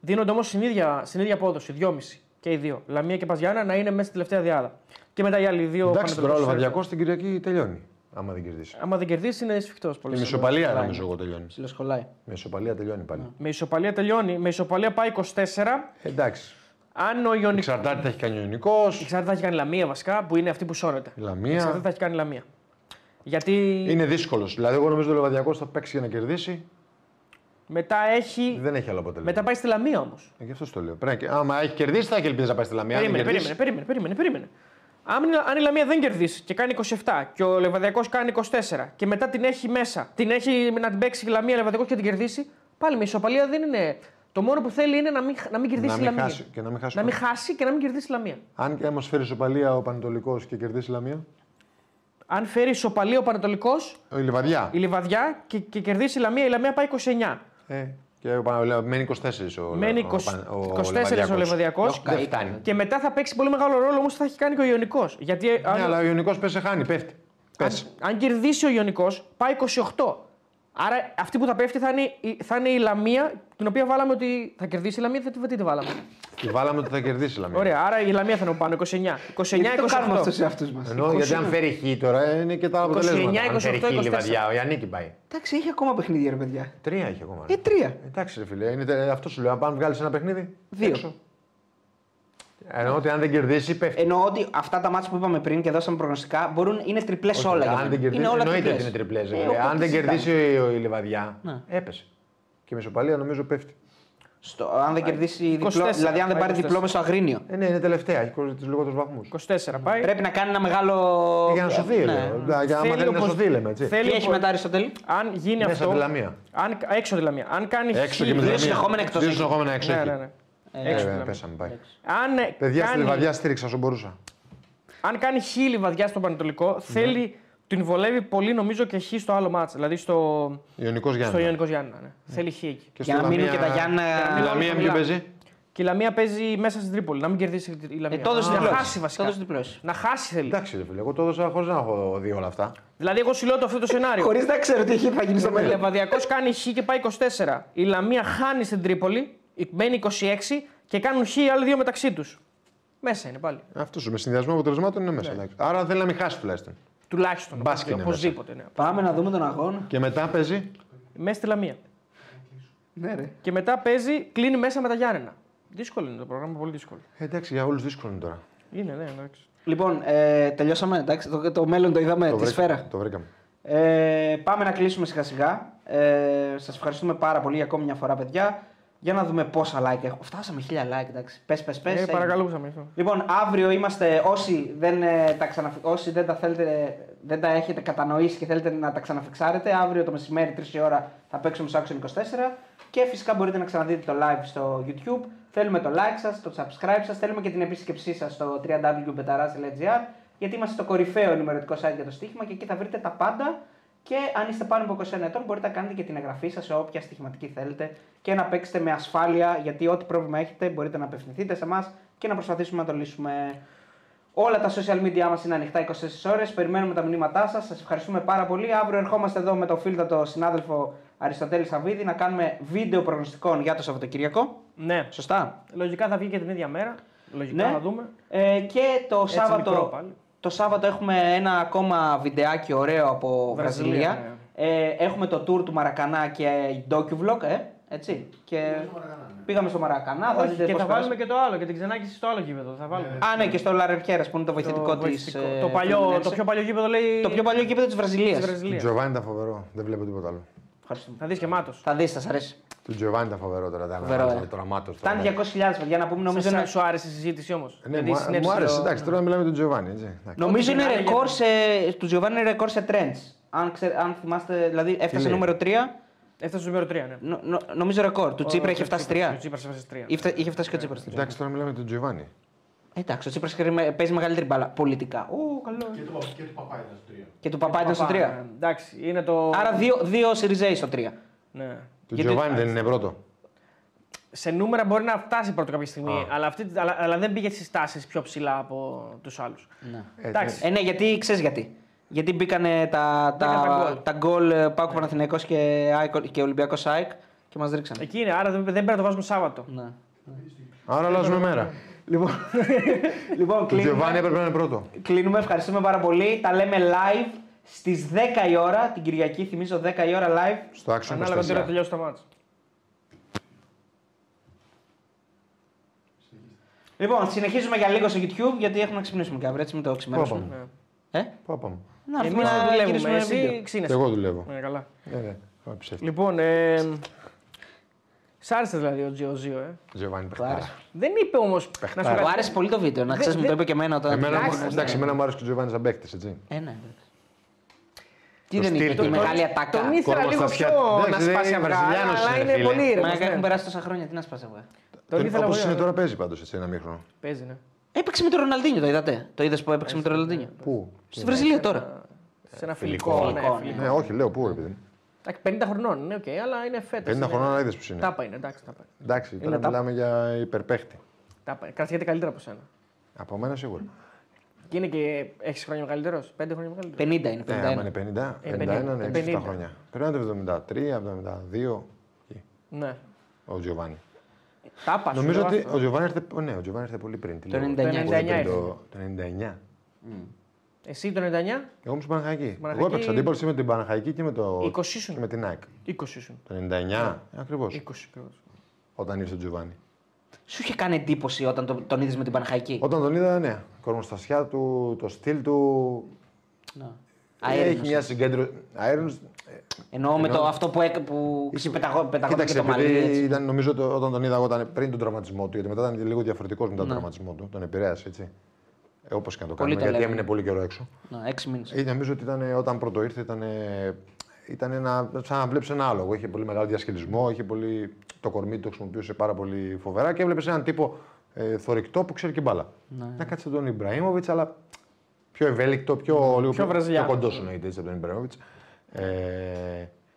Δίνονται όμως στην ίδια, στην ίδια απόδοση, 2,5 και οι δύο. Λαμία και Παζιάρενα να είναι μέσα στη τελευταία διάδα. Και μετά οι άλλοι δύο. Εντάξει, τώρα ο Πανετολικός, Λεβαδιακός την Κυριακή τελειώνει. Άμα δεν κερδίσει. Άμα δεν κερδίσει, είναι σφιχτός πολύ. Με ισοπαλία Καλά νομίζω εγώ τελειώνει. Ψιλοσχολάει. Με ισοπαλία τελειώνει πάλι. Με ισοπαλία τελειώνει. Με ισοπαλία πάει 24. Εντάξει. Αν ο Ιωνικό. Εξαρτάται τι θα έχει κάνει ο Ιωνικός. Εξαρτάται θα έχει κάνει Λαμία βασικά, που είναι αυτή που σώνεται. Η Λαμία. Εξαρτάται θα έχει κάνει Λαμία. Γιατί Είναι δύσκολος. Δηλαδή, εγώ νομίζω ότι ο Λεβαδιακός θα παίξει για να κερδίσει. μετά έχει. Δεν έχει άλλο αποτέλεσμα. Μετά πάει στη Λαμία όμως. Ε, Γι' αυτό το λέω. Πρέπει, να- άμα έχει κερδίσει, θα έχει ελπίδα να πάει στη Λαμία. Αν δεν Περίμενε, κερδίσει- περίμενε, περίμενε, περίμενε, περίμενε. Αν, η- αν η Λαμία δεν κερδίσει και κάνει 27 και ο Λεβαδιακός κάνει 24 και μετά την έχει μέσα, την έχει να την παίξει η Λαμία Λεβαδιακός και την κερδίσει, πάλι με ισοπαλία δεν είναι. Το μόνο που θέλει είναι να μην, να μην κερδίσει Να η μην Λαμία. χάσει και να μην χάσει. Να μην χάσει και να μην κερδίσει η Λαμία. Αν και όμω φέρει ισοπαλία ο Πανετολικός και κερδίσει η Λαμία; Αν φέρει ισοπαλία ο Πανατολικό, Ο η Λιβαδιά. η Λιβαδιά και, και κερδίσει η Λαμία, η Λαμία πάει 29. Ε, και ο Πανε- μένει 24 ο, Μένει ο, 20 ο, ο 24 ο Λεβαδιακός. Δεν φτάνει. Και μετά θα παίξει πολύ μεγάλο ρόλο όμως θα έχει κάνει και ο Ιωνικός. Γιατί αν, Ναι, αλλά ο Ιωνικός πέσει χάνει, πέφτει. Πες. αν κερδίσει ο Ιωνικός, πάει 28. Άρα αυτή που θα πέφτει θα είναι, η- θα είναι η Λαμία, την οποία βάλαμε ότι θα κερδίσει η Λαμία, δεν τη- τι τη βάλαμε. Τη βάλαμε ότι θα κερδίσει η Λαμία. Ωραία, άρα η Λαμία θα είναι πάνω, 29. 29-28. Γιατί το κάνουμε αυτό σε αυτούς μας; Ενώ γιατί αν φέρει χ τώρα είναι και τα άλλα 29, αποτελέσματα. Αν 28, φέρει χ η 24. Λιβαδιά, ο Ιαννίκη πάει. Εντάξει, έχει ακόμα παιχνίδια, ρε παιδιά. Τρία έχει ακόμα. Ε, τρία. Εντάξει, ρε φίλε, είναι, τε- αυτό σου λέω. Αν πάνε βγάλεις ένα παιχνίδι. Δύο. έξω. Ενώ ότι αν δεν κερδίσει, πέφτει. Εννοώ ότι αυτά τα μάτια που είπαμε πριν και δώσαμε προγνωστικά μπορούν, είναι τριπλές όλα. για αν μένα. δεν κερδίσει, είναι όλα εννοείται ότι τριπλές. είναι τριπλές. Ε, αν οπότε δεν συζητάμε. κερδίσει ο- η Λιβαδιά, Ναι. έπεσε. Και η Μεσοπαλία νομίζω πέφτει. Στο, αν δεν κερδίσει διπλό, 24, δηλαδή αν δεν πάει πάρει 24. διπλό με στο Αγρίνιο. Ε, ναι, είναι τελευταία, έχει τους λιγότερου βαθμού. 24 πάει. Πρέπει να κάνει ένα μεγάλο. Για να σωθεί, Ναι. λέω. Για- Για να Θέλει θέλει να οπως- σωθεί, λέμε έτσι. θέλει Τι έχει οπω- μετά Αριστοτέλη; Αν γίνει Μέσα αυτό. από τη Λαμία. Αν, έξω τη Λαμία. Αν κάνει Έξω χ- και με τη δύο Λαμία. συνεχόμενα εκτός Δύο έχει. συνεχόμενα έξω. Ναι, έχει. ναι, ναι. Ε, Έξω τη ε, Λαμία. Πέσαμε, πάει. Αν, ε, Παιδιά, στη κάνει- Λιβαδιά στήριξα όσο μπορούσα. Αν κάνει χ η Λιβαδιά στο Πανετολικό, Ναι. θέλει, την βολεύει πολύ νομίζω και χ στο άλλο μάτς. Δηλαδή στο, Ιωνικός στο Γιάννη. Ιωνικός Γιάννα. Ναι. Θέλει χ εκεί. Και Για στη να μείνουν Λαμία- και τα Γιάννα. Η Λαμία με ποιον παίζει; Και η Λαμία παίζει μέσα στην Τρίπολη. Να μην κερδίσει η Λαμία. Ε, το έδωσε να διπλός. χάσει βασικά. Το έδωσε διπλός. Να χάσει θέλει. Εντάξει, ρε φίλε, εγώ το έδωσα χωρίς να έχω δει όλα αυτά. Δηλαδή, εγώ σου λέω το αυτό το σενάριο. Χωρίς να ξέρω τι θα γίνει στο Ο μέλλον. Λεβαδιακός κάνει χ και πάει 24. Η Λαμία χάνει στην Τρίπολη, μένει 26 και κάνουν χ οι άλλοι δύο μεταξύ τους. Μέσα είναι πάλι. Αυτό με συνδυασμό αποτελεσμάτων είναι μέσα. εντάξει. Άρα θέλει να μην χάσει τουλάχιστον. Τουλάχιστον. Μπάσκετ είναι οπωσδήποτε. Ναι. Πάμε να δούμε τον αγώνα. Και μετά παίζει; Μέσα στη Λαμία. Ναι, ρε. Και μετά παίζει, κλείνει μέσα με τα Γιάννενα. Δύσκολο είναι το πρόγραμμα, πολύ δύσκολο. Ε, εντάξει, για όλους δύσκολο είναι τώρα. Είναι, ναι, εντάξει. Λοιπόν, ε, τελειώσαμε. Εντάξει, το, το μέλλον το είδαμε, το, τη σφαίρα. το βρήκαμε. Ε, πάμε να κλείσουμε σιγά σιγά. Ε, Σας ευχαριστούμε πάρα πολύ για ακόμη μια φορά, παιδιά. Για να δούμε πόσα like έχουμε. Φτάσαμε χίλια like, εντάξει. Πες, πες, πες. Ε, παρακαλούσαμε. αυτό. Λοιπόν, αύριο είμαστε όσοι δεν, ε, τα, ξαναφι... όσοι δεν τα θέλετε, δεν τα έχετε κατανοήσει και θέλετε να τα ξαναφιξάρετε. Αύριο το μεσημέρι, 3 η ώρα, θα παίξουμε στο Action 24. Και φυσικά μπορείτε να ξαναδείτε το live στο YouTube. Θέλουμε το like σας, το subscribe σας, θέλουμε και την επίσκεψή σας στο www.betaraz.gr γιατί είμαστε στο κορυφαίο ενημερωτικό site για το στοίχημα και εκεί θα βρείτε τα πάντα και αν είστε πάνω από 21 ετών μπορείτε να κάνετε και την εγγραφή σας σε όποια στοιχηματική θέλετε και να παίξετε με ασφάλεια γιατί ό,τι πρόβλημα έχετε μπορείτε να απευθυνθείτε σε εμάς και να προσπαθήσουμε να το λύσουμε. Όλα τα social media μας είναι ανοιχτά 24 ώρες. Περιμένουμε τα μηνύματά σας. Σας ευχαριστούμε πάρα πολύ. Αύριο ερχόμαστε εδώ με τον φίλτατο συνάδελφο Αριστοτέλη Σαββίδη να κάνουμε βίντεο προγνωστικών για το Σαββατοκύριακο. Ναι. Σωστά; Λογικά θα βγει και την ίδια μέρα. Λογικά Ναι. να δούμε. Ε, και το μικρό Σάββατο, πάλι. Το Σάββατο έχουμε ένα ακόμα βιντεάκι ωραίο από Βραζιλία. Βραζιλία, Ε, έχουμε το tour του Μαρακανά και docu-vlog, ε, έτσι. Και πήγαμε στο Μαρακανά, θα Όχι, δείτε και πώς θα βάλουμε περάσαμε. και το άλλο και την ξενάκηση στο άλλο γήπεδο. Θα βάλουμε. Α, ναι, και στο Λαρερκέρα που είναι το βοηθητικό το, της. βοηθητικό. το, παλιό, το πιο παλιό γήπεδο λέει. το πιο παλιό γήπεδο της Βραζιλίας. της Βραζιλίας. Τζοβάνι ήταν φοβερό. Δεν βλέπω τίποτα άλλο. Ευχαριστούμε. Θα δεις και μάτος. Θα δεις, θα σα αρέσει. Του Τζοβάνι ήταν φοβερό τώρα. ήταν Φοβερό, ένα ε. Τώρα μάτος, τώρα. Φτάνει 200.000 παιδιά να πούμε, νομίζω είναι, Σου άρεσε η συζήτηση όμως. Ναι, μου, α- μου άρεσε. Εντάξει, τώρα μιλάμε για τον Τζοβάνι. έτσι. Εντάξει. νομίζω Ό,τι είναι και να ρεκόρ σε, του Giovanni είναι ρεκόρ σε trends. Αν, ξε, αν θυμάστε, δηλαδή έφτασε λέει; νούμερο 3. Έφτασε στο νούμερο 3, ναι. Νο, νο, νομίζω ρεκόρ. Του Τσίπρα είχε φτάσει 3. Ο Τσίπρας έφτασε 3. Είχε, είχε φτάσει και ο Τσίπρας. Εντάξει, τώρα μιλάμε για τον Τζοβάνι. Εντάξει, ο Τσίπρα παίζεις μεγαλύτερη μπάλα πολιτικά. Ω, καλό. Και του, και του παπά ήταν στο 3. Και του Παπά ήταν στο 3. Εντάξει, είναι το. Άρα δύο, δύο Σιριζέοι στο 3. Ναι. Του Γιατί- Τζοβάνι δεν είναι πρώτο. Σε νούμερα μπορεί να φτάσει πρώτο κάποια στιγμή, Α. αλλά, αυτή, αλλά, αλλά δεν πήγε στις τάσεις πιο ψηλά από τους άλλους. Ναι. Ε, Εντάξει. Ε, ναι, γιατί ξέρεις γιατί. Γιατί μπήκανε τα, Μπήκαν τα τα, γκολ. τα γκολ ε, Πάουκ Παναθηναϊκός και, ΑΕΚ- και Ολυμπιακός ΑΕΚ και μας ρίξανε. Εκεί είναι, άρα δεν, δεν πρέπει να το βάζουμε Σάββατο. Ναι. Άρα αλλάζουμε μέρα. Λοιπόν, λοιπόν Του κλείνουμε. Τζοβάνι έπρεπε να είναι πρώτο. κλείνουμε. Ευχαριστούμε πάρα πολύ. Τα λέμε live στις 10 η ώρα. Την Κυριακή, θυμίζω 10 η ώρα live. Στο άξιο Ανάλογα τι ώρα 24. τελειώσει το μάτσο. Λοιπόν, συνεχίζουμε για λίγο στο YouTube γιατί έχουμε να ξυπνήσουμε και αύριο. Έτσι μην το ξημερώσουμε. Πού Ναι. Ε; Πού πάμε; Να έρθουμε Εμείς να δεν δουλεύουμε. γυρίσουμε Εσύ βίντεο. Και ξύνεσαι. εγώ δουλεύω. Ναι, καλά. Ναι, ναι. Πάμε ψεύτη. Λοιπόν, ε, σ' άρεσε δηλαδή ο Τζιο Ζίο, ε. Τζοβάνι Του άρεσε. παιχτάρα. Δεν είπε όμω. Μου άρεσε πολύ το βίντεο. Να ξέρεις, μου το είπε και εμένα όταν. Εμένα, Εντάξει, μου- εντάξει, εμένα μου άρεσε και ο Τζοβάνι σαν παίκτης, έτσι. Ε, ναι. Τι Το δεν στυλ είπε, του. τη Τον- μεγάλη ατάκα. Τον ήθελα λίγο Κορμοστασιά. πιο να Εντάξει, δεν σπάσει είναι αυγά, Βραζιλιάνος αλλά είναι, είναι φίλε. πολύ Μα ήρεμος. έχουν ναι. περάσει τόσα χρόνια, τι να σπάσει αυγά. Τον ήθελα Όπως εγώ, είναι ε. τώρα παίζει πάντως έτσι ένα ημίχρονο. Παίζει, ναι. Έπαιξε με τον Ροναλντίνιο, το είδατε; Το είδες που έπαιξε με τον Ροναλντίνιο; Πού; Στη Βραζιλία τώρα. Σε ένα Φιλικό. φιλικό. ναι, Φιλικό, φιλικό. Ναι, όχι, λέω πού, ρε παιδί. Εντάξει, 50 χρονών είναι, οκ, αλλά είναι φέτος. 50 χρονών είδες που είναι. Τάπα είναι, εντάξει, τάπα. Εντάξει, τώρα τάπα. μιλάμε για υπερπαίχτη. Τάπα. Κρατιέται καλύτερα από σένα. Από μένα σίγουρα. Και είναι και 6 χρόνια μεγαλύτερος, 5 χρόνια μεγαλύτερος; 50 είναι, Ναι, άμα 51. είναι 50, Ε, 51 είναι 50. 6 χρόνια. Πρέπει να είναι το 73, 72. εκεί, Ναι. Ο Τζοβάνι. Τάπα. σου Νομίζω λέω ότι αυτό. ο Τζοβάνι ήρθε, ο, ναι, ο Τζοβάνι ήρθε πολύ πριν. Τι Το λέω, 99. πολύ Το πριν 99 Το, το 99. Εσύ το 99, Εγώ ήμουν στην Παναχαϊκή. Εγώ Παναχαϊκή- έπαιξα αντίπαλο με την Παναχαϊκή και με, το, 20 ήσουν. και με την ΑΕΚ. 20 ήσουν. Το 99, ακριβώς. 20 ακριβώς. Όταν ήρθε ο Τζοβάνι. Σου είχε κάνει εντύπωση όταν τον, τον είδες με την Παναχαϊκή; Όταν τον είδα, ναι. Κορμοστασιά του, το στυλ του. Ναι. Έχει Αέρινος. μια συγκέντρωση. Αέρινος, Εννοώ με Εννοώ- το αυτό που, έκα- που ξεπεταγώ- πεταγόταν και Κοίταξε, το μαλλί. επειδή έτσι. ήταν, νομίζω ότι όταν τον είδα εγώ ήταν πριν τον τραυματισμό του, γιατί μετά ήταν και λίγο διαφορετικός μετά τον Ναι. τραυματισμό του. Τον επηρέασε έτσι. Ε, Όπως και να το Πολύ κάνουμε, το γιατί λέμε. έμεινε πολύ καιρό έξω. Ναι, έξι μήνες. Ε, νομίζω ότι ήταν, όταν πρώτο ήρθε ήταν, ήταν ένα, σαν να βλέπεις ένα άλογο. Είχε πολύ μεγάλο διασχελισμό, είχε πολύ, το κορμί του το χρησιμοποιούσε πάρα πολύ φοβερά και έβλεπες έναν τύπο ε, θορυκτό που ξέρει και μπάλα. Ναι. Να κάτσε τον Ιμπραήμοβιτς, αλλά πιο ευέλικτο, πιο, λίγο πιο, βραζιλιάνος. πιο κοντός σου εννοείται έτσι από τον Ιμπραήμοβιτς. Ε,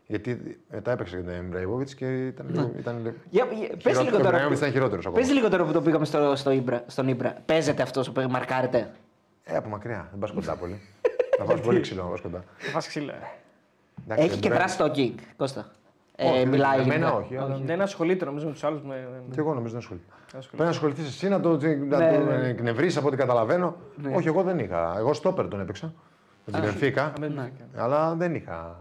γιατί μετά έπαιξε και τον Ιμπραήμοβιτς και ήταν λίγο. Ήταν, λίγο- Για, για, πες χειρότερο- λίγο ο τώρα. Ιμπραήμοβιτς ήταν χειρότερος ακόμα. Πες λίγο τώρα που το πήγαμε στο, στο Ήμπρα, στον Ήμπρα. Παίζεται αυτός που μαρκάρεται; Ε, από μακριά, δεν πας κοντά πολύ. Θα πας πολύ ξύλο να πας κοντά. Θα φας ξύλα. ε. Εντάξει, Έχει και Ιμπρα- δράση το King, Κώστα. Όχι, Ε, δεν- μιλάει εμένα γενικά. όχι. αλλά- Δεν ασχολείται νομίζω με τους άλλους. Με... Και εγώ νομίζω να ασχολείται. ασχολείται. Πρέπει να ασχοληθείς εσύ να το, να Ναι, το ναι, ναι. εκνευρίσει από ό,τι καταλαβαίνω. Όχι, εγώ δεν είχα. Εγώ στόπερ τον έπαιξα. Με την Benfica. Α, με την Ναι. Benfica. Αλλά δεν είχα.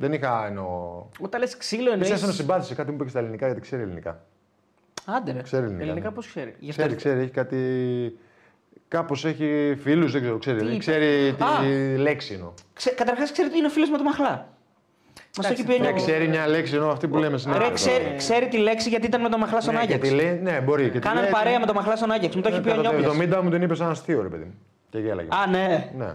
Δεν είχα εννοώ. Όταν λες ξύλο εννοείς; Εσύ με συμπάθησε κάτι μου είπε και στα ελληνικά γιατί ξέρει ελληνικά. Άντε ρε. Ξέρει ελληνικά. Ελληνικά ναι. πώς ξέρει; Γι' αυτό Ξέρει, ξέρει, έχει κάτι. Κάπως έχει φίλους, δεν ξέρω, ξέρει. Τι δεν είπε; ξέρει τι Α. λέξη εννοώ. Ξέ, καταρχάς ξέρετε είναι φίλος με τον Μαχλά. Μας το έχει πει ο Ναι, Νιώκος. ξέρει μια λέξη εννοώ αυτή που λέμε συνέχεια. Ρε, ξέρει, ξέρει τη λέξη γιατί ήταν με τον Μαχλά στον Ναι, Άγιαξ. γιατί λέει, ναι, μπορεί. και τη Κάναν λέει- παρέα με τον Μαχλά στον Άγιαξ. Μου το έχει πει ο Κατά το Νιώκος. 70 μου την είπε σαν αστείο, ρε παιδί μου. Και γέλαγε. Α, ναι. Ναι.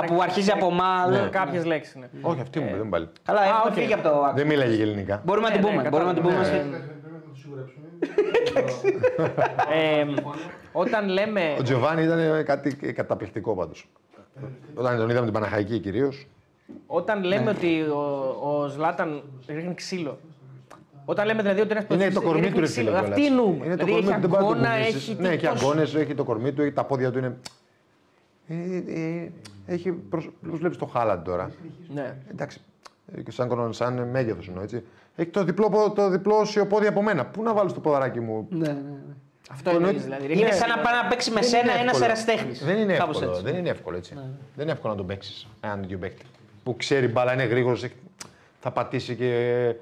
Το που αρχίζει από μα. Ναι. Κάποιες λέξεις. Ναι. Όχι, αυτή μου είπε, δεν πάλι. Καλά, Α, έχουμε οκ. φύγει από το. Δεν μίλαγε και ελληνικά. Μπορούμε να την Ναι, ναι, πούμε. Μπορούμε να την πούμε. κατάλαβα. στη- Ναι. Πρέπει να το σιγουρέψουμε. Ε, όταν λέμε. Ο Τζοβάνι ήταν κάτι καταπληκτικό πάντως. Όταν τον είδαμε την Παναχαϊκή κυρίως. Όταν λέμε ότι ο, ο Ζλάταν ρίχνει ξύλο, Όταν λέμε δηλαδή ότι ένας Είναι το κορμί του ρε φίλε. κιόλας. Αυτή εννοούμε. Είναι το Δηλαδή κορμί έχει του, δεν μπορεί να το αγκώνα, κουνήσεις. έχει. Ναι, έχει τόσο- αγκώνε, έχει το κορμί του, έχει τα πόδια του είναι. Ε, ε, Έχει. Πώ βλέπει το Χάλαντ τώρα. Ναι. Εντάξει. ε, Σαν, κορο- σαν μέγεθος εννοώ έτσι. Έχει το διπλό, πο- το διπλό σιωπόδι από μένα. Πού να βάλει το ποδαράκι μου; Ναι, ναι, ναι. Αυτό Το εννοείς εννοεί- δηλαδή. Είναι Ναι, σαν να πάει να παίξει με Δεν σένα είναι ένας εύκολο. εραστέχνη. Δεν είναι εύκολο. Δεν είναι εύκολο έτσι. Δεν είναι εύκολο να τον παίξεις έναν τέτοιο παίκτη. Που ξέρει μπάλα, είναι γρήγορος, θα πατήσει και.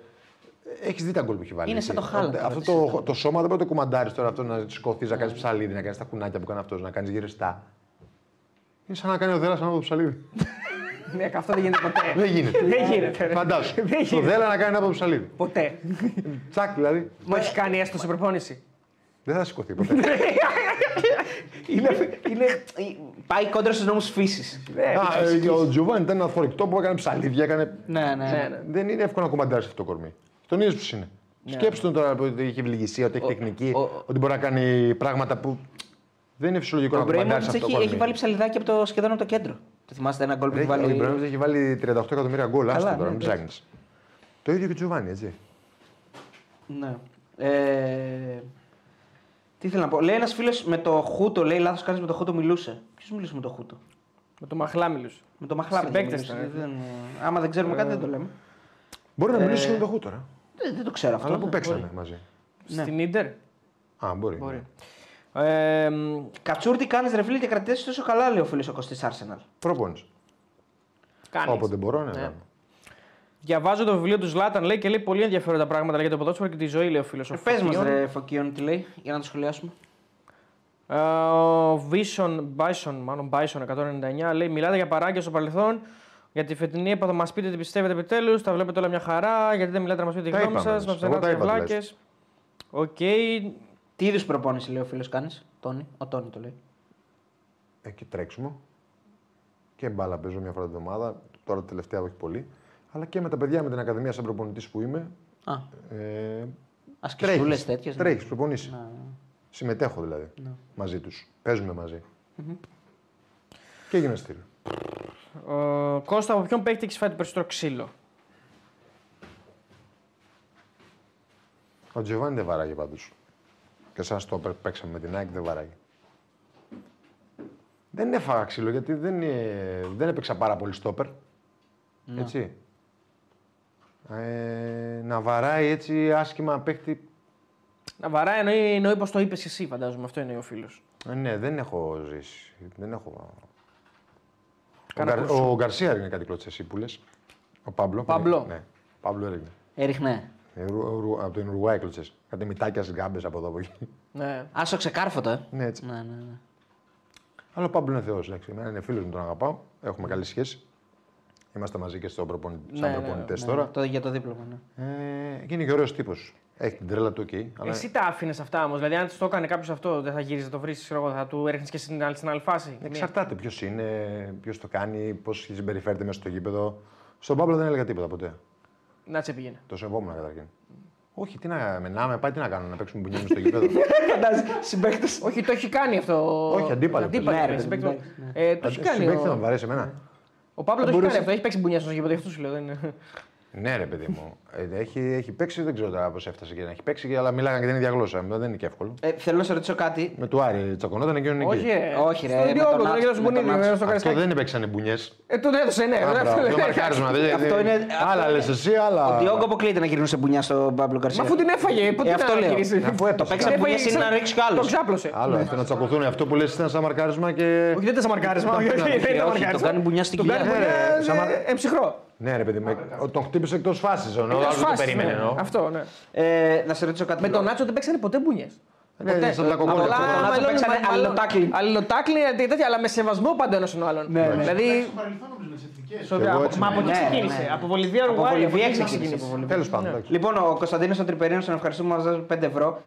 Έχεις δει τα γκολ που έχει βάλει. Είναι έτσι. σαν το Haaland, Αυτό το, το σώμα δεν μπορεί να το κουμαντάρεις τώρα αυτό να σηκωθείς, να κάνεις ψαλίδι, να κάνεις τα κουνάκια που κάνεις αυτός, να κάνεις γυριστά. Είναι σαν να κάνει ο Δέλλα ανάποδο ψαλίδι. Ναι, αυτό δεν γίνεται ποτέ. δεν γίνεται. Δεν γίνεται. ρε. Φαντάσου. Δεν Το γίνεται. Δέλλα να κάνει ανάποδο ψαλίδι. Ποτέ. Τσακ δηλαδή. Μου έχει κάνει έστω σε προπόνηση. Δεν θα σηκωθεί ποτέ. είναι, είναι, πάει κόντρα στους νόμους φύσης. Α, ε, Ο Τζοβάνι ήταν ένα θορυκτό που έκανε ψαλίδια, έκανε Ναι, ναι. Ναι, ναι. Δεν είναι εύκολο να κουμαντάρεις αυτό το κορμί. Τον είδε πώ είναι. Σκέψτε τον τώρα ότι έχει ευληγησία, ότι έχει τεχνική, ο- ότι μπορεί να κάνει πράγματα που δεν είναι φυσιολογικό Ο να κουμαντάρει Μπρέιμοντ αυτό το έχει, κορμί. έχει βάλει ψαλιδάκι από το, σχεδόν από το κέντρο. Το θυμάστε ένα γκολ που έχει Έχει- Ο βάλει. Ιμπραήμοβιτ έχει βάλει 38 εκατομμύρια γκολ. Άστο Καλά, τώρα, ναι, μην εντάξει. ψάχνεις. Το ίδιο και ο Τζοβάνι, έτσι. Ναι. Ε, τι ήθελα να πω; Λέει ένας φίλος με το Χούτο, λέει λάθος κάνεις με το Χούτο μιλούσε. Ποιος μιλούσε με το Χούτο; Με το μαχλά μιλούσε. Με το Μαχλάβη. Συμπαίκτες δεν μιλούσε. ήταν, Δεν- Άμα δεν ξέρουμε κάτι, δεν το λέμε. Μπορεί να Ε, μιλήσει και με τον Χου τώρα. Δεν, δεν το ξέρω αυτό. Αλλά που δεν παίξανε μπορεί. μαζί. Ναι. Στην Ιντερ; Α, μπορεί. Μπορεί. Ε, μ, Κατσούρ, τι κάνεις ρε φίλε και κρατήσεις τόσο καλά, λέει ο φίλος ο Κωστής Arsenal. Προπόνηση. κάνεις. Όποτε μπορώ, ναι. Ναι. ναι. Διαβάζω το βιβλίο του Ζλάταν, λέει και λέει πολύ ενδιαφέροντα πράγματα λέει, για το ποδόσφαιρο και τη ζωή, λέει ο φίλος. Πες μας, ρε Φωκίων, τι λέει, για να το σχολιάσουμε. Ε, Ο Vision, Bison, μάλλον Bison 199, λέει: Μιλάτε για παράγκε στο παρελθόν. Για τη φετινή έπαθα, μας πείτε τι πιστεύετε επιτέλους. Τα βλέπετε όλα μια χαρά. Γιατί δεν μιλάτε να μας πείτε τη Τα γνώμη είπαμε, σας. Μα εγώ τα ψάχνετε είπα βλάκες. Οκ. Τι είδους προπόνηση λέει ο φίλος κάνεις, Τόνι. Ο Τόνι το λέει. Έχει τρέξιμο. Και μπάλα παίζω μια φορά την εβδομάδα. Τώρα τελευταία όχι πολύ. Αλλά και με τα παιδιά με την Ακαδημία σαν προπονητής που είμαι. Α, Ε, ασκησούλες τέτοιες. Τρέχεις, προπονήσεις. Συμμετέχω δηλαδή μαζί τους. Παίζουμε μαζί. Και γυμναστήριο. Ε, Κώστα, από ποιον παίκτη έχεις φάει το περισσότερο ξύλο; Ο Τζιοβάνι δεν βαράγει πάντως. Και σαν στο παίξαμε με την ΑΕΚ δεν βαράγει. Δεν έφαγα ξύλο γιατί δεν, ε, δεν έπαιξα πάρα πολύ στόπερ. Έτσι. Ε, να βαράει έτσι άσχημα παίχτη. Να βαράει εννοεί, εννοεί πως το είπες εσύ, φαντάζομαι. Αυτό εννοεί ο φίλος. Ε, ναι, δεν έχω ζήσει. Δεν έχω... Ο, Κάνα Γκαρ... κουρσού. ο Γκαρσία έριχνε κάτι κλωτσές εσύ που λες. Ο Πάμπλο. Πάμπλο. Ναι, Πάμπλο έριχνε. Έριχνε. Ε, Ρου- Ρου- από την Ουρουάη κλωτσέ. Κάτι μητάκια γκάμπε από εδώ από εκεί. Ναι. Άσο ξεκάρφωτο, ε. ναι, έτσι. Ναι, ναι, ναι. Αλλά ο Πάμπλο είναι θεός. Εμένα είναι φίλος μου, τον αγαπάω. Έχουμε καλή σχέση. Είμαστε μαζί και στο προπονη... Ναι, σαν ναι, προπονητές Ναι, τώρα. το, για το δίπλωμα, ναι. Ε, και είναι και ωραίος τύπος. Έχει την τρέλα του εκεί. Αλλά... Εσύ τα άφηνες αυτά όμως; Δηλαδή, αν τη το έκανε κάποιος αυτό, δεν θα γύριζε να το βρεις, θα του έριχνες και στην άλλη, στην άλλη φάση; Εξαρτάται ποιος είναι, ποιος το κάνει, πώς συμπεριφέρεται μέσα στο γήπεδο. Στον Πάμπλο δεν έλεγα τίποτα ποτέ. Να τσε πήγαινε. Το σεβόμουν καταρχήν. Όχι, τι να με να με πάει, τι να κάνω, να παίξουμε μπουνιά στο γήπεδο. Φαντάζει, συμπαίκτες. Όχι, το έχει κάνει αυτό. Όχι, αντίπαλο. αντίπαλο Ναι, ρε, συμπαίκτη. εντάξει, ναι. Ε, το έχει κάνει. Συμπαίκτη θα Ο, με βαρέσει εμένα. ο Παύλος το έχει μπορούσε- κάνει αυτό. Έχει παίξει μπουνιά στο γήπεδο, γι' αυτό σου λέω. Δεν είναι. Ναι, ρε παιδί μου. Ε, έχει, έχει παίξει, δεν ξέρω τώρα πώς έφτασε και να έχει παίξει, αλλά μιλάγανε και την ίδια γλώσσα. Δεν είναι και εύκολο. Ε, θέλω να σε ρωτήσω κάτι. Με του Άρη τσακωνόταν εκείνον εκεί. Όχι, ρε. Όχι, ρε, Στον με Διόγκο, τον τον Άτς- έδωσε με τον μπουνίδι, Άτς. στο Αυτό Καραϊσκάκι. δεν έπαιξανε μπουνιές. Ε, τον έδωσε, ναι. Το μαρκάρισμα. δεν- Αυτό δεν- είναι- Άλλα λες εσύ, άλλα. Ο Διόγκο αποκλείεται να γυρνούσε μπουνιά στον Παύλο Γκαρσία. Μα αφού την έφαγε, πότε Ε, την αυτό λέω. γυρίσει. Αφού Το έπαιξε. παίξα Την μπουνιά έφαγε, είναι να ξα- ρίξει κι άλλος. Το ξάπλωσε. Άλλο αυτό να τσακωθούν. Αυτό που λες ήταν σαν μαρκάρισμα και. Όχι, δεν ήταν σαν μαρκάρισμα. Όχι, όχι, όχι, δεν ήταν όχι, μαρκάρισμα. το κάνει μπουνιά στην Τον κάνει κοιλιά. μπουνιά, Ναι, ρε, σαν ε, μαρ- ε, ψυχρό. Ναι, ρε παιδί, με... τον χτύπησε εκτός φάσης. Ο άλλο Εκτός δεν το φάσης, περίμενε. ναι. εννοώ. Αυτό, ναι. Ε, να σε ρωτήσω κάτι. Με τον Νάτσο δεν παίξανε ποτέ μπουνιές; Ναι, στον Λακοκόκο. Απλά- αυτό. τον Νάτσο παίξανε αλληλοτάκλι. Αλληλοτάκλι, ε, τέτοια, αλλά με σεβασμό πάντα ένας τον άλλον. Ναι, ναι. Δηλαδή, Στο παρελθόν νομίζω με τις εθνικές. στο- Και εγώ από- έτσι μα από είμαι. εκεί Ναι, ξεκίνησε. ναι. Από Βολιβία, Από Ουρουγουάη. Βολιβία εκεί ξεκίνησε. από Βολιβία. Τέλος πάντων. εντάξει. Λοιπόν, ο Κωνσταντίνος ο Τριπερίων, τον ευχαριστούμε που μας δώσει 5 ευρώ.